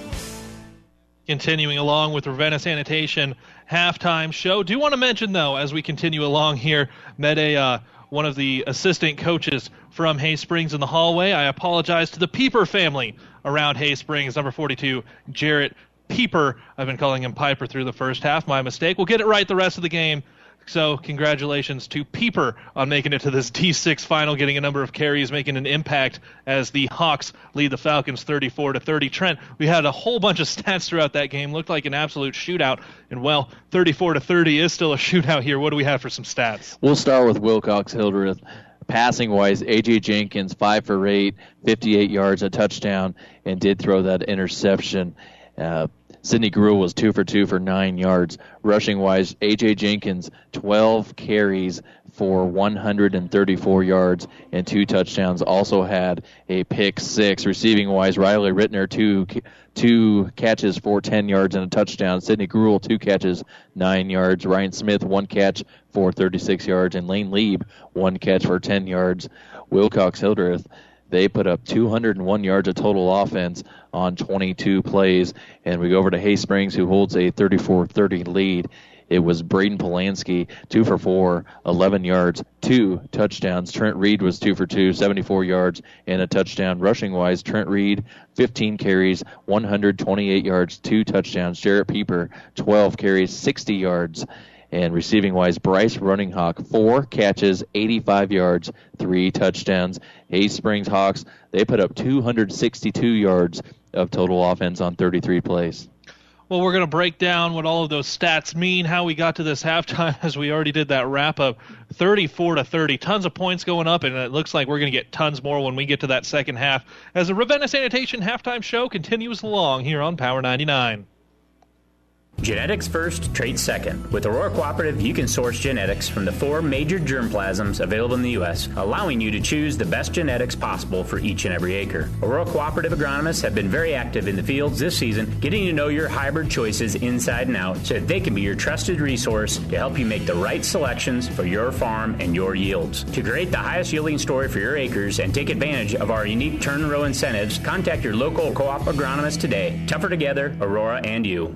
Continuing along with Ravenna Sanitation halftime show. Do want to mention though, as we continue along here, met a uh, one of the assistant coaches from Hay Springs in the hallway. I apologize to the Peeper family around Hay Springs. Number 42, Jarrett Peeper. I've been calling him Piper through the first half. My mistake. We'll get it right the rest of the game. So, congratulations to Peeper on making it to this D6 final, getting a number of carries, making an impact as the Hawks lead the Falcons 34 to 30. Trent, we had a whole bunch of stats throughout that game. Looked like an absolute shootout, and well, 34 to 30 is still a shootout here. What do we have for some stats? We'll start with Wilcox Hildreth. Passing wise, AJ Jenkins five for eight, 58 yards, a touchdown, and did throw that interception. Uh, Sidney Gruel was two for two for nine yards. Rushing wise, A.J. Jenkins, 12 carries for 134 yards and two touchdowns. Also had a pick six. Receiving wise, Riley Rittner, two two catches for 10 yards and a touchdown. Sidney Gruel, two catches, nine yards. Ryan Smith, one catch for 36 yards. And Lane Lieb, one catch for 10 yards. Wilcox Hildreth, they put up 201 yards of total offense on 22 plays. And we go over to Hay Springs, who holds a 34 30 lead. It was Braden Planansky, two for four, 11 yards, two touchdowns. Trent Reed was two for two, 74 yards, and a touchdown. Rushing wise, Trent Reed, 15 carries, 128 yards, two touchdowns. Jarrett Peeper, 12 carries, 60 yards. And receiving wise, Bryce Runninghawk, four catches, 85 yards, three touchdowns. Hay Springs Hawks, they put up 262 yards of total offense on 33 plays. Well, we're going to break down what all of those stats mean, how we got to this halftime, as we already did that wrap up. 34 to 30, tons of points going up, and it looks like we're going to get tons more when we get to that second half. As the Ravenna Sanitation halftime show continues along here on Power 99. Genetics first, traits second. With Aurora Cooperative, you can source genetics from the four major germplasms available in the U.S., allowing you to choose the best genetics possible for each and every acre. Aurora Cooperative agronomists have been very active in the fields this season, getting to know your hybrid choices inside and out so that they can be your trusted resource to help you make the right selections for your farm and your yields. To create the highest yielding story for your acres and take advantage of our unique turn row incentives, contact your local co op agronomist today. Tougher together, Aurora and you.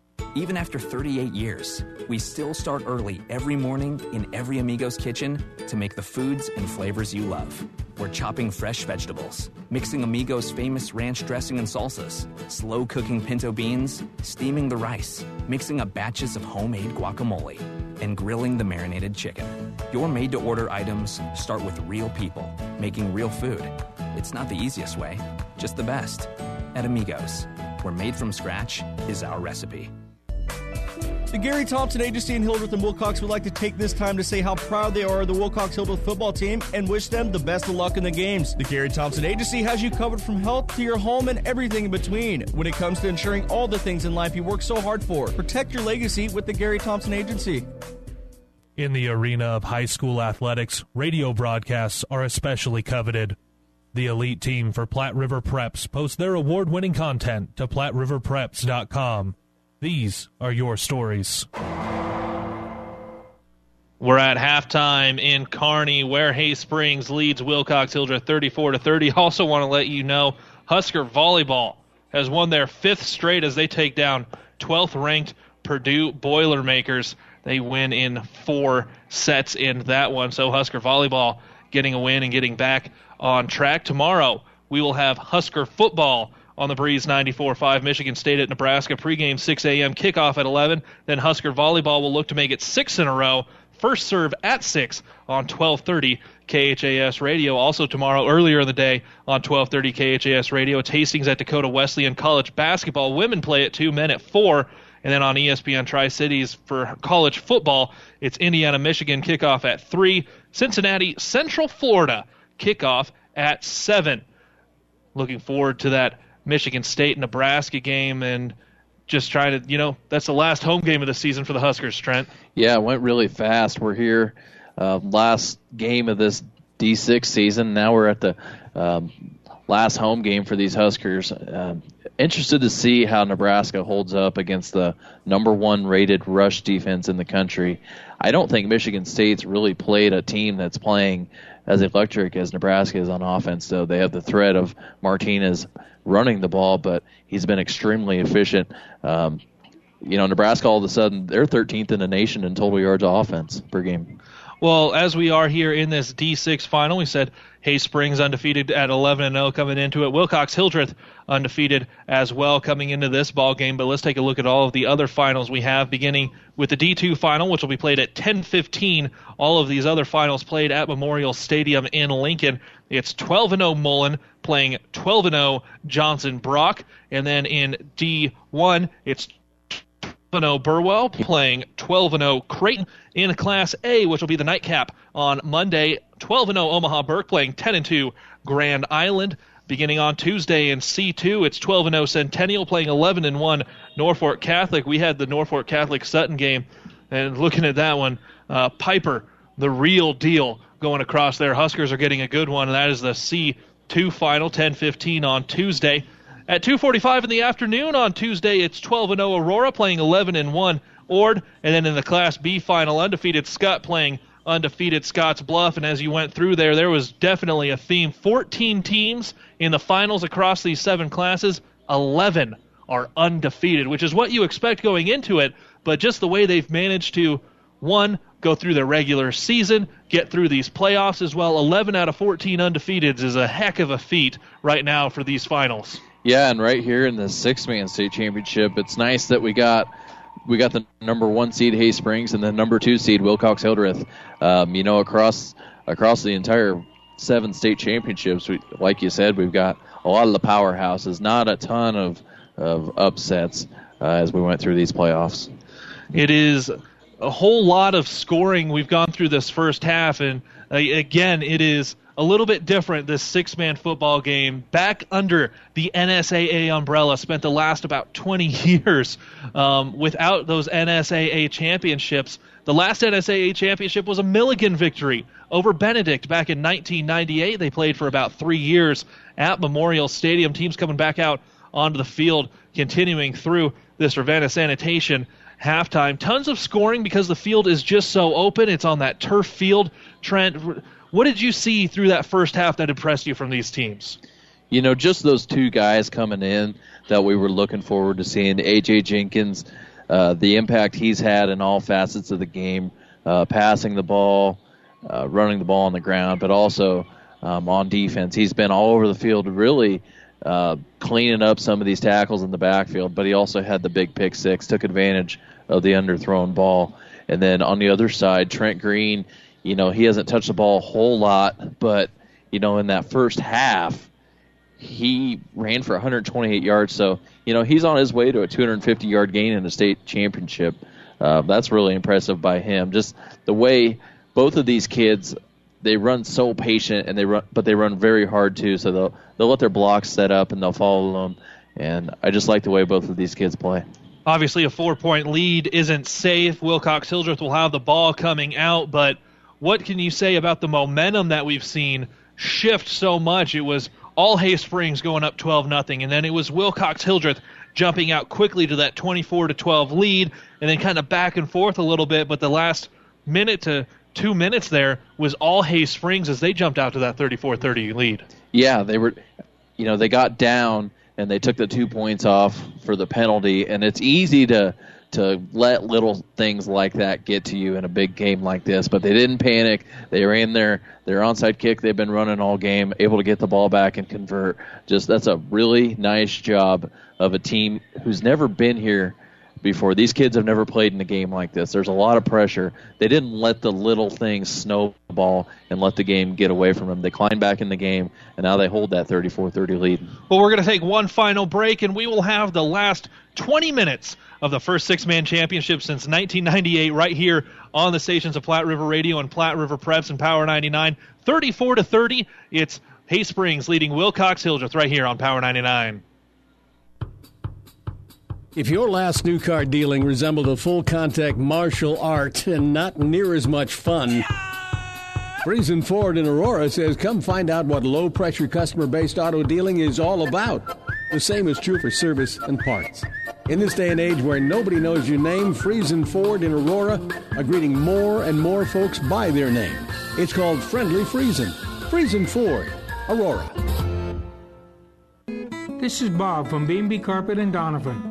Even after 38 years, we still start early every morning in every Amigos kitchen to make the foods and flavors you love. We're chopping fresh vegetables, mixing Amigos' famous ranch dressing and salsas, slow cooking pinto beans, steaming the rice, mixing up batches of homemade guacamole, and grilling the marinated chicken. Your made to order items start with real people making real food. It's not the easiest way, just the best. At Amigos, where made from scratch is our recipe. The Gary Thompson Agency in Hildreth and Wilcox would like to take this time to say how proud they are of the Wilcox Hildreth football team and wish them the best of luck in the games. The Gary Thompson Agency has you covered from health to your home and everything in between. When it comes to ensuring all the things in life you work so hard for, protect your legacy with the Gary Thompson Agency. In the arena of high school athletics, radio broadcasts are especially coveted. The elite team for Platte River Preps post their award winning content to PlatteRiverPreps.com. These are your stories. We're at halftime in Kearney, where Hay Springs leads Wilcox Hildreth 34 to 30. Also, want to let you know Husker volleyball has won their fifth straight as they take down 12th ranked Purdue Boilermakers. They win in four sets in that one. So Husker volleyball getting a win and getting back on track. Tomorrow we will have Husker football on the Breeze 94.5. Michigan State at Nebraska. Pregame 6 a.m. Kickoff at 11. Then Husker volleyball will look to make it six in a row. First serve at 6 on 1230 KHAS radio. Also tomorrow, earlier in the day on 1230 KHAS radio, it's Hastings at Dakota Wesleyan College basketball. Women play at 2, men at 4. And then on ESPN Tri Cities for college football, it's Indiana, Michigan kickoff at 3. Cincinnati, Central Florida kickoff at 7. Looking forward to that Michigan State Nebraska game and just trying to, you know, that's the last home game of the season for the Huskers, Trent. Yeah, it went really fast. We're here, uh, last game of this D6 season. Now we're at the um, last home game for these Huskers. Um, interested to see how Nebraska holds up against the number one rated rush defense in the country. I don't think Michigan State's really played a team that's playing as electric as Nebraska is on offense, though. They have the threat of Martinez running the ball, but he's been extremely efficient. Um, you know, Nebraska all of a sudden they're 13th in the nation in total yards of offense per game. Well, as we are here in this D6 final, we said Hay Springs undefeated at 11 and 0 coming into it. Wilcox Hildreth undefeated as well coming into this ball game. But let's take a look at all of the other finals we have, beginning with the D2 final, which will be played at 10:15. All of these other finals played at Memorial Stadium in Lincoln. It's 12 and 0 Mullen playing 12 and 0 Johnson Brock, and then in D1 it's 12 0 Burwell playing 12 0 Creighton in Class A, which will be the nightcap on Monday. 12 0 Omaha Burke playing 10 2 Grand Island. Beginning on Tuesday in C2, it's 12 0 Centennial playing 11 1 Norfolk Catholic. We had the Norfolk Catholic Sutton game, and looking at that one, uh, Piper, the real deal, going across there. Huskers are getting a good one, and that is the C2 final, 10 15 on Tuesday. At 2:45 in the afternoon on Tuesday, it's 12 0 Aurora playing 11 and 1 Ord, and then in the Class B final, undefeated Skutt playing undefeated Scottsbluff. And as you went through there, there was definitely a theme. 14 teams in the finals across these seven classes. 11 are undefeated, which is what you expect going into it. But just the way they've managed to one go through their regular season, get through these playoffs as well. 11 out of 14 undefeateds is a heck of a feat right now for these finals. Yeah, and right here in the six man state championship, it's nice that we got we got the number one seed Hay Springs and the number two seed Wilcox Hildreth. Um, you know, across across the entire seven state championships, we, like you said, we've got a lot of the powerhouses. Not a ton of of upsets uh, as we went through these playoffs. It is a whole lot of scoring. We've gone through this first half, and uh, again, it is a little bit different this six man football game back under the NSAA umbrella spent the last about 20 years um, without those NSAA championships. The last NSAA championship was a Milligan victory over Benedict back in 1998. They played for about three years at Memorial Stadium. Teams coming back out onto the field, continuing through this Ravenna sanitation halftime. Tons of scoring because the field is just so open. It's on that turf field. Trent, what did you see through that first half that impressed you from these teams? You know, just those two guys coming in that we were looking forward to seeing. AJ Jenkins, uh, the impact he's had in all facets of the game, uh, passing the ball, uh, running the ball on the ground, but also um, on defense. He's been all over the field, really uh, cleaning up some of these tackles in the backfield. But he also had the big pick six, took advantage of the underthrown ball. And then on the other side, Trent Green, you know, he hasn't touched the ball a whole lot, but you know, in that first half, he ran for 128 yards. So, you know, he's on his way to a 250 yard gain in the state championship. Uh, that's really impressive by him. Just the way both of these kids, they run so patient and they run, but they run very hard too. So they'll they'll let their blocks set up and they'll follow them. And I just like the way both of these kids play. Obviously, a four point lead isn't safe. Wilcox Hildreth will have the ball coming out, but what can you say about the momentum that we've seen shift so much? It was all Hay Springs going up 12 nothing, and then it was Wilcox Hildreth jumping out quickly to that 24 to 12 lead, and then kind of back and forth a little bit. But the last minute to two minutes there was all Hay Springs as they jumped out to that 34-30 lead. Yeah, they were, you know, they got down and they took the two points off for the penalty, and it's easy to to let little things like that get to you in a big game like this. But they didn't panic. They ran their their onside kick they've been running all game, able to get the ball back and convert. Just that's a really nice job of a team who's never been here before. These kids have never played in a game like this. There's a lot of pressure. They didn't let the little things snowball and let the game get away from them. They climbed back in the game, and now they hold that 34-30 lead. Well, we're going to take one final break, and we will have the last 20 minutes of the first six-man championship since 1998 right here on the stations of Platte River Radio and Platte River Preps and Power 99. 34 to 30. It's Hay Springs leading Wilcox Hildreth right here on Power 99. If your last new car dealing resembled a full contact martial art and not near as much fun, Friesen Ford in Aurora says come find out what low pressure customer based auto dealing is all about. The same is true for service and parts. In this day and age where nobody knows your name, Friesen Ford in Aurora are greeting more and more folks by their name. It's called Friendly Friesen. Friesen Ford, Aurora. This is Bob from B&B Carpet and Doniphan.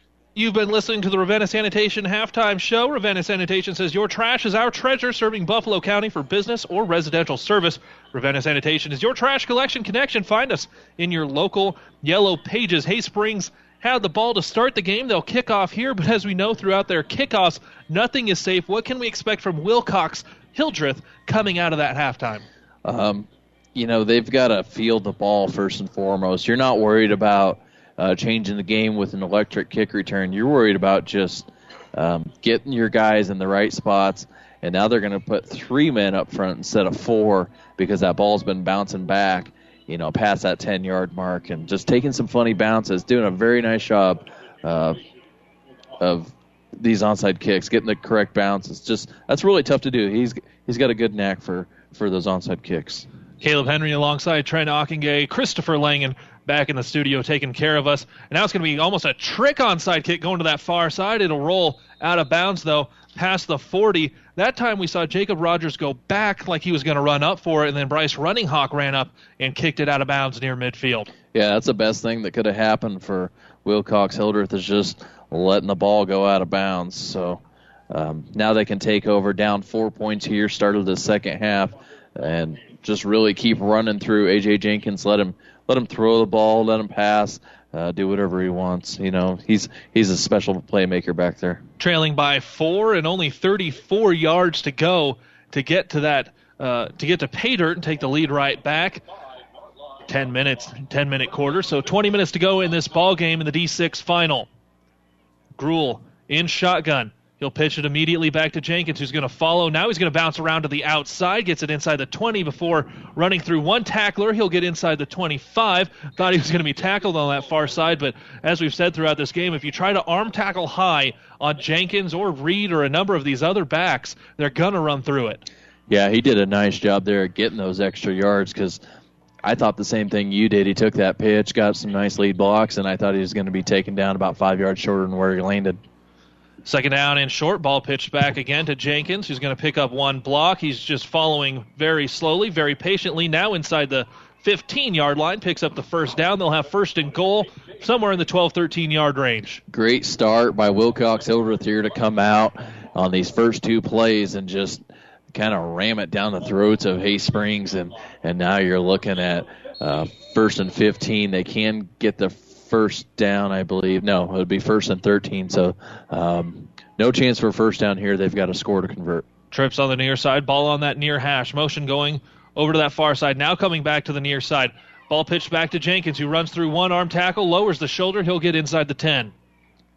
You've been listening to the Ravenna Sanitation halftime show. Ravenna Sanitation says your trash is our treasure, serving Buffalo County for business or residential service. Ravenna Sanitation is your trash collection connection. Find us in your local yellow pages. Hay Springs had the ball to start the game. They'll kick off here, but as we know throughout their kickoffs, nothing is safe. What can we expect from Wilcox Hildreth coming out of that halftime? Um, you know, they've got to field the ball first and foremost. You're not worried about uh, changing the game with an electric kick return. You're worried about just um, getting your guys in the right spots. And now they're going to put three men up front instead of four because that ball's been bouncing back, you know, past that 10 yard mark and just taking some funny bounces, doing a very nice job uh, of these onside kicks, getting the correct bounce. It's just that's really tough to do. He's he's got a good knack for for those onside kicks. Caleb Henry alongside Trent Ockingay, Christopher Langen back in the studio taking care of us. And now it's going to be almost a trick onside kick going to that far side. It'll roll out of bounds, though, past the 40. That time we saw Jacob Rogers go back like he was going to run up for it, and then Bryce Runninghawk ran up and kicked it out of bounds near midfield. Yeah, that's the best thing that could have happened for Wilcox Hildreth is just letting the ball go out of bounds. So um, now they can take over down four points here, started the second half, and just really keep running through AJ Jenkins. Let him let him throw the ball, let him pass, uh, do whatever he wants. You know, he's he's a special playmaker back there. Trailing by four and only 34 yards to go to get to that uh, to get to pay dirt and take the lead right back. 10 minutes, 10 minute quarter. So 20 minutes to go in this ball game in the D6 final. Gruel in shotgun. He'll pitch it immediately back to Jenkins, who's going to follow. Now he's going to bounce around to the outside, gets it inside the 20 before running through one tackler. He'll get inside the 25. Thought he was going to be tackled on that far side, but as we've said throughout this game, if you try to arm tackle high on Jenkins or Reed or a number of these other backs, they're going to run through it. Yeah, he did a nice job there getting those extra yards because I thought the same thing you did. He took that pitch, got some nice lead blocks, and I thought he was going to be taken down about five yards shorter than where he landed. Second down and short. Ball pitched back again to Jenkins, who's going to pick up one block. He's just following very slowly, very patiently. Now inside the 15 yard line, picks up the first down. They'll have first and goal somewhere in the 12 13 yard range. Great start by Wilcox Hildreth here to come out on these first two plays and just kind of ram it down the throats of Hay Springs. And, and now you're looking at uh, first and 15. They can get the first down, I believe. No, it would be first and 13. So um, no chance for first down here. They've got a score to convert. Trips on the near side, ball on that near hash. Motion going over to that far side. Now coming back to the near side. Ball pitched back to Jenkins, who runs through one arm tackle, lowers the shoulder. He'll get inside the 10.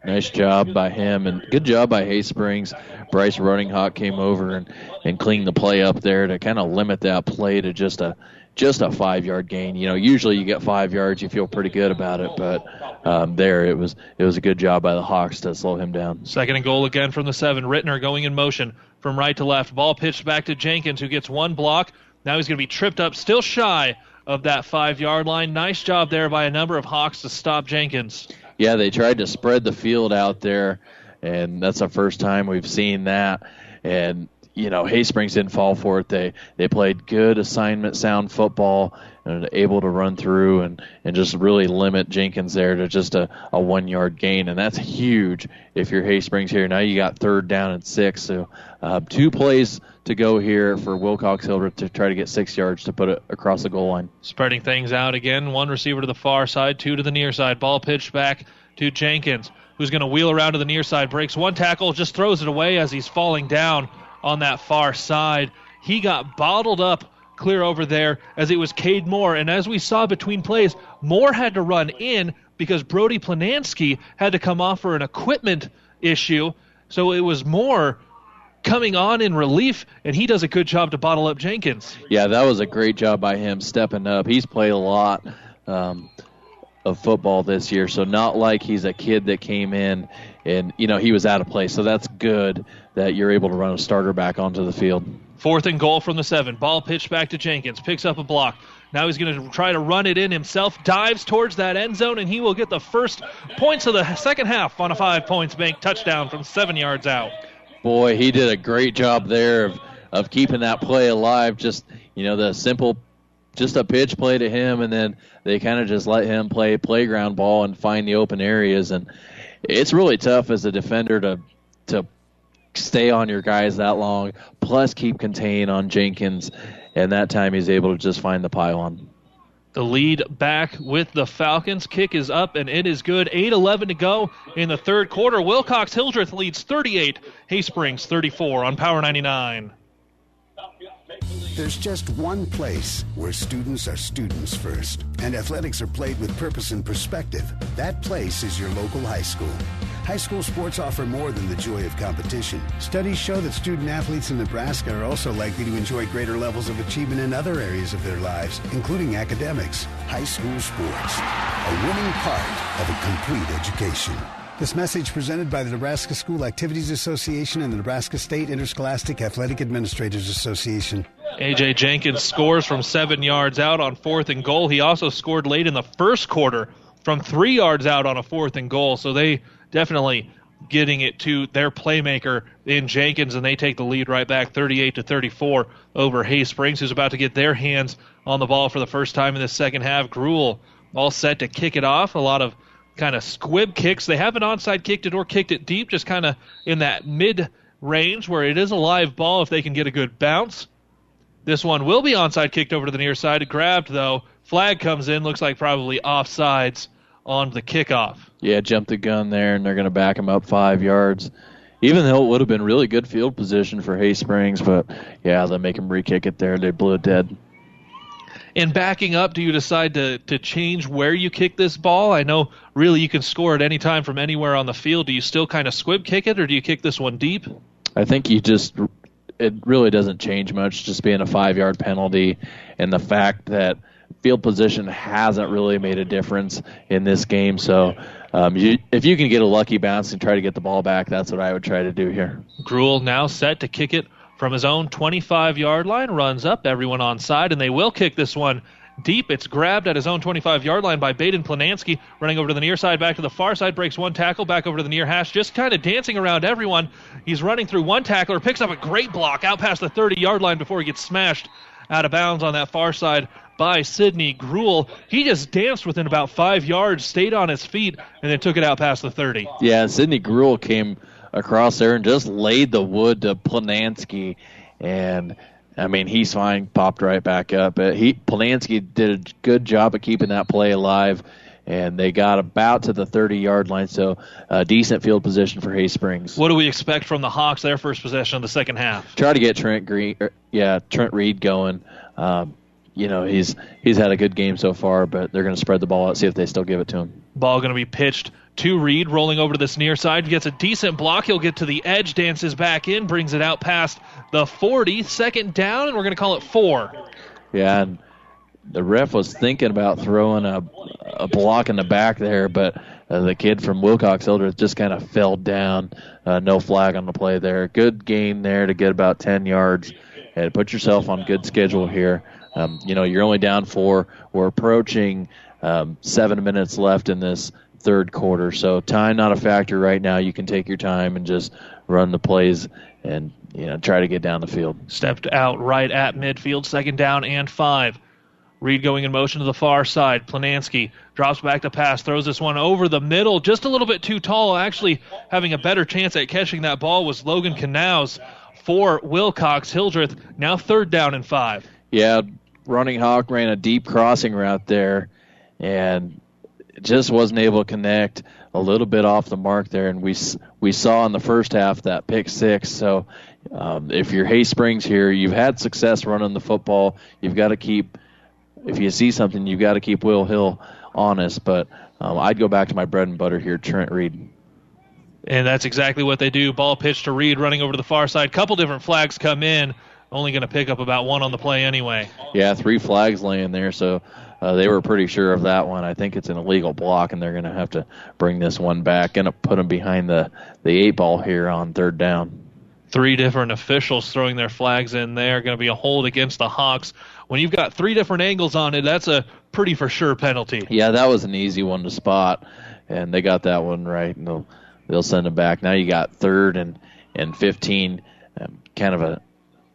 Nice job by him, and good job by Hay Springs. Bryce Runninghawk came over and, and cleaned the play up there to kind of limit that play to just a just a five yard gain. You know, usually you get five yards, you feel pretty good about it, but um, there it was it was a good job by the Hawks to slow him down. Second and goal again from the seven. Rittner going in motion from right to left. Ball pitched back to Jenkins, who gets one block. Now he's going to be tripped up, still shy of that five yard line. Nice job there by a number of Hawks to stop Jenkins. Yeah, they tried to spread the field out there, and that's the first time we've seen that. And you know, Hay Springs didn't fall for it. They they played good assignment sound football and able to run through and, and just really limit Jenkins there to just a, a one yard gain. And that's huge if you're Hay Springs here. Now you got third down and six. So uh, two plays to go here for Wilcox Hildreth to try to get six yards to put it across the goal line. Spreading things out again. One receiver to the far side, two to the near side. Ball pitched back to Jenkins, who's going to wheel around to the near side, breaks one tackle, just throws it away as he's falling down on that far side. He got bottled up clear over there as it was Cade Moore. And as we saw between plays, Moore had to run in because Brody Planansky had to come off for an equipment issue. So it was Moore coming on in relief, and he does a good job to bottle up Jenkins. Yeah, that was a great job by him stepping up. He's played a lot um, of football this year, so not like he's a kid that came in and you know he was out of place. So that's good that you're able to run a starter back onto the field. Fourth and goal from the seven. Ball pitched back to Jenkins. Picks up a block. Now he's going to try to run it in himself. Dives towards that end zone, and he will get the first points of the second half on a five points bank touchdown from seven yards out. Boy, he did a great job there of, of keeping that play alive. Just, you know, the simple, just a pitch play to him, and then they kind of just let him play playground ball and find the open areas. And it's really tough as a defender to to stay on your guys that long, plus keep contained on Jenkins, and that time he's able to just find the pylon. The lead back with the Falcons. Kick is up and it is good. 8 11 to go in the third quarter. Wilcox Hildreth leads 38, Hay Springs 34 on Power 99. There's just one place where students are students first, and athletics are played with purpose and perspective. That place is your local high school. High school sports offer more than the joy of competition. Studies show that student athletes in Nebraska are also likely to enjoy greater levels of achievement in other areas of their lives, including academics. High school sports, a winning part of a complete education. This message presented by the Nebraska School Activities Association and the Nebraska State Interscholastic Athletic Administrators Association. AJ Jenkins scores from seven yards out on fourth and goal. He also scored late in the first quarter from three yards out on a fourth and goal. So they definitely getting it to their playmaker in Jenkins, and they take the lead right back, 38 to 34 over Hay Springs, who's about to get their hands on the ball for the first time in the second half. Gruel all set to kick it off. A lot of kind of squib kicks. They haven't onside kicked it or kicked it deep, just kind of in that mid range where it is a live ball if they can get a good bounce. This one will be onside kicked over to the near side. Grabbed, though. Flag comes in. Looks like probably offsides on the kickoff. Yeah, jumped the gun there, and they're going to back him up five yards. even though it would have been really good field position for Hay Springs, but yeah, they make him re-kick it there. They blew it dead. In backing up, do you decide to, to change where you kick this ball? I know really you can score at any time from anywhere on the field. Do you still kind of squib kick it, or do you kick this one deep? I think you just it really doesn't change much, just being a five yard penalty, and the fact that field position hasn't really made a difference in this game. So, um, you, if you can get a lucky bounce and try to get the ball back, that's what I would try to do here. Gruel now set to kick it from his own 25 yard line, runs up, everyone on side, and they will kick this one deep. It's grabbed at his own 25 yard line by Baden Planansky, running over to the near side, back to the far side, breaks one tackle, back over to the near hash, just kind of dancing around everyone. He's running through one tackler, picks up a great block out past the 30 yard line before he gets smashed out of bounds on that far side by Sidney Gruel. He just danced within about five yards, stayed on his feet, and then took it out past the 30. Yeah, Sidney Gruel came across there and just laid the wood to Planansky, and I mean he's fine, popped right back up. But he Planansky did a good job of keeping that play alive, and they got about to the 30 yard line, so a decent field position for Hay Springs. What do we expect from the Hawks? Their first possession of the second half. Try to get Trent Green, er, yeah, Trent Reed going. Um, you know he's he's had a good game so far, but they're going to spread the ball out, see if they still give it to him. Ball going to be pitched to Reed, rolling over to this near side. Gets a decent block. He'll get to the edge, dances back in, brings it out past the 40. Second down, and we're going to call it four. Yeah, and the ref was thinking about throwing a, a block in the back there, but uh, the kid from Wilcox Hildreth just kind of fell down. Uh, no flag on the play there. Good gain there to get about 10 yards. And put yourself on good schedule here. Um, you know, you're only down four. We're approaching um, seven minutes left in this third quarter. So time not a factor right now. You can take your time and just run the plays and you know try to get down the field. Stepped out right at midfield, second down and five. Reed going in motion to the far side. Planansky drops back to pass, throws this one over the middle, just a little bit too tall. Actually, having a better chance at catching that ball was Logan Canals for Wilcox Hildreth. Now third down and five. Yeah, running hawk ran a deep crossing route there, and just wasn't able to connect a little bit off the mark there, and we we saw in the first half that pick six. So um, if you're Hay Springs here, you've had success running the football. You've got to keep if you see something, you've got to keep Will Hill honest. But um, I'd go back to my bread and butter here, Trent Reed. And that's exactly what they do. Ball pitch to Reed, running over to the far side. Couple different flags come in. Only going to pick up about one on the play anyway. Yeah, three flags laying there, so uh, they were pretty sure of that one. I think it's an illegal block, and they're going to have to bring this one back. Going to put them behind the the eight ball here on third down. Three different officials throwing their flags in there. Going to be a hold against the Hawks. When you've got three different angles on it, that's a pretty for sure penalty. Yeah, that was an easy one to spot, and they got that one right, and they'll they'll send them back. Now you got third and and 15, um, kind of a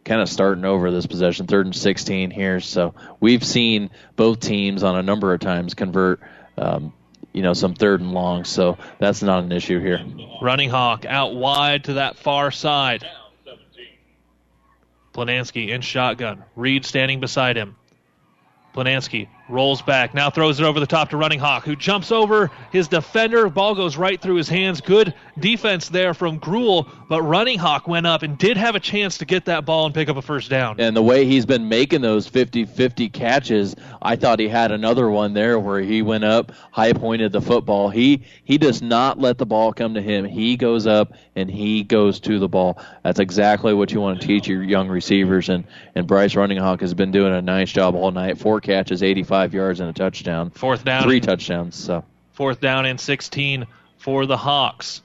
kind of starting over this possession, third and 16 here. So we've seen both teams on a number of times convert, um, you know, some third and long. So that's not an issue here. Running Hawk out wide to that far side. Planansky in shotgun. Reed standing beside him. Planansky rolls back, now throws it over the top to Running Hawk, who jumps over his defender. Ball goes right through his hands. Good defense there from Gruel, but Running Hawk went up and did have a chance to get that ball and pick up a first down. And the way he's been making those 50 50 catches, I thought he had another one there where he went up, high pointed the football. He he does not let the ball come to him. He goes up and he goes to the ball. That's exactly what you want to teach your young receivers. And, and Bryce Running Hawk has been doing a nice job all night. Four catches, 85 yards, and a touchdown. Fourth down. Three touchdowns. So Fourth down and 16 for the Hawks.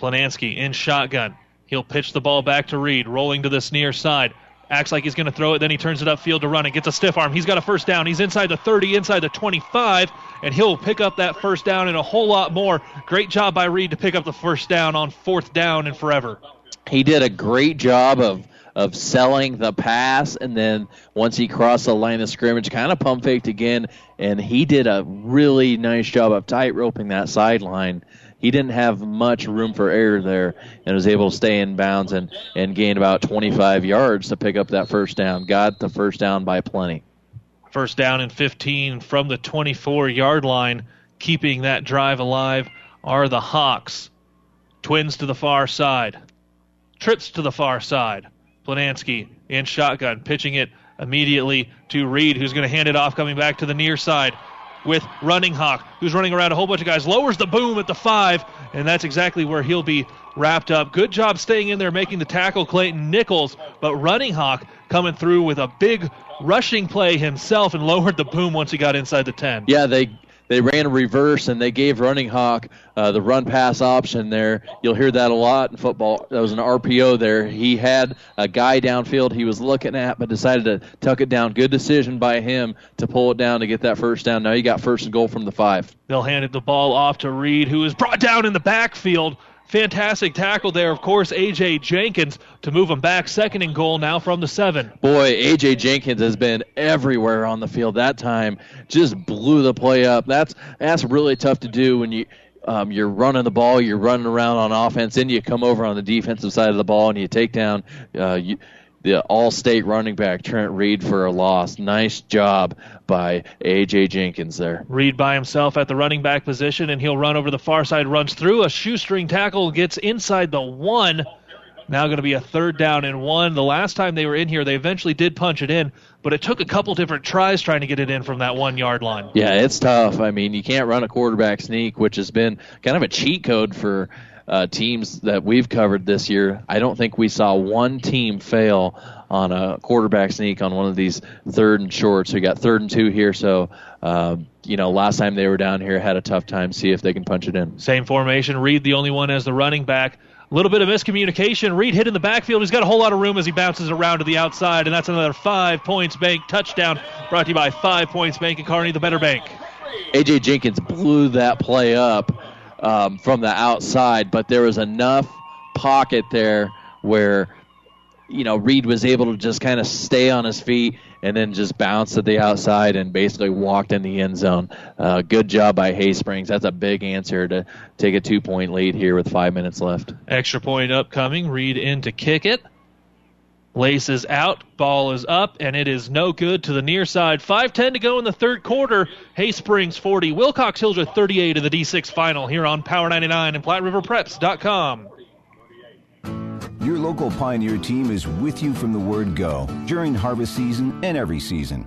Planansky in shotgun. He'll pitch the ball back to Reed, rolling to this near side. Acts like he's going to throw it, then he turns it upfield to run it. Gets a stiff arm. He's got a first down. He's inside the 30, inside the 25, and he'll pick up that first down and a whole lot more. Great job by Reed to pick up the first down on fourth down and forever. he did a great job of of selling the pass, and then once he crossed the line of scrimmage, kind of pump faked again, and he did a really nice job of tight roping that sideline. He didn't have much room for error there, and was able to stay in bounds and and gain about 25 yards to pick up that first down. Got the first down by plenty. First down and 15 from the 24 yard line, keeping that drive alive are the Hawks. Twins to the far side. Trips to the far side. Planansky in shotgun, pitching it immediately to Reed, who's going to hand it off, coming back to the near side with Running Hawk, who's running around a whole bunch of guys. Lowers the boom at the five, and that's exactly where he'll be wrapped up. Good job staying in there, making the tackle, Clayton Nichols. But Running Hawk coming through with a big rushing play himself and lowered the boom once he got inside the 10. Yeah, they they ran a reverse and they gave Running Hawk uh, the run pass option there. You'll hear that a lot in football. That was an RPO there. He had a guy downfield he was looking at, but decided to tuck it down. Good decision by him to pull it down to get that first down. Now you got first and goal from the five. They'll hand it the ball off to Reed, who is brought down in the backfield. Fantastic tackle there, of course, A.J. Jenkins to move him back. Second and goal now from the seven. Boy, A.J. Jenkins has been everywhere on the field that time. Just blew the play up. That's that's really tough to do when you um, you're running the ball, you're running around on offense, then you come over on the defensive side of the ball and you take down uh, you, the all-state running back Trent Reed for a loss. Nice job by AJ Jenkins there. Reed by himself at the running back position, and he'll run over the far side, runs through a shoestring tackle, gets inside the one. Now going to be a third down and one. The last time they were in here, they eventually did punch it in, but it took a couple different tries trying to get it in from that one yard line. Yeah, it's tough. I mean, you can't run a quarterback sneak, which has been kind of a cheat code for uh, teams that we've covered this year. I don't think we saw one team fail on a quarterback sneak on one of these third and shorts. We got third and two here, so uh, you know last time they were down here had a tough time. See if they can punch it in. Same formation. Reed the only one as the running back. A little bit of miscommunication. Reed hit in the backfield. He's got a whole lot of room as he bounces around to the outside, and that's another five points bank touchdown brought to you by Five Points Bank and Kearney, the better bank. AJ Jenkins blew that play up um, from the outside, but there was enough pocket there where you know Reed was able to just kind of stay on his feet and then just bounce to the outside and basically walked in the end zone. Uh, good job by Hay Springs. That's a big answer to take a two point lead here with five minutes left. Extra point upcoming. Reed in to kick it. Laces out, ball is up, and it is no good to the near side. 5.10 to go in the third quarter. Hay Springs 40, Wilcox Hildreth 38 in the D6 final here on Power 99 and PlatteRiverPreps.com. Your local Pioneer team is with you from the word go during harvest season and every season.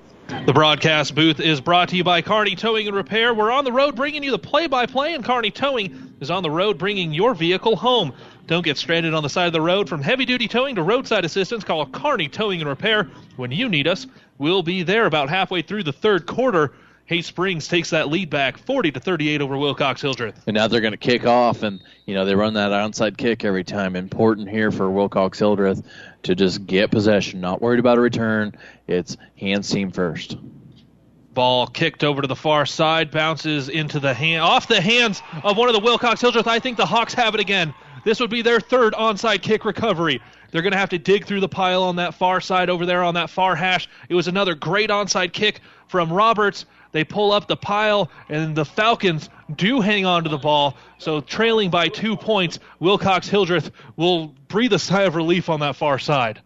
The broadcast booth is brought to you by Kearney Towing and Repair. We're on the road bringing you the play by play, and Kearney Towing is on the road bringing your vehicle home. Don't get stranded on the side of the road. From heavy duty towing to roadside assistance, call Kearney Towing and Repair. When you need us, we'll be there about halfway through the third quarter. Hay Springs takes that lead back 40 to 38 over Wilcox Hildreth. And now they're going to kick off, and you know they run that onside kick every time. Important here for Wilcox Hildreth to just get possession. Not worried about a return. It's hands team first. Ball kicked over to the far side, bounces into the hand, off the hands of one of the Wilcox Hildreth. I think the Hawks have it again. This would be their third onside kick recovery. They're going to have to dig through the pile on that far side over there on that far hash. It was another great onside kick from Roberts. They pull up the pile, and the Falcons do hang on to the ball. So, trailing by two points, Wilcox Hildreth will breathe a sigh of relief on that far side.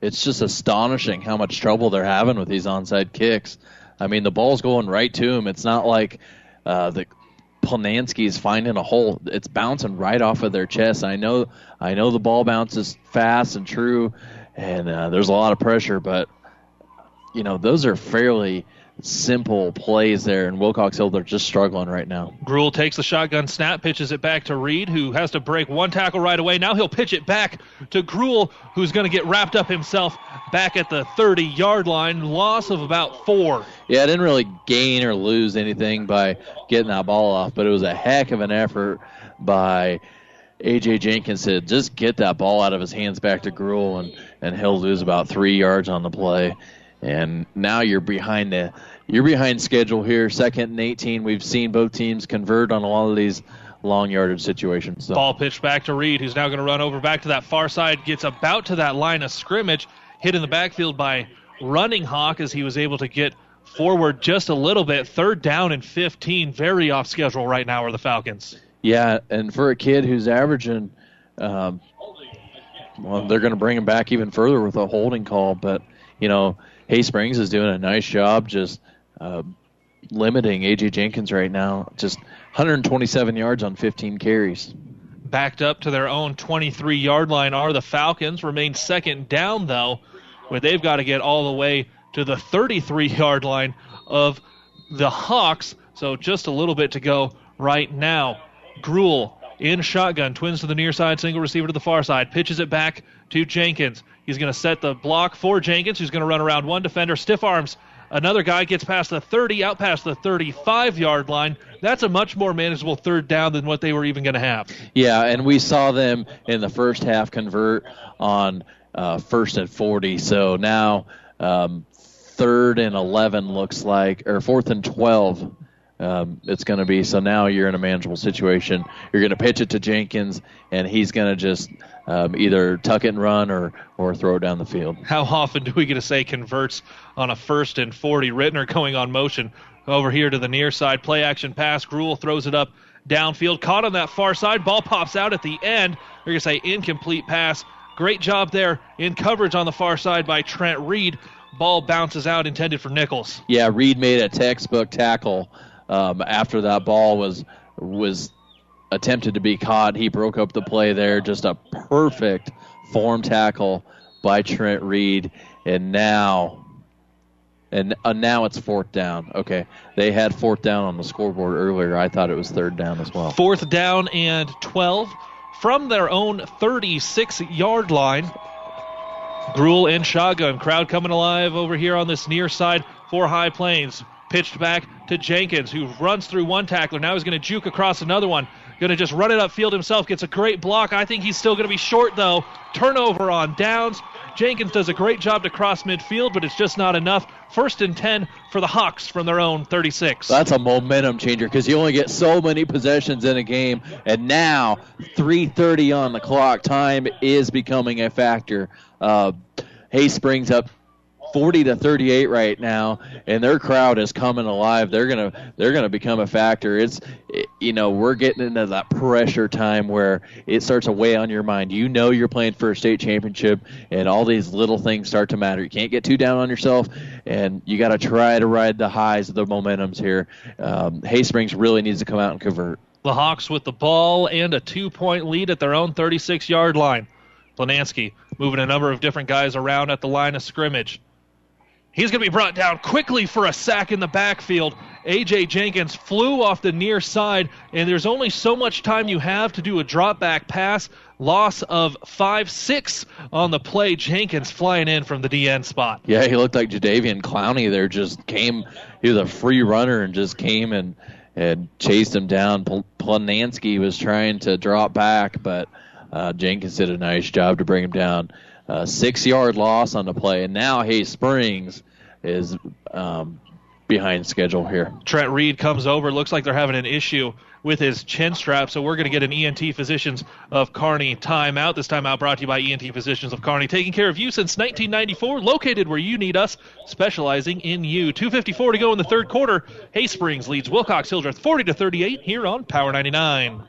It's just astonishing how much trouble they're having with these onside kicks. I mean, the ball's going right to him. It's not like uh, the Planansky is finding a hole. It's bouncing right off of their chest. I know, I know the ball bounces fast and true, and uh, there's a lot of pressure, but you know those are fairly simple plays there, and Wilcox Hildreth just struggling right now. Gruel takes the shotgun snap, pitches it back to Reed, who has to break one tackle right away. Now he'll pitch it back to Gruel, who's going to get wrapped up himself back at the 30 yard line. Loss of about four. Yeah, I didn't really gain or lose anything by getting that ball off, but it was a heck of an effort by AJ Jenkins to just get that ball out of his hands back to Gruel, and, and he'll lose about three yards on the play. And now you're behind the you're behind schedule here, second and 18. We've seen both teams convert on a lot of these long yardage situations. So. Ball pitched back to Reed, who's now going to run over back to that far side, gets about to that line of scrimmage. hit in the backfield by Running Hawk as he was able to get forward just a little bit. Third down and 15. Very off schedule right now are the Falcons. Yeah, and for a kid who's averaging, um, well, they're going to bring him back even further with a holding call. But you know, Hay Springs is doing a nice job just uh, limiting AJ Jenkins right now. Just 127 yards on 15 carries. Backed up to their own 23 yard line are the Falcons. Remain second down though, where they've got to get all the way to the 33 yard line of the Hawks. So just a little bit to go right now. Gruel in shotgun, twins to the near side, single receiver to the far side, pitches it back to Jenkins. He's going to set the block for Jenkins, who's going to run around one defender, stiff arms. Another guy gets past the 30, out past the 35 yard line. That's a much more manageable third down than what they were even going to have. Yeah, and we saw them in the first half convert on uh, first and 40. So now um, third and 11 looks like, or fourth and 12 um, it's going to be. So now you're in a manageable situation. You're going to pitch it to Jenkins, and he's going to just um, either tuck it and run or or throw it down the field. How often do we get to say converts on a first and 40? Rittner going on motion over here to the near side. Play action pass. Gruel throws it up downfield. Caught on that far side. Ball pops out at the end. We're going to say incomplete pass. Great job there in coverage on the far side by Trent Reed. Ball bounces out, intended for Nichols. Yeah, Reed made a textbook tackle um, after that ball was was attempted to be caught. He broke up the play there. Just a perfect form tackle by Trent Reed, and now. And uh, now it's fourth down. Okay, they had fourth down on the scoreboard earlier. I thought it was third down as well. Fourth down and 12 from their own 36 yard line. Gruel and shotgun. Crowd coming alive over here on this near side for High Plains. Pitched back to Jenkins, who runs through one tackler. Now he's going to juke across another one. Going to just run it upfield himself. Gets a great block. I think he's still going to be short, though. Turnover on downs. Jenkins does a great job to cross midfield, but it's just not enough. First and 10 for the Hawks from their own 36. That's a momentum changer because you only get so many possessions in a game, and now 3:30 on the clock. Time is becoming a factor. Uh, Hay Springs up 40 to 38 right now and their crowd is coming alive. They're to they're to become a factor. It's you know we're getting into that pressure time where it starts to weigh on your mind. You know you're playing for a state championship and all these little things start to matter. You can't get too down on yourself and you got to try to ride the highs of the momentums here. Um, hay springs really needs to come out and convert. The hawks with the ball and a two point lead at their own 36 yard line. Planansky moving a number of different guys around at the line of scrimmage He's going to be brought down quickly for a sack in the backfield. A.J. Jenkins flew off the near side, and there's only so much time you have to do a drop back pass. Loss of 5 6 on the play. Jenkins flying in from the DN spot. Yeah, he looked like Jadeveon Clowney there. Just came, he was a free runner and just came and, and chased him down. Planansky was trying to drop back, but uh, Jenkins did a nice job to bring him down uh, six yard loss on the play, and now Hay Springs is um, behind schedule here. Trent Reed comes over. Looks like they're having an issue with his chin strap, so we're going to get an ENT Physicians of Kearney timeout. This timeout brought to you by ENT Physicians of Kearney, taking care of you since 1994, located where you need us, specializing in you. 2:54 to go in the third quarter. Hay Springs leads Wilcox Hildreth 40 to 38 here on Power 99.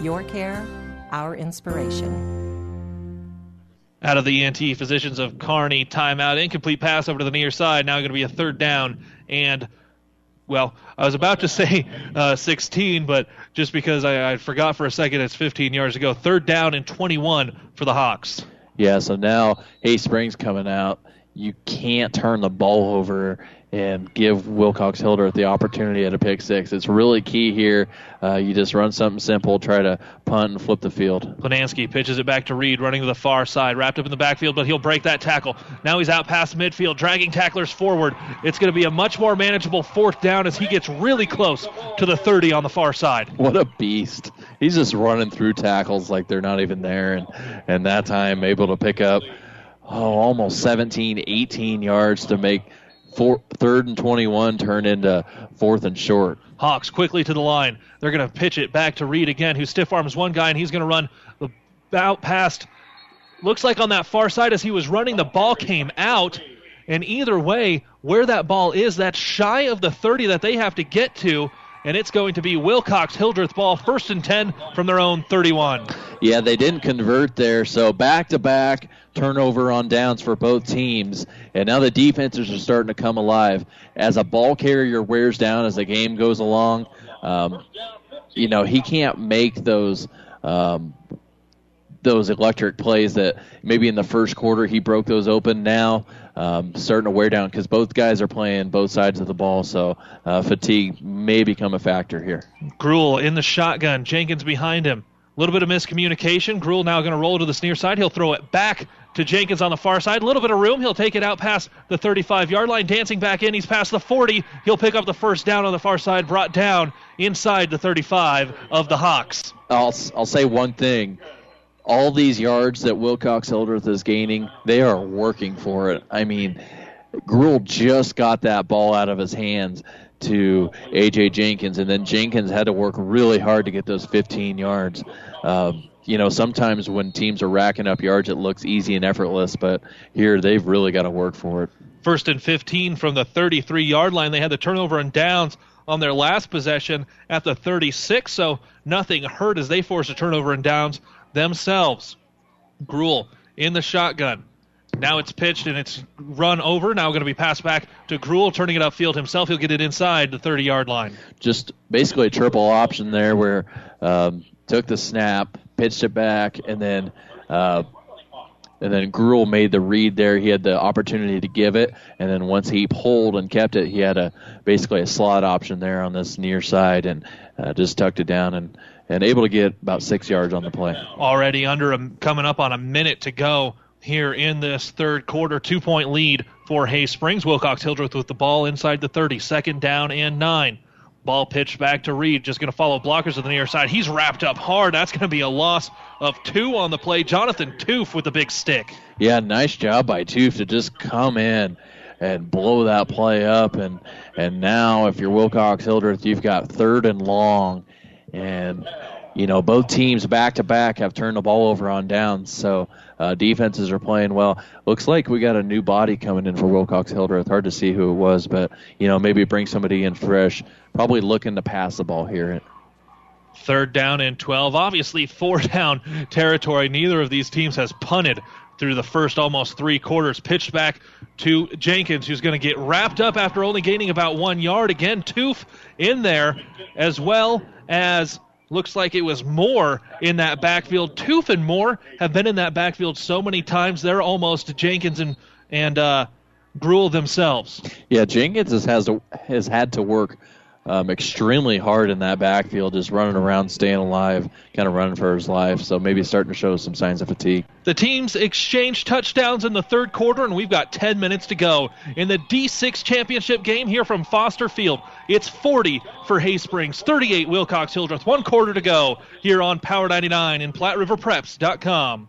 your care, our inspiration. Out of the ENT physicians of Kearney timeout, incomplete pass over to the near side. Now going to be a third down and well, I was about to say uh, 16, but just because I, I forgot for a second, it's 15 yards to go. Third down and 21 for the Hawks. Yeah, so now Hay Springs coming out. You can't turn the ball over and give Wilcox Hildreth the opportunity at a pick six. It's really key here. Uh, you just run something simple, try to punt and flip the field. Planansky pitches it back to Reed, running to the far side, wrapped up in the backfield, but he'll break that tackle. Now he's out past midfield, dragging tacklers forward. It's going to be a much more manageable fourth down as he gets really close to the 30 on the far side. What a beast! He's just running through tackles like they're not even there, and and that time able to pick up oh almost 17, 18 yards to make four, third and 21 turn into fourth and short. Hawks quickly to the line. They're going to pitch it back to Reed again, who stiff arms one guy, and he's going to run about past. Looks like on that far side as he was running, the ball came out. And either way, where that ball is, that's shy of the 30 that they have to get to. And it's going to be Wilcox Hildreth ball, first and 10 from their own 31. Yeah, they didn't convert there, so back to back turnover on downs for both teams. And now the defenses are starting to come alive. As a ball carrier wears down as the game goes along, um, you know, he can't make those. Um, those electric plays that maybe in the first quarter he broke those open. Now um, starting to wear down because both guys are playing both sides of the ball, so uh, fatigue may become a factor here. Gruel in the shotgun, Jenkins behind him. A little bit of miscommunication. Gruel now going to roll to the near side. He'll throw it back to Jenkins on the far side. A little bit of room. He'll take it out past the 35 yard line. Dancing back in. He's past the 40. He'll pick up the first down on the far side, brought down inside the 35 of the Hawks. I'll, I'll say one thing all these yards that Wilcox Hildreth is gaining, they are working for it. I mean, Gruel just got that ball out of his hands to AJ Jenkins, and then Jenkins had to work really hard to get those 15 yards. Um, you know, sometimes when teams are racking up yards, it looks easy and effortless, but here they've really got to work for it. First and 15 from the 33 yard line. They had the turnover and downs on their last possession at the 36, so nothing hurt as they forced a turnover and downs themselves. Gruel in the shotgun. Now it's pitched and it's run over. Now going to be passed back to Gruel, turning it upfield himself. He'll get it inside the 30 yard line. Just basically a triple option there where um, took the snap, pitched it back, and then. Uh, and then Gruel made the read there. He had the opportunity to give it, and then once he pulled and kept it, he had a basically a slot option there on this near side, and uh, just tucked it down and and able to get about six yards on the play. Already under a, coming up on a minute to go here in this third quarter. Two point lead for Hay Springs. Wilcox Hildreth with the ball inside the 30, second down and nine. Ball pitched back to Reed. Just going to follow blockers to the near side. He's wrapped up hard. That's going to be a loss of two on the play. Jonathan Toof with the big stick. Yeah, nice job by Toof to just come in and blow that play up. And and now if you're Wilcox Hildreth, you've got third and long and you know both teams back to back have turned the ball over on downs, so uh, defenses are playing well. Looks like we got a new body coming in for Wilcox Hildreth. Hard to see who it was, but you know maybe bring somebody in fresh. Probably looking to pass the ball here. Third down and 12. Obviously, four down territory. Neither of these teams has punted through the first almost three quarters. Pitched back to Jenkins, who's going to get wrapped up after only gaining about one yard. Again, Toof in there as well as looks like it was Moore in that backfield. Toof and Moore have been in that backfield so many times they're almost Jenkins and and uh, Gruel themselves. Yeah, Jenkins has to, has had to work um, extremely hard in that backfield, just running around, staying alive, kind of running for his life. So maybe starting to show some signs of fatigue. The teams exchanged touchdowns in the third quarter, and we've got 10 minutes to go in the D6 championship game here from Foster Field. It's 40 for Hay Springs, 38 Wilcox Hildreth. One quarter to go here on Power 99 and PlatteRiverPreps.com.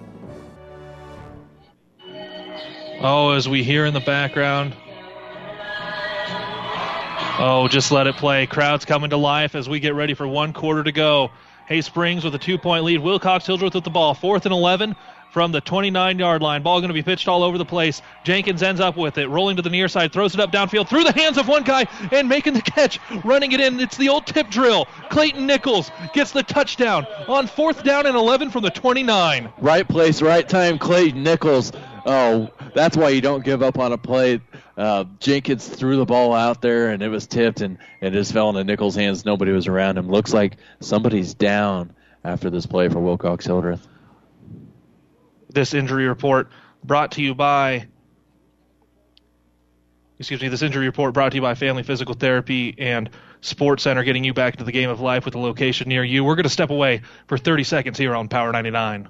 Oh, as we hear in the background. Oh, just let it play. Crowds coming to life as we get ready for one quarter to go. Hay Springs with a two point lead. Wilcox Hildreth with the ball. Fourth and 11 from the 29 yard line. Ball going to be pitched all over the place. Jenkins ends up with it, rolling to the near side, throws it up downfield through the hands of one guy and making the catch, running it in. It's the old tip drill. Clayton Nichols gets the touchdown on fourth down and 11 from the 29. Right place, right time. Clayton Nichols. Oh, that's why you don't give up on a play. Uh, Jenkins threw the ball out there and it was tipped and it just fell into Nichols' hands. Nobody was around him. Looks like somebody's down after this play for Wilcox Hildreth. This injury report brought to you by excuse me, this injury report brought to you by Family Physical Therapy and Sports Center, getting you back into the game of life with a location near you. We're going to step away for 30 seconds here on Power 99.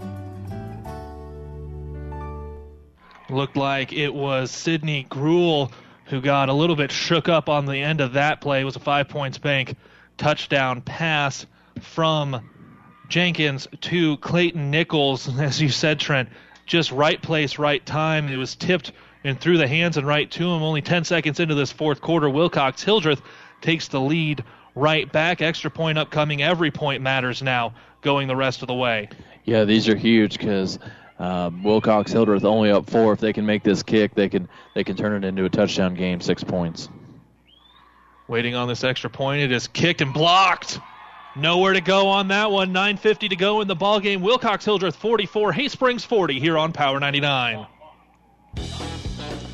Looked like it was Sidney Gruel who got a little bit shook up on the end of that play. It was a five points bank touchdown pass from Jenkins to Clayton Nichols. As you said, Trent, just right place, right time. It was tipped and through the hands and right to him. Only 10 seconds into this fourth quarter, Wilcox Hildreth takes the lead right back. Extra point upcoming. Every point matters now going the rest of the way. Yeah, these are huge because um, Wilcox Hildreth only up four. If they can make this kick, they can they can turn it into a touchdown game, six points. Waiting on this extra point, it is kicked and blocked. Nowhere to go on that one. 9:50 to go in the ball game. Wilcox Hildreth 44, Hay Springs 40 here on Power 99.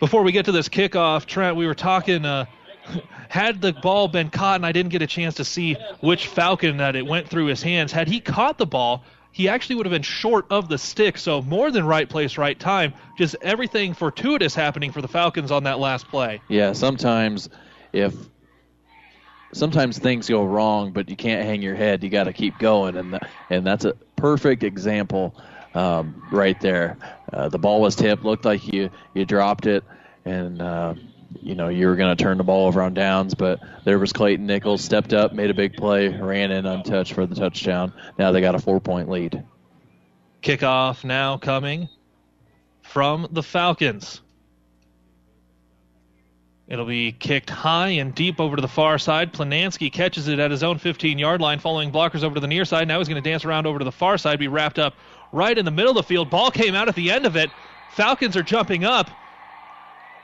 Before we get to this kickoff, Trent, we were talking. Uh, had the ball been caught, and I didn't get a chance to see which Falcon that it went through his hands, had he caught the ball, he actually would have been short of the stick. So more than right place, right time. Just everything fortuitous happening for the Falcons on that last play. Yeah, sometimes if sometimes things go wrong, but you can't hang your head. You got to keep going, and th- and that's a perfect example um, right there. Uh, the ball was tipped, looked like you you dropped it, and uh, you know you were going to turn the ball over on downs, but there was Clayton Nichols stepped up, made a big play, ran in untouched for the touchdown. Now they got a four point lead. Kickoff now coming from the Falcons. It'll be kicked high and deep over to the far side. Planansky catches it at his own 15 yard line, following blockers over to the near side. Now he's going to dance around over to the far side, be wrapped up right in the middle of the field. Ball came out at the end of it. Falcons are jumping up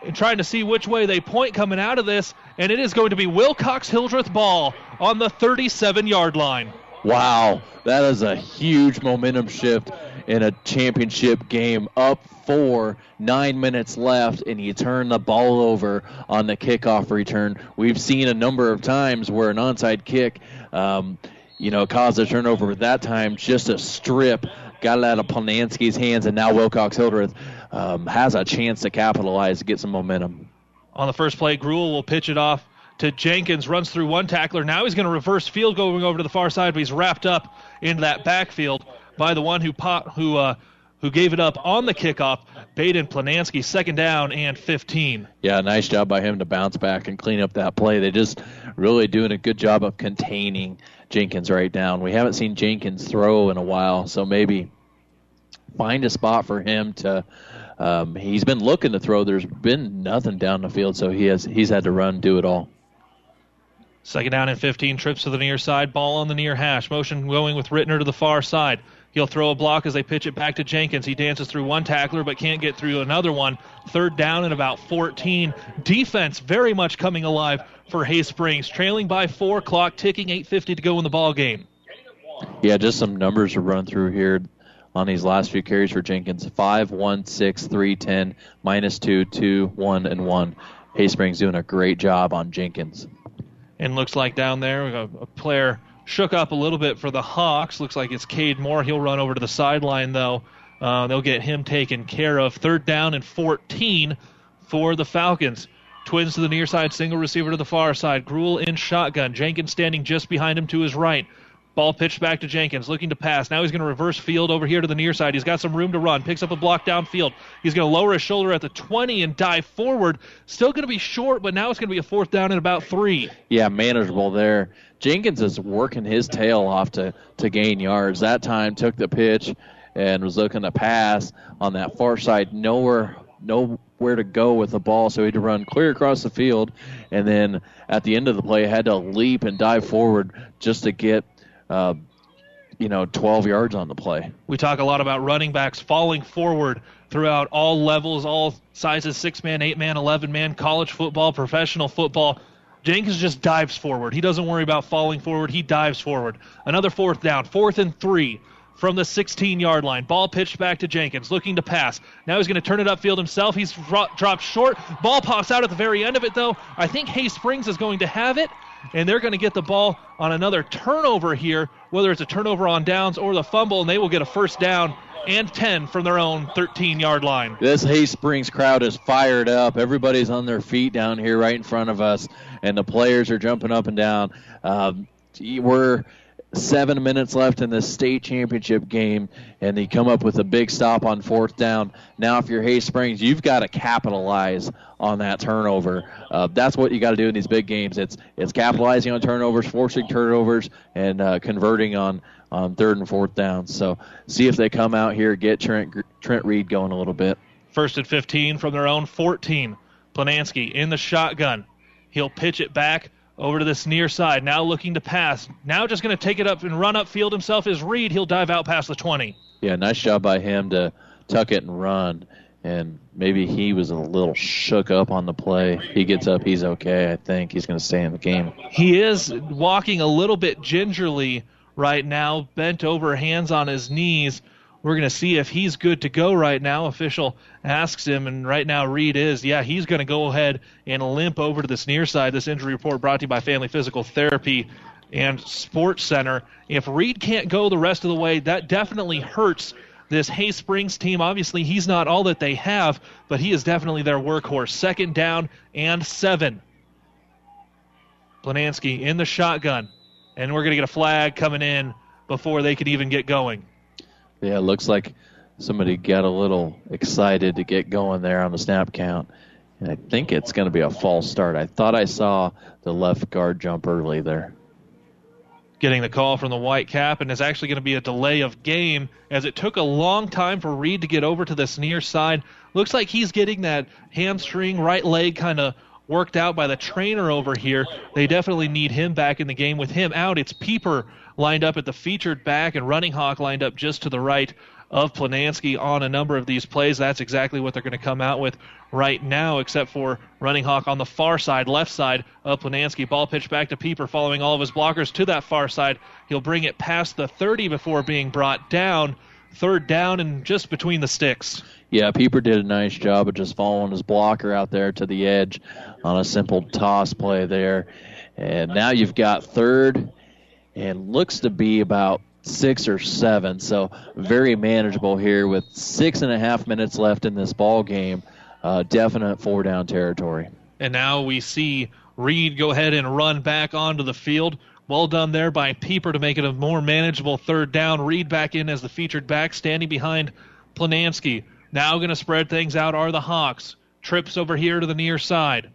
and trying to see which way they point coming out of this, and it is going to be Wilcox Hildreth ball on the 37 yard line. Wow, that is a huge momentum shift in a championship game. Up four, nine minutes left, and you turn the ball over on the kickoff return. We've seen a number of times where an onside kick, um, you know, caused a turnover. But that time, just a strip got it out of Planansky's hands, and now Wilcox Hildreth um, has a chance to capitalize, to get some momentum. On the first play, Gruel will pitch it off to Jenkins, runs through one tackler. Now he's going to reverse field going over to the far side, but he's wrapped up into that backfield by the one who pot, who uh, who gave it up on the kickoff. Baden Planansky, second down and 15. Yeah, nice job by him to bounce back and clean up that play. They just really doing a good job of containing Jenkins right down. We haven't seen Jenkins throw in a while, so maybe find a spot for him to. Um, he's been looking to throw. There's been nothing down the field, so he has he's had to run, do it all. Second down and 15. Trips to the near side. Ball on the near hash. Motion going with Rittner to the far side. He'll throw a block as they pitch it back to Jenkins. He dances through one tackler but can't get through another one. Third down and about 14. Defense very much coming alive for Hay Springs, trailing by four. Clock ticking. 8:50 to go in the ball game. Yeah, just some numbers to run through here on these last few carries for Jenkins. Five, one, six, three, ten, minus two, two, one, and one. Hay Springs doing a great job on Jenkins. And looks like down there a, a player shook up a little bit for the Hawks. Looks like it's Cade Moore. He'll run over to the sideline, though. Uh, they'll get him taken care of. Third down and 14 for the Falcons. Twins to the near side, single receiver to the far side. Gruel in shotgun. Jenkins standing just behind him to his right. Ball pitched back to Jenkins, looking to pass. Now he's going to reverse field over here to the near side. He's got some room to run. Picks up a block downfield. He's going to lower his shoulder at the 20 and dive forward. Still going to be short, but now it's going to be a fourth down and about three. Yeah, manageable there. Jenkins is working his tail off to, to gain yards. That time took the pitch and was looking to pass on that far side. Nowhere, nowhere to go with the ball, so he had to run clear across the field. And then at the end of the play, had to leap and dive forward just to get uh, you know, 12 yards on the play. We talk a lot about running backs falling forward throughout all levels, all sizes six man, eight man, 11 man, college football, professional football. Jenkins just dives forward. He doesn't worry about falling forward. He dives forward. Another fourth down, fourth and three from the 16 yard line. Ball pitched back to Jenkins, looking to pass. Now he's going to turn it upfield himself. He's dropped short. Ball pops out at the very end of it, though. I think Hay Springs is going to have it and they're going to get the ball on another turnover here, whether it's a turnover on downs or the fumble, and they will get a first down and 10 from their own 13 yard line. This Hay Springs crowd is fired up. Everybody's on their feet down here right in front of us, and the players are jumping up and down. Um, we're seven minutes left in the state championship game, and they come up with a big stop on fourth down. Now, if you're Hay Springs, you've got to capitalize on that turnover. Uh, that's what you got to do in these big games. It's it's capitalizing on turnovers, forcing turnovers, and uh, converting on on third and fourth downs. So see if they come out here, get Trent Trent Reed going a little bit. First and 15 from their own 14. Planansky in the shotgun. He'll pitch it back over to this near side. Now looking to pass. Now just going to take it up and run upfield himself is Reed. He'll dive out past the 20. Yeah, nice job by him to tuck it and run. And maybe he was a little shook up on the play. He gets up, he's okay. I think he's going to stay in the game. He is walking a little bit gingerly right now, bent over, hands on his knees. We're going to see if he's good to go right now. Official asks him, and right now Reed is. Yeah, he's going to go ahead and limp over to this near side. This injury report brought to you by Family Physical Therapy and Sports Center. If Reed can't go the rest of the way, that definitely hurts this Hay Springs team. Obviously, he's not all that they have, but he is definitely their workhorse. Second down and seven. Planansky in the shotgun, and we're going to get a flag coming in before they can even get going. Yeah, it looks like somebody got a little excited to get going there on the snap count. And I think it's going to be a false start. I thought I saw the left guard jump early there. Getting the call from the white cap, and it's actually going to be a delay of game as it took a long time for Reed to get over to this near side. Looks like he's getting that hamstring right leg kind of worked out by the trainer over here. They definitely need him back in the game. With him out, it's Pieper lined up at the featured back and Running Hawk lined up just to the right of Planansky on a number of these plays. That's exactly what they're going to come out with right now, except for Running Hawk on the far side, left side of Planansky. Ball pitch back to Pieper, following all of his blockers to that far side. He'll bring it past the 30 before being brought down. Third down and just between the sticks. Yeah, Pieper did a nice job of just following his blocker out there to the edge on a simple toss play there. And now you've got third and looks to be about six or seven. So very manageable here with six and a half minutes left in this ball game. Uh, definite four down territory. And now we see Reed go ahead and run back onto the field. Well done there by Pieper to make it a more manageable third down. Reed back in as the featured back, standing behind Planansky now going to spread things out are the Hawks. Trips over here to the near side.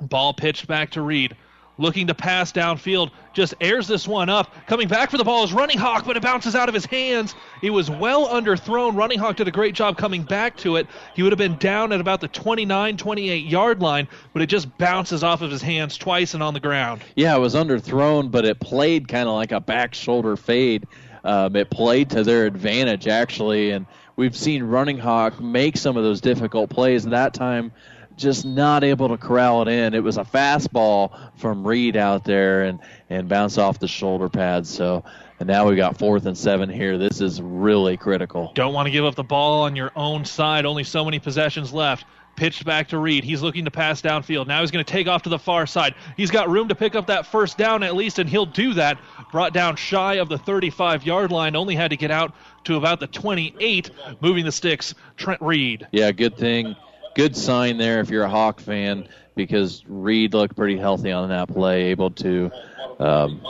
Ball pitched back to Reed. Looking to pass downfield, just airs this one up. Coming back for the ball is Running Hawk, but it bounces out of his hands. It was well underthrown. Running Hawk did a great job coming back to it. He would have been down at about the 29, 28 yard line, but it just bounces off of his hands twice and on the ground. Yeah, it was underthrown, but it played kind of like a back shoulder fade. Um, it played to their advantage, actually, and we've seen Running Hawk make some of those difficult plays. That time, just not able to corral it in. It was a fastball from Reed out there and and bounce off the shoulder pads. So and now we got fourth and seven here. This is really critical. Don't want to give up the ball on your own side. Only so many possessions left. Pitched back to Reed. He's looking to pass downfield. Now he's going to take off to the far side. He's got room to pick up that first down at least, and he'll do that. Brought down shy of the 35 yard line. Only had to get out to about the 28, moving the sticks. Trent Reed. Yeah, good thing good sign there if you're a Hawk fan because Reed looked pretty healthy on that play, able to um,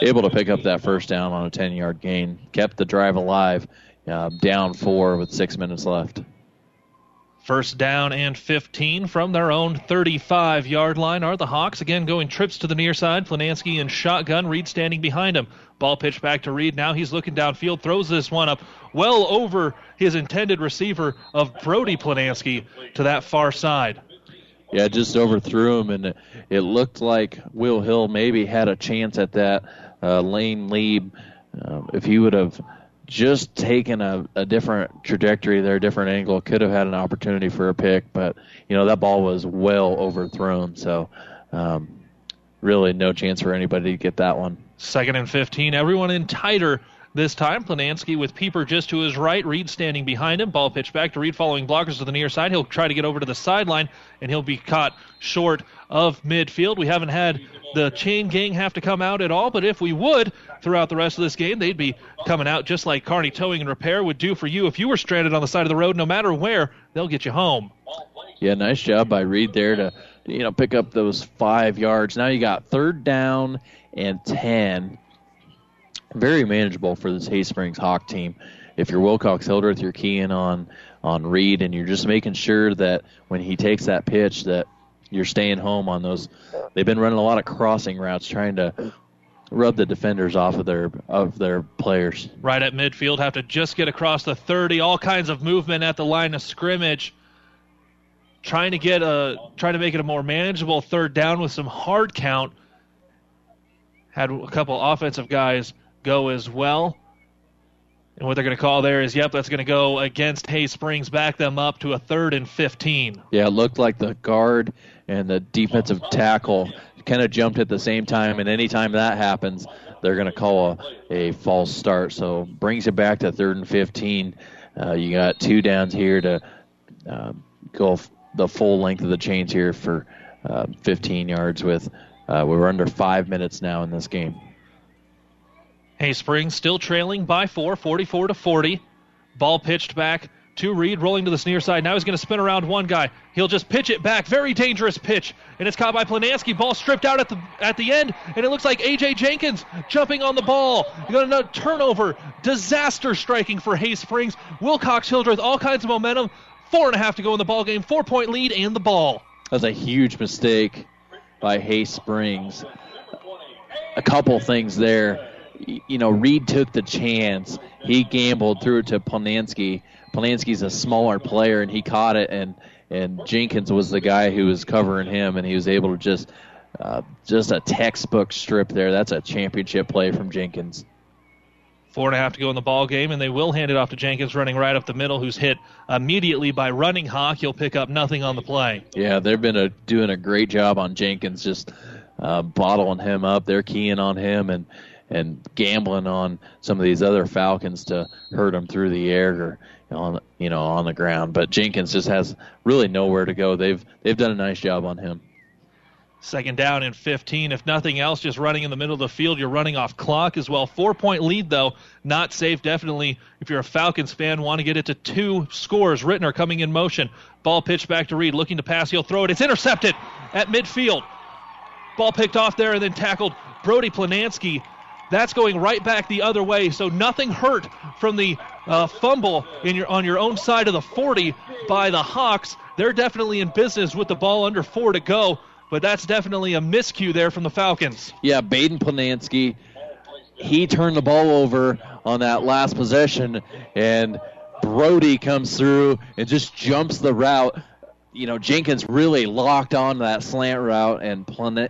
able to pick up that first down on a 10 yard gain, kept the drive alive, uh, down four with six minutes left. First down and 15 from their own 35 yard line are the Hawks. Again, going trips to the near side. Planansky and shotgun. Reed standing behind him. Ball pitched back to Reed. Now he's looking downfield, throws this one up well over his intended receiver of Brody Planansky to that far side. Yeah, just overthrew him, and it looked like Will Hill maybe had a chance at that. Uh, Lane Lieb, uh, if he would have just taken a, a different trajectory there, a different angle, could have had an opportunity for a pick. But you know that ball was well overthrown, so um, really no chance for anybody to get that one. Second and 15. Everyone in tighter this time. Planansky with Pieper just to his right. Reed standing behind him. Ball pitched back to Reed following blockers to the near side. He'll try to get over to the sideline, and he'll be caught short of midfield. We haven't had the chain gang have to come out at all, but if we would throughout the rest of this game, they'd be coming out just like Kearney Towing and Repair would do for you if you were stranded on the side of the road. No matter where, they'll get you home. Yeah, nice job by Reed there to you know pick up those five yards. Now you got third down and 10. Very manageable for this Hay Springs Hawk team. If you're Wilcox Hildreth, you're keying on on Reed, and you're just making sure that when he takes that pitch, that you're staying home on those. They've been running a lot of crossing routes, trying to rub the defenders off of their of their players. Right at midfield, have to just get across the 30. All kinds of movement at the line of scrimmage. Trying to get a trying to make it a more manageable third down with some hard count had a couple offensive guys go as well. And what they're going to call there is, yep, that's going to go against Hay Springs, back them up to a third and 15. Yeah, it looked like the guard and the defensive tackle kind of jumped at the same time, and anytime that happens, they're going to call a, a false start. So brings it back to third and 15. Uh, you got two downs here to uh, go f- the full length of the chains here for uh, 15 yards with uh, we're under five minutes now in this game. Hay Springs still trailing by four, 44 to 40. Ball pitched back to Reed, rolling to the near side. Now he's going to spin around one guy. He'll just pitch it back. Very dangerous pitch, and it's caught by Planansky. Ball stripped out at the at the end, and it looks like AJ Jenkins jumping on the ball. You got another turnover. Disaster striking for Hay Springs. Wilcox Hildreth, all kinds of momentum. Four and a half to go in the ball game. Four point lead and the ball. That's a huge mistake by Hay Springs. A couple things there. You know, Reed took the chance. He gambled through it to Planansky. Planansky's a smaller player, and he caught it, and and Jenkins was the guy who was covering him, and he was able to just uh, just a textbook strip there. That's a championship play from Jenkins. Four and a half to go in the ball game, and they will hand it off to Jenkins, running right up the middle, who's hit immediately by Runninghawk. He'll pick up nothing on the play. Yeah, they've been a, doing a great job on Jenkins, just uh, bottling him up. They're keying on him and and gambling on some of these other Falcons to hurt him through the air or on you know on the ground. But Jenkins just has really nowhere to go. They've they've done a nice job on him. Second down and 15. If nothing else, just running in the middle of the field. You're running off clock as well. Four point lead, though. Not safe. Definitely, if you're a Falcons fan, want to get it to two scores. Rittner coming in motion. Ball pitched back to Reed, looking to pass. He'll throw it. It's intercepted at midfield. Ball picked off there and then tackled. Brody Planansky That's going right back the other way. So nothing hurt from the uh, fumble in your on your own side of the 40 by the Hawks. They're definitely in business with the ball under four to go, but that's definitely a miscue there from the Falcons. Yeah, Baden Planansky, he turned the ball over on that last possession, and Brody comes through and just jumps the route. You know, Jenkins really locked on that slant route, and Plan-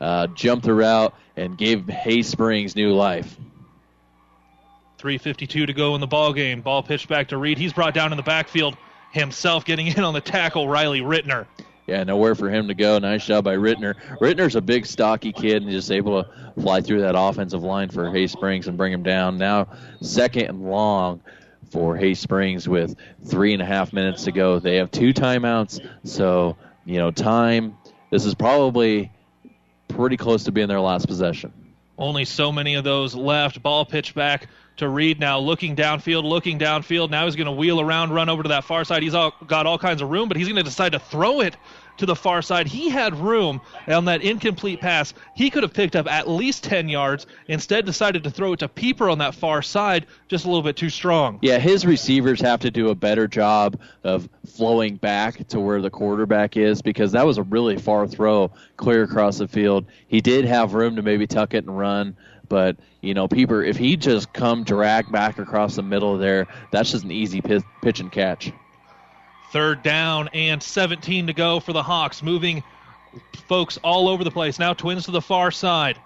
uh, jumped the route and gave Hay Springs new life. 3.52 to go in the ball game. Ball pitched back to Reed. He's brought down in the backfield himself, getting in on the tackle, Riley Rittner. Yeah, nowhere for him to go. Nice job by Rittner. Rittner's a big, stocky kid and just able to fly through that offensive line for Hay Springs and bring him down. Now, second and long for Hay Springs with three and a half minutes to go. They have two timeouts, so, you know, time. This is probably pretty close to being their last possession. Only so many of those left. Ball pitched back to Reed now, looking downfield, looking downfield. Now he's going to wheel around, run over to that far side. He's all, got all kinds of room, but he's going to decide to throw it to the far side. He had room on that incomplete pass. He could have picked up at least 10 yards. Instead, decided to throw it to Pieper on that far side, just a little bit too strong. Yeah, his receivers have to do a better job of flowing back to where the quarterback is because that was a really far throw clear across the field. He did have room to maybe tuck it and run. But you know, Pieper, if he just come drag back across the middle there, that's just an easy pitch and catch. Third down and 17 to go for the Hawks, moving folks all over the place. Now twins to the far side.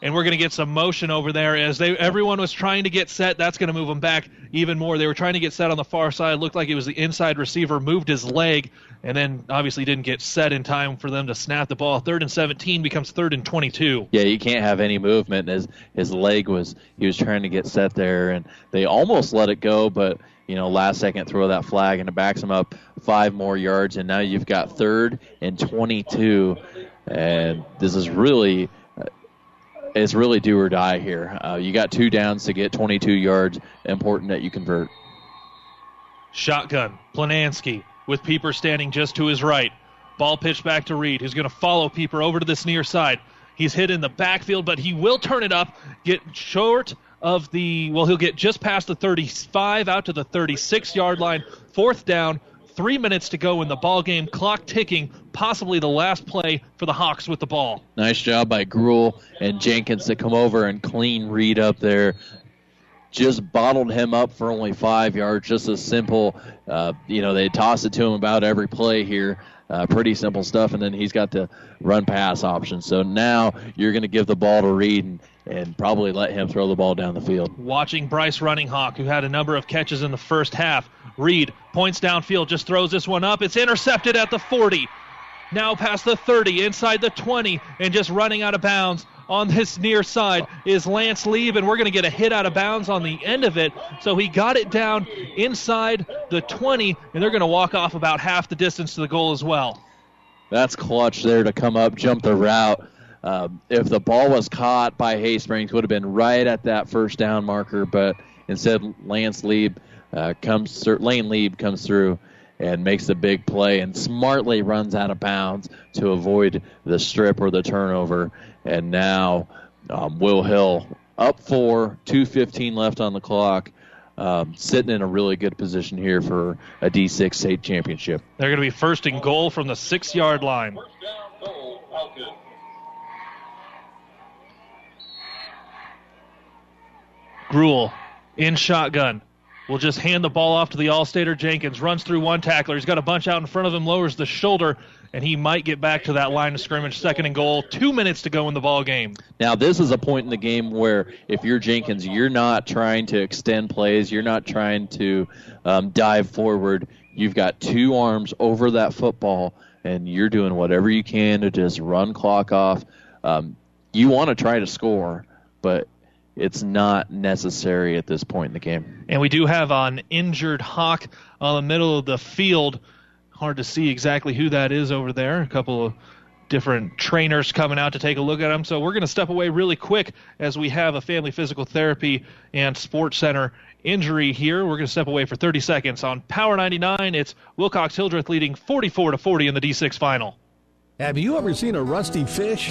And we're going to get some motion over there as they everyone was trying to get set. That's going to move them back even more. They were trying to get set on the far side. Looked like it was the inside receiver moved his leg and then obviously didn't get set in time for them to snap the ball. Third and 17 becomes third and 22. Yeah, you can't have any movement. His his leg was he was trying to get set there, and they almost let it go, but you know, last second throw that flag and it backs them up five more yards, and now you've got third and 22, and this is really. It's really do or die here. Uh, you got two downs to get 22 yards. Important that you convert. Shotgun. Planansky with Pieper standing just to his right. Ball pitched back to Reed, who's going to follow Pieper over to this near side. He's hit in the backfield, but he will turn it up, get short of the, well, he'll get just past the 35 out to the 36 yard line. Fourth down, three minutes to go in the ball game, clock ticking, possibly the last play for the Hawks with the ball. Nice job by Gruel and Jenkins to come over and clean Reed up there just bottled him up for only five yards. Just a simple, uh, you know, they toss it to him about every play here. Uh, pretty simple stuff, and then he's got the run pass option. So now you're going to give the ball to Reed and, and probably let him throw the ball down the field. Watching Bryce Runninghawk, who had a number of catches in the first half. Reed points downfield, just throws this one up. It's intercepted at the 40. Now past the 30, inside the 20, and just running out of bounds on this near side is Lance Lieb, and we're going to get a hit out of bounds on the end of it. So he got it down inside the 20, and they're going to walk off about half the distance to the goal as well. That's clutch there to come up, jump the route. Um, if the ball was caught by Hay Springs, would have been right at that first down marker, but instead Lance Lieb uh, comes, Lane Lieb comes through and makes a big play and smartly runs out of bounds to avoid the strip or the turnover. And now um, Will Hill up four, 2.15 left on the clock. Um, sitting in a really good position here for a D6 state championship. They're going to be first and goal from the six yard line. Gruel in shotgun will just hand the ball off to the All-Stater Jenkins. Runs through one tackler. He's got a bunch out in front of him, lowers the shoulder, and he might get back to that line of scrimmage. Second and goal. Two minutes to go in the ball game. Now this is a point in the game where if you're Jenkins, you're not trying to extend plays. You're not trying to um, dive forward. You've got two arms over that football, and you're doing whatever you can to just run clock off. Um, you want to try to score, but it's not necessary at this point in the game. And we do have an injured Hawk on the middle of the field. Hard to see exactly who that is over there. A couple of different trainers coming out to take a look at him. So we're going to step away really quick as we have a family physical therapy and sports center injury here. We're going to step away for 30 seconds on Power 99. It's Wilcox Hildreth leading 44 to 40 in the D6 final. Have you ever seen a rusty fish?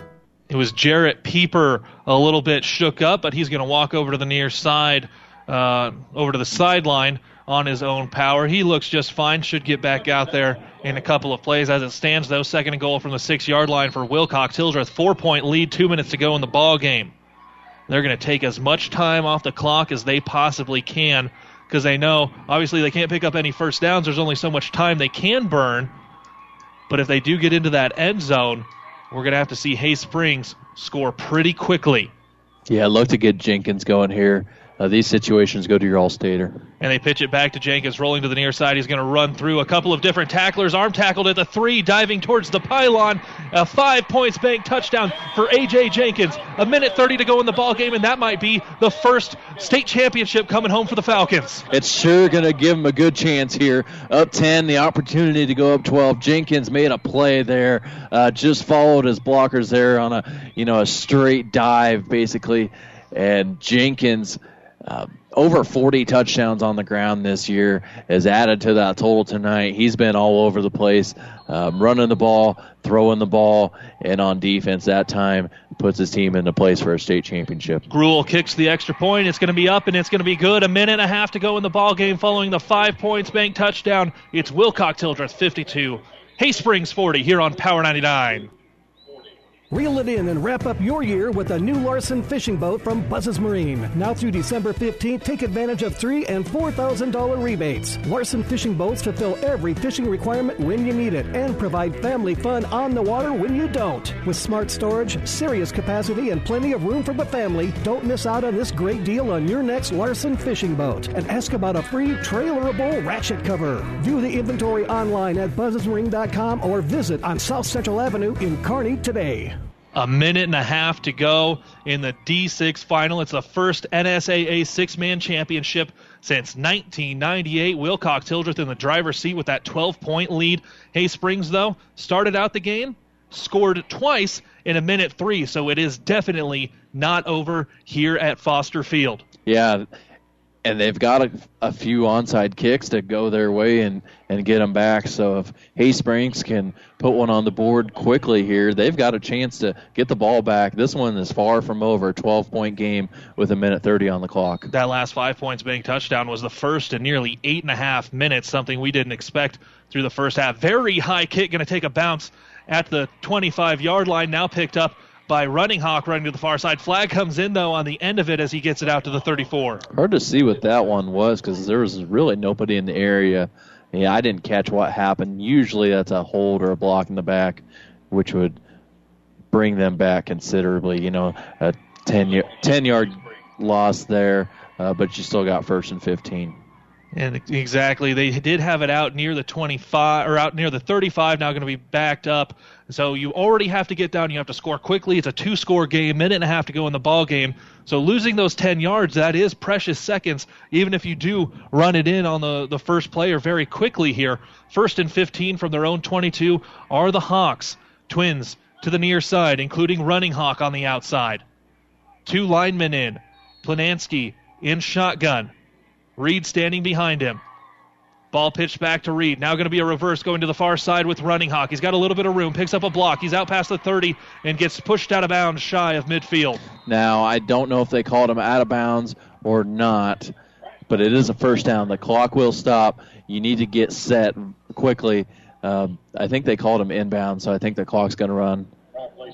It was Jarrett Pieper a little bit shook up, but he's going to walk over to the near side, uh, over to the sideline on his own power. He looks just fine. Should get back out there in a couple of plays. As it stands, though, second and goal from the six yard line for Wilcox Hildreth. Four point lead, two minutes to go in the ball game. They're going to take as much time off the clock as they possibly can because they know obviously they can't pick up any first downs. There's only so much time they can burn. But if they do get into that end zone, we're going to have to see Hay Springs score pretty quickly. Yeah, I'd love to get Jenkins going here. Uh, these situations go to your all-stater. And they pitch it back to Jenkins, rolling to the near side. He's going to run through a couple of different tacklers. Arm tackled at the three, diving towards the pylon. A five points bank touchdown for AJ Jenkins. A minute 30 to go in the ball game, and that might be the first state championship coming home for the Falcons. It's sure going to give them a good chance here. Up 10, the opportunity to go up 12. Jenkins made a play there, uh, just followed his blockers there on a you know a straight dive basically, and Jenkins. Uh, over 40 touchdowns on the ground this year has added to that total tonight. He's been all over the place, um, running the ball, throwing the ball, and on defense that time puts his team into place for a state championship. Gruel kicks the extra point. It's going to be up and it's going to be good. A minute and a half to go in the ball game following the five points bank touchdown. It's Wilcox Hildreth 52, Hay Springs 40 here on Power 99. Reel it in and wrap up your year with a new Larson fishing boat from Buzzes Marine. Now through December 15th, take advantage of three and four thousand dollar rebates. Larson fishing boats fulfill every fishing requirement when you need it and provide family fun on the water when you don't. With smart storage, serious capacity, and plenty of room for the family, don't miss out on this great deal on your next Larson fishing boat. And ask about a free trailerable ratchet cover. View the inventory online at buzzesmarine.com or visit on South Central Avenue in Kearney today. A minute and a half to go in the D6 final. It's the first NSAA six man championship since 1998. Wilcox Hildreth in the driver's seat with that 12 point lead. Hay Springs, though, started out the game, scored twice in a minute three, so it is definitely not over here at Foster Field. Yeah, and they've got a, a, few onside kicks to go their way and, and get them back. So if Hay Springs can put one on the board quickly here, they've got a chance to get the ball back. This one is far from over. 12 point game with a minute 30 on the clock. That last Five Points Bank touchdown was the first in nearly eight and a half minutes, something we didn't expect through the first half. Very high kick, going to take a bounce at the 25 yard line, now picked up by Runninghawk running to the far side. Flag comes in, though, on the end of it as he gets it out to the 34. Hard to see what that one was because there was really nobody in the area. Yeah, I didn't catch what happened. Usually that's a hold or a block in the back, which would bring them back considerably. You know, a 10, 10 yard loss there, uh, but you still got first and 15. And exactly, they did have it out near the 25 or out near the 35. Now going to be backed up. So you already have to get down. You have to score quickly. It's a two-score game, minute and a half to go in the ball game. So losing those 10 yards, that is precious seconds. Even if you do run it in on the the first play or very quickly here, first and 15 from their own 22 are the Hawks. Twins to the near side, including Runninghawk on the outside. Two linemen in. Planansky in shotgun. Reed standing behind him. Ball pitched back to Reed. Now going to be a reverse going to the far side with Runninghawk. He's got a little bit of room, picks up a block. He's out past the 30 and gets pushed out of bounds shy of midfield. Now, I don't know if they called him out of bounds or not, but it is a first down. The clock will stop. You need to get set quickly. Um, I think they called him inbound, so I think the clock's going to run.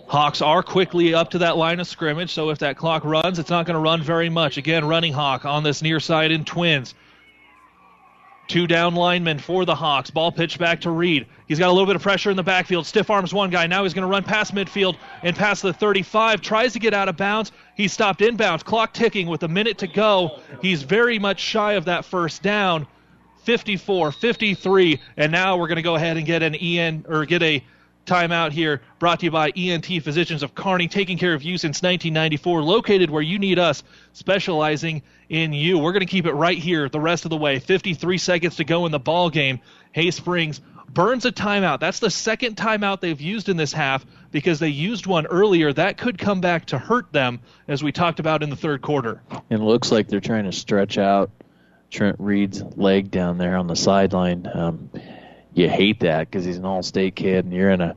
Hawks are quickly up to that line of scrimmage, so if that clock runs, it's not going to run very much. Again, Runninghawk on this near side in twins. Two down linemen for the Hawks. Ball pitched back to Reed. He's got a little bit of pressure in the backfield. Stiff arms one guy. Now he's going to run past midfield and past the 35. Tries to get out of bounds. He's stopped inbounds. Clock ticking with a minute to go. He's very much shy of that first down. 54, 53, and now we're going to go ahead and get an EN or get a timeout here brought to you by ENT Physicians of Kearney, taking care of you since 1994, located where you need us, specializing in you. We're going to keep it right here the rest of the way. 53 seconds to go in the ball game. Hay Springs burns a timeout. That's the second timeout they've used in this half because they used one earlier. That could come back to hurt them, as we talked about in the third quarter. It looks like they're trying to stretch out Trent Reed's leg down there on the sideline. Um, you hate that because he's an all-state kid, and you're in a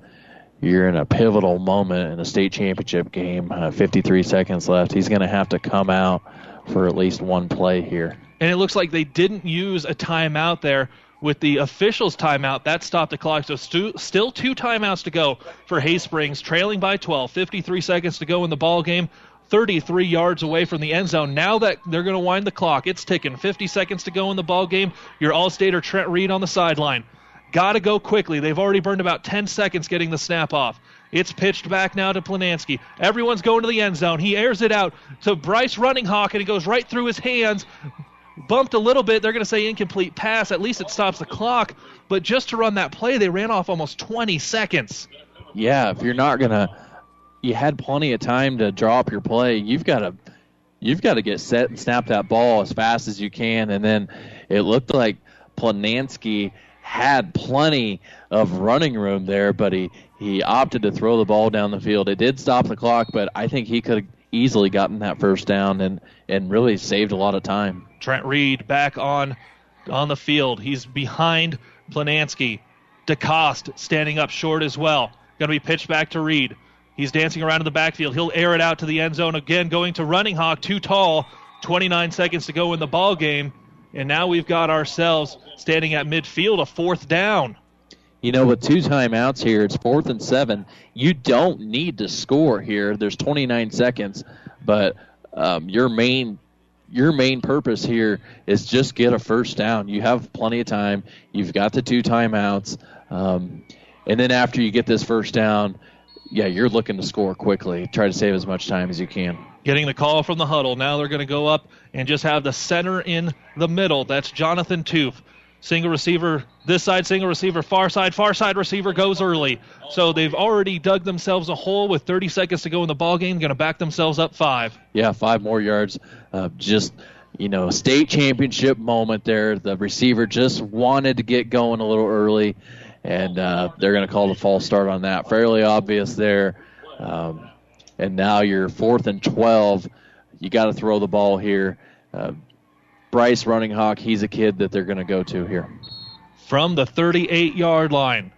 you're in a pivotal moment in a state championship game. Uh, 53 seconds left. He's going to have to come out for at least one play here. And it looks like they didn't use a timeout there with the officials' timeout. That stopped the clock. So stu- still two timeouts to go for Hay Springs, trailing by 12. 53 seconds to go in the ball game. 33 yards away from the end zone. Now that they're going to wind the clock, it's ticking. 50 seconds to go in the ball game. Your All-Stater Trent Reed on the sideline. Got to go quickly. They've already burned about 10 seconds getting the snap off. It's pitched back now to Planansky. Everyone's going to the end zone. He airs it out to Bryce Runninghawk, and it goes right through his hands. Bumped a little bit. They're going to say incomplete pass. At least it stops the clock. But just to run that play, they ran off almost 20 seconds. Yeah, if you're not going to, you had plenty of time to draw up your play. You've got to, you've got to get set and snap that ball as fast as you can. And then it looked like Planansky had plenty of running room there, but he, he opted to throw the ball down the field. It did stop the clock, but I think he could have easily gotten that first down and, and really saved a lot of time. Trent Reed back on on the field. He's behind Planansky. DeCoste standing up short as well. Going to be pitched back to Reed. He's dancing around in the backfield. He'll air it out to the end zone again, going to Runninghawk, too tall. 29 seconds to go in the ball game. And now we've got ourselves standing at midfield, a fourth down. You know, with two timeouts here, it's fourth and seven. You don't need to score here. There's 29 seconds, but um, your main your main purpose here is just get a first down. You have plenty of time. You've got the two timeouts, um, and then after you get this first down, yeah, you're looking to score quickly. Try to save as much time as you can getting the call from the huddle. Now they're going to go up and just have the center in the middle. That's Jonathan Toof. Single receiver this side, single receiver far side, far side receiver goes early. So they've already dug themselves a hole with 30 seconds to go in the ball game. Going to back themselves up five. Yeah, five more yards. Uh, just you know, state championship moment there. The receiver just wanted to get going a little early, and uh, they're going to call the false start on that. Fairly obvious there. Um, and now you're fourth and 12. You got to throw the ball here. Uh, Bryce Runninghawk, he's a kid that they're going to go to here. From the 38 yard line.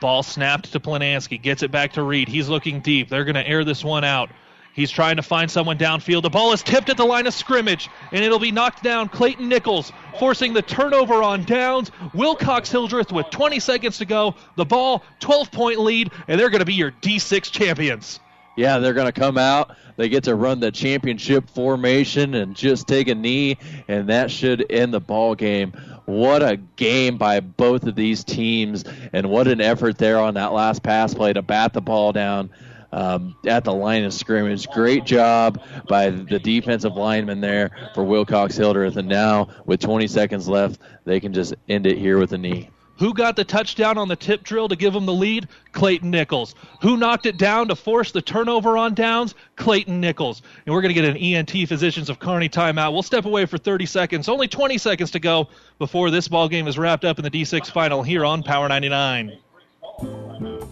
Ball snapped to Planansky. Gets it back to Reed. He's looking deep. They're going to air this one out. He's trying to find someone downfield. The ball is tipped at the line of scrimmage, and it'll be knocked down. Clayton Nichols forcing the turnover on downs. Wilcox Hildreth with 20 seconds to go. The ball, 12 point lead, and they're going to be your D6 champions yeah, they're going to come out. They get to run the championship formation and just take a knee, and that should end the ball game. What a game by both of these teams, and what an effort there on that last pass play to bat the ball down um, at the line of scrimmage. Great job by the defensive lineman there for Wilcox Hildreth, and now with 20 seconds left, they can just end it here with a knee. Who got the touchdown on the tip drill to give them the lead? Clayton Nichols. Who knocked it down to force the turnover on downs? Clayton Nichols. And we're going to get an ENT Physicians of Kearney timeout. We'll step away for 30 seconds. Only 20 seconds to go before this ball game is wrapped up in the D6 final here on Power 99.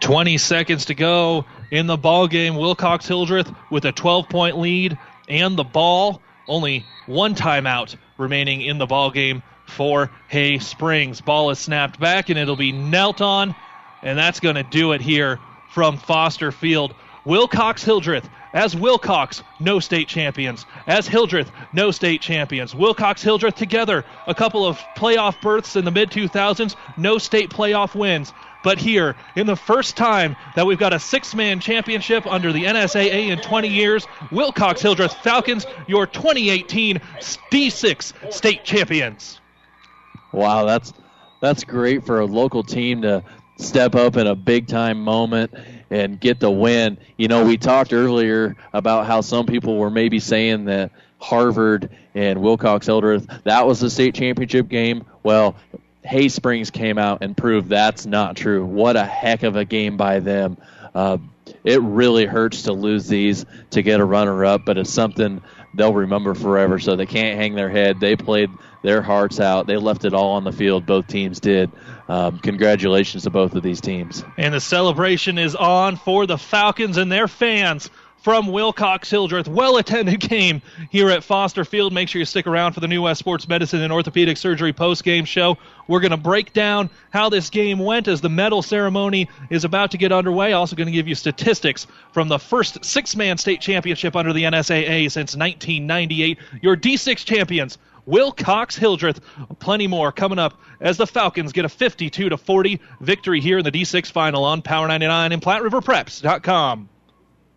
20 seconds to go in the ball game. Wilcox Hildreth with a 12 point lead and the ball. Only one timeout remaining in the ball game for Hay Springs. Ball is snapped back and it'll be knelt on, and that's going to do it here from Foster Field. Wilcox Hildreth as Wilcox, no state champions. As Hildreth, no state champions. Wilcox Hildreth together, a couple of playoff berths in the mid 2000s, no state playoff wins. But here, in the first time that we've got a six man championship under the NSAA in 20 years, Wilcox Hildreth Falcons, your 2018 D6 state champions. Wow, that's that's great for a local team to step up in a big time moment and get the win. You know, we talked earlier about how some people were maybe saying that Harvard and Wilcox Hildreth that was the state championship game. Well, Hay Springs came out and proved that's not true. What a heck of a game by them. Uh, it really hurts to lose these to get a runner up, but it's something they'll remember forever. So they can't hang their head. They played their hearts out. They left it all on the field. Both teams did. Um, congratulations to both of these teams. And the celebration is on for the Falcons and their fans from Wilcox Hildreth. Well attended game here at Foster Field. Make sure you stick around for the New West Sports Medicine and Orthopedic Surgery post game show. We're going to break down how this game went as the medal ceremony is about to get underway. Also, going to give you statistics from the first six man state championship under the NSAA since 1998. Your D6 champions. Wilcox Hildreth. Plenty more coming up as the Falcons get a 52 to 40 victory here in the D6 final on Power 99 and PlatteRiverPreps.com.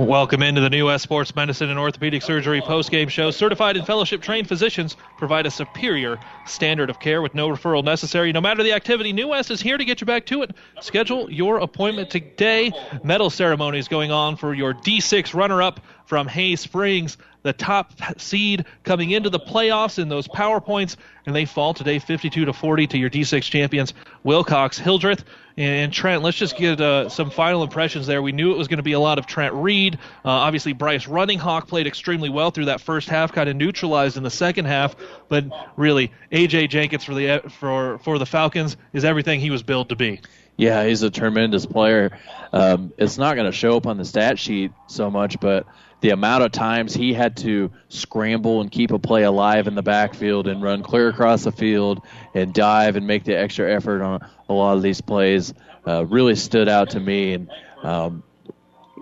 Welcome into the New West Sports Medicine and Orthopedic Surgery postgame show. Certified and fellowship trained physicians provide a superior standard of care with no referral necessary. No matter the activity, New West is here to get you back to it. Schedule your appointment today. Medal ceremony is going on for your D6 runner up from Hay Springs, the top seed coming into the playoffs in those PowerPoints, and they fall today 52 to 40 to your D6 champions, Wilcox Hildreth. And Trent, let's just get uh, some final impressions there. We knew it was going to be a lot of Trent Reed. Uh, obviously, Bryce Runninghawk played extremely well through that first half, kind of neutralized in the second half. But really, AJ Jenkins for the for for the Falcons is everything he was built to be. Yeah, he's a tremendous player. Um, it's not going to show up on the stat sheet so much, but the amount of times he had to scramble and keep a play alive in the backfield and run clear across the field and dive and make the extra effort on a lot of these plays uh, really stood out to me and um,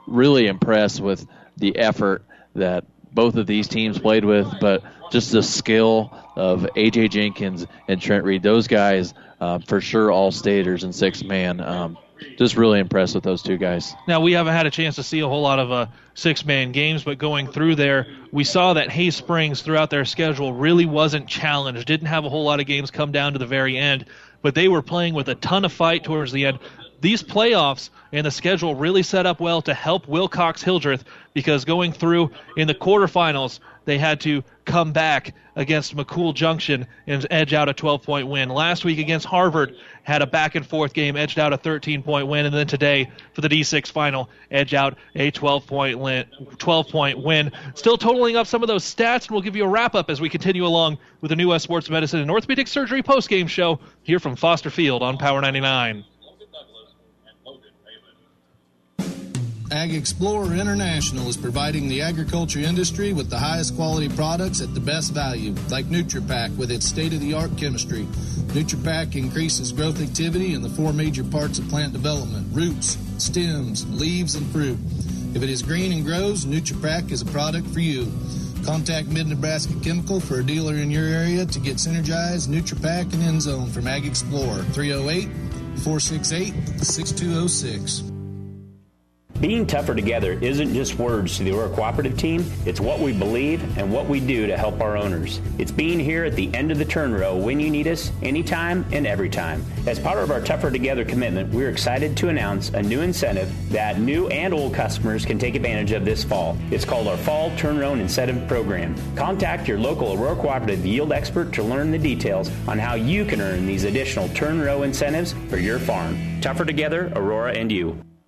really impressed with the effort that both of these teams played with, but just the skill of AJ Jenkins and Trent Reed. Those guys, uh, for sure, all staters and six man. Um, just really impressed with those two guys. Now we haven't had a chance to see a whole lot of uh, six-man games, but going through there, we saw that Hay Springs throughout their schedule really wasn't challenged. Didn't have a whole lot of games come down to the very end, but they were playing with a ton of fight towards the end. these playoffs and the schedule really set up well to help Wilcox Hildreth because going through in the quarterfinals, they had to come back against McCool Junction and edge out a 12 point win. Last week against Harvard, had a back and forth game, edged out a 13 point win, and then today for the D6 final, edge out a 12 point win. 12 point win. Still totaling up some of those stats, and we'll give you a wrap up as we continue along with the New West Sports Medicine and Orthopedic Surgery post game show here from Foster Field on Power 99. AgXplore International is providing the agriculture industry with the highest quality products at the best value, like NutriPack with its state-of-the-art chemistry. NutriPack increases growth activity in the four major parts of plant development: roots, stems, leaves, and fruit. If it is green and grows, NutriPack is a product for you. Contact Mid Nebraska Chemical for a dealer in your area to get synergized NutriPack and Endzone from AgXplore 308 468 6206. Being tougher together isn't just words to the Aurora Cooperative team, it's what we believe and what we do to help our owners. It's being here at the end of the turn row when you need us, anytime and every time. As part of our Tougher Together commitment, we're excited to announce a new incentive that new and old customers can take advantage of this fall. It's called our Fall Turn Row Incentive Program. Contact your local Aurora Cooperative yield expert to learn the details on how you can earn these additional turn row incentives for your farm. Tougher Together, Aurora and you.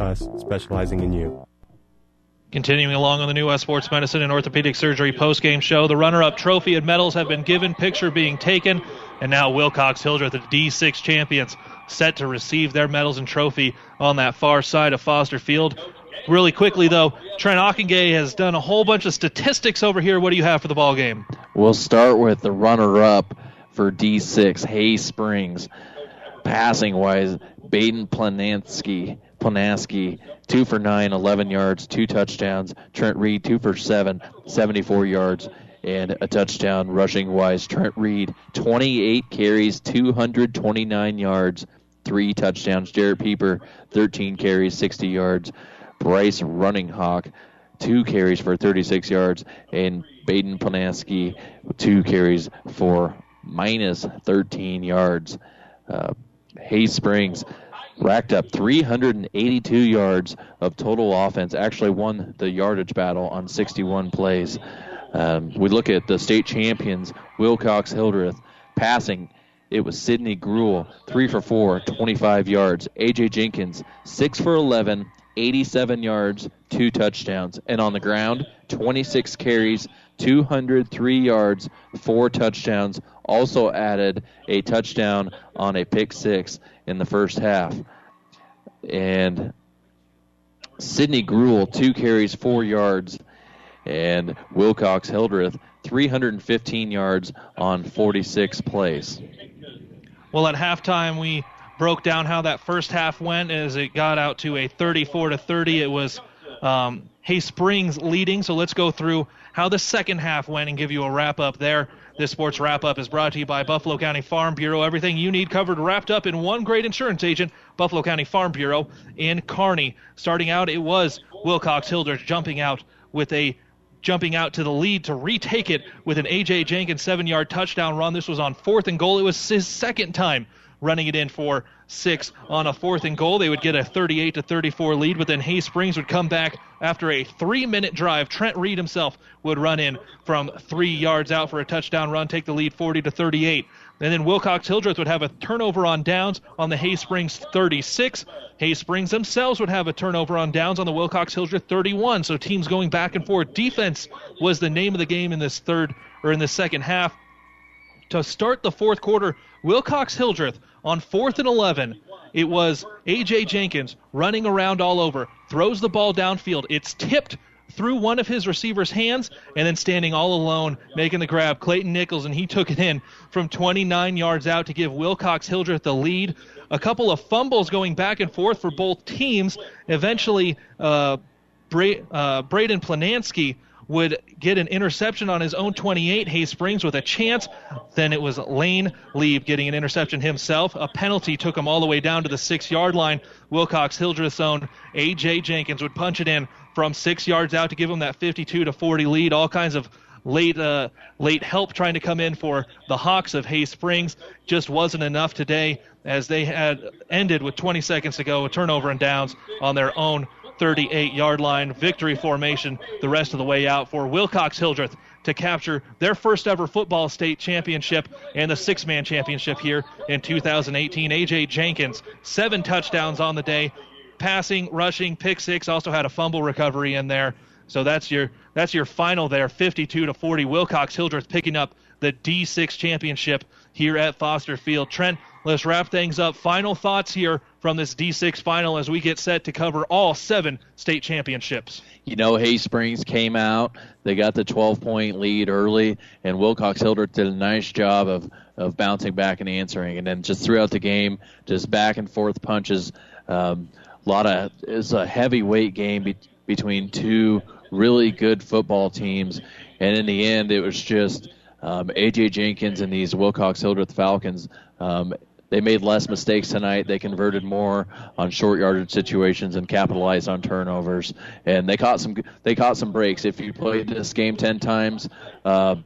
us, specializing in you. Continuing along on the New West Sports Medicine and Orthopedic Surgery post-game show, the runner-up trophy and medals have been given, picture being taken, and now Wilcox Hildreth, the D6 champions, set to receive their medals and trophy on that far side of Foster Field. Really quickly, though, Trent Ockengay has done a whole bunch of statistics over here. What do you have for the ball game? We'll start with the runner-up for D6, Hay Springs. Passing wise, Baden Planansky, Planansky, two for nine, 11 yards, two touchdowns. Trent Reed, two for seven, 74 yards, and a touchdown rushing wise. Trent Reed, 28 carries, 229 yards, three touchdowns. Jared Pieper, 13 carries, 60 yards. Bryce Runninghawk, two carries for 36 yards, and Baden Planansky, two carries for minus 13 yards. Uh, Hay Springs racked up 382 yards of total offense. Actually, won the yardage battle on 61 plays. Um, we look at the state champions, Wilcox Hildreth, passing. It was Sidney Gruel, 3 for 4, 25 yards. A.J. Jenkins, 6 for 11, 87 yards, 2 touchdowns. And on the ground, 26 carries, 203 yards, 4 touchdowns. Also added a touchdown on a pick six in the first half. And Sidney Gruel, 2 carries, 4 yards. And Wilcox Hildreth, 315 yards on 46 plays. Well, at halftime, we broke down how that first half went as it got out to a 34 to 30. It was um, Hay Springs leading. So let's go through how the second half went and give you a wrap up there. This sports wrap up is brought to you by Buffalo County Farm Bureau. Everything you need covered, wrapped up in one great insurance agent, Buffalo County Farm Bureau in Kearney. Starting out, it was Wilcox Hildreth jumping out with a jumping out to the lead to retake it with an A.J. Jenkins seven yard touchdown run. This was on fourth and goal. It was his second time running it in for six on a fourth and goal. They would get a 38 to 34 lead, but then Hay Springs would come back after a three minute drive. Trent Reed himself would run in from three yards out for a touchdown run, take the lead 40 to 38. And then Wilcox Hildreth would have a turnover on downs on the Hay Springs 36. Hay Springs themselves would have a turnover on downs on the Wilcox Hildreth 31. So teams going back and forth. Defense was the name of the game in this third or in the second half. To start the fourth quarter, Wilcox Hildreth on fourth and 11. It was A.J. Jenkins running around all over, throws the ball downfield. It's tipped through one of his receivers' hands and then standing all alone, making the grab. Clayton Nichols, and he took it in from 29 yards out to give Wilcox Hildreth the lead. A couple of fumbles going back and forth for both teams. Eventually, uh, Bra- uh, Braden Planansky would get an interception on his own 28. Hay Springs with a chance. Then it was Lane Lieb getting an interception himself. A penalty took him all the way down to the six yard line. Wilcox Hildreth's own A.J. Jenkins would punch it in from six yards out to give him that 52 to 40 lead. All kinds of late uh, late help trying to come in for the Hawks of Hay Springs just wasn't enough today as they had ended with 20 seconds to go, a turnover and downs on their own 38 yard line. Victory formation the rest of the way out for Wilcox Hildreth to capture their first ever football state championship and the six man championship here in 2018. AJ Jenkins, seven touchdowns on the day, passing, rushing, pick six, also had a fumble recovery in there. So that's your that's your final there, 52 to 40. Wilcox Hildreth picking up the D6 championship here at Foster Field. Trent, let's wrap things up. Final thoughts here from this D6 final as we get set to cover all seven state championships. You know, Hay Springs came out. They got the 12 point lead early, and Wilcox Hildreth did a nice job of, of bouncing back and answering. And then just throughout the game, just back and forth punches. Um, a lot of it's a heavyweight game be, between two really good football teams, and in the end, it was just um, AJ Jenkins and these Wilcox Hildreth Falcons. Um, they made less mistakes tonight. They converted more on short yardage situations and capitalized on turnovers. And they caught some they caught some breaks. If you played this game ten times, uh,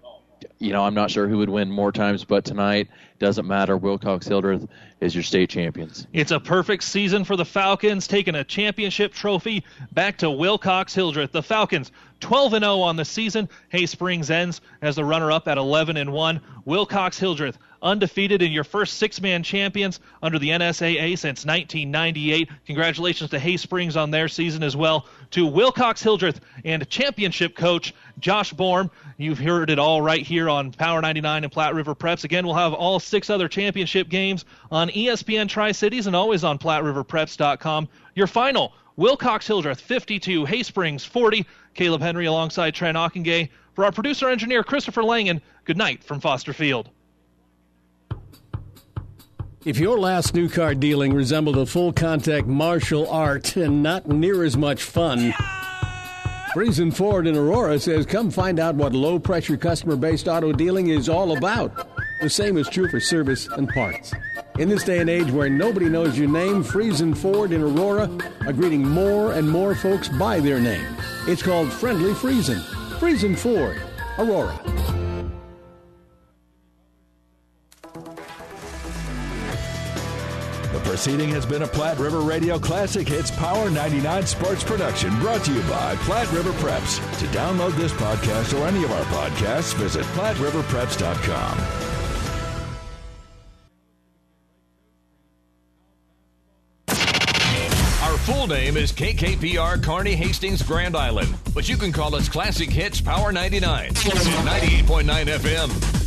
you know I'm not sure who would win more times, but tonight doesn't matter. Wilcox Hildreth is your state champions. It's a perfect season for the Falcons, taking a championship trophy back to Wilcox Hildreth. The Falcons 12 and 0 on the season. Hay Springs ends as the runner-up at 11 and 1. Wilcox Hildreth undefeated in your first six-man champions under the NSAA since 1998. Congratulations to Hay Springs on their season as well. To Wilcox Hildreth and championship coach Josh Borm. You've heard it all right here on Power 99 and Platte River Preps. Again, we'll have all six other championship games on ESPN Tri Cities and always on PlatteRiverPreps.com. Your final Wilcox Hildreth 52, Hay Springs 40. Caleb Henry alongside Trent Ockengay. For our producer engineer Christopher Langen, good night from Foster Field. If your last new car dealing resembled a full contact martial art and not near as much fun, Friesen Ford in Aurora says come find out what low pressure customer based auto dealing is all about. The same is true for service and parts. In this day and age where nobody knows your name, Friesen Ford in Aurora are greeting more and more folks by their name. It's called Friendly Friesen. Friesen Ford, Aurora. Proceeding has been a Platte River Radio Classic Hits Power 99 sports production brought to you by Platte River Preps. To download this podcast or any of our podcasts, visit PlatteRiverPreps.com. Our full name is KKPR Kearney Hastings Grand Island, but you can call us Classic Hits Power 99. 98.9 FM.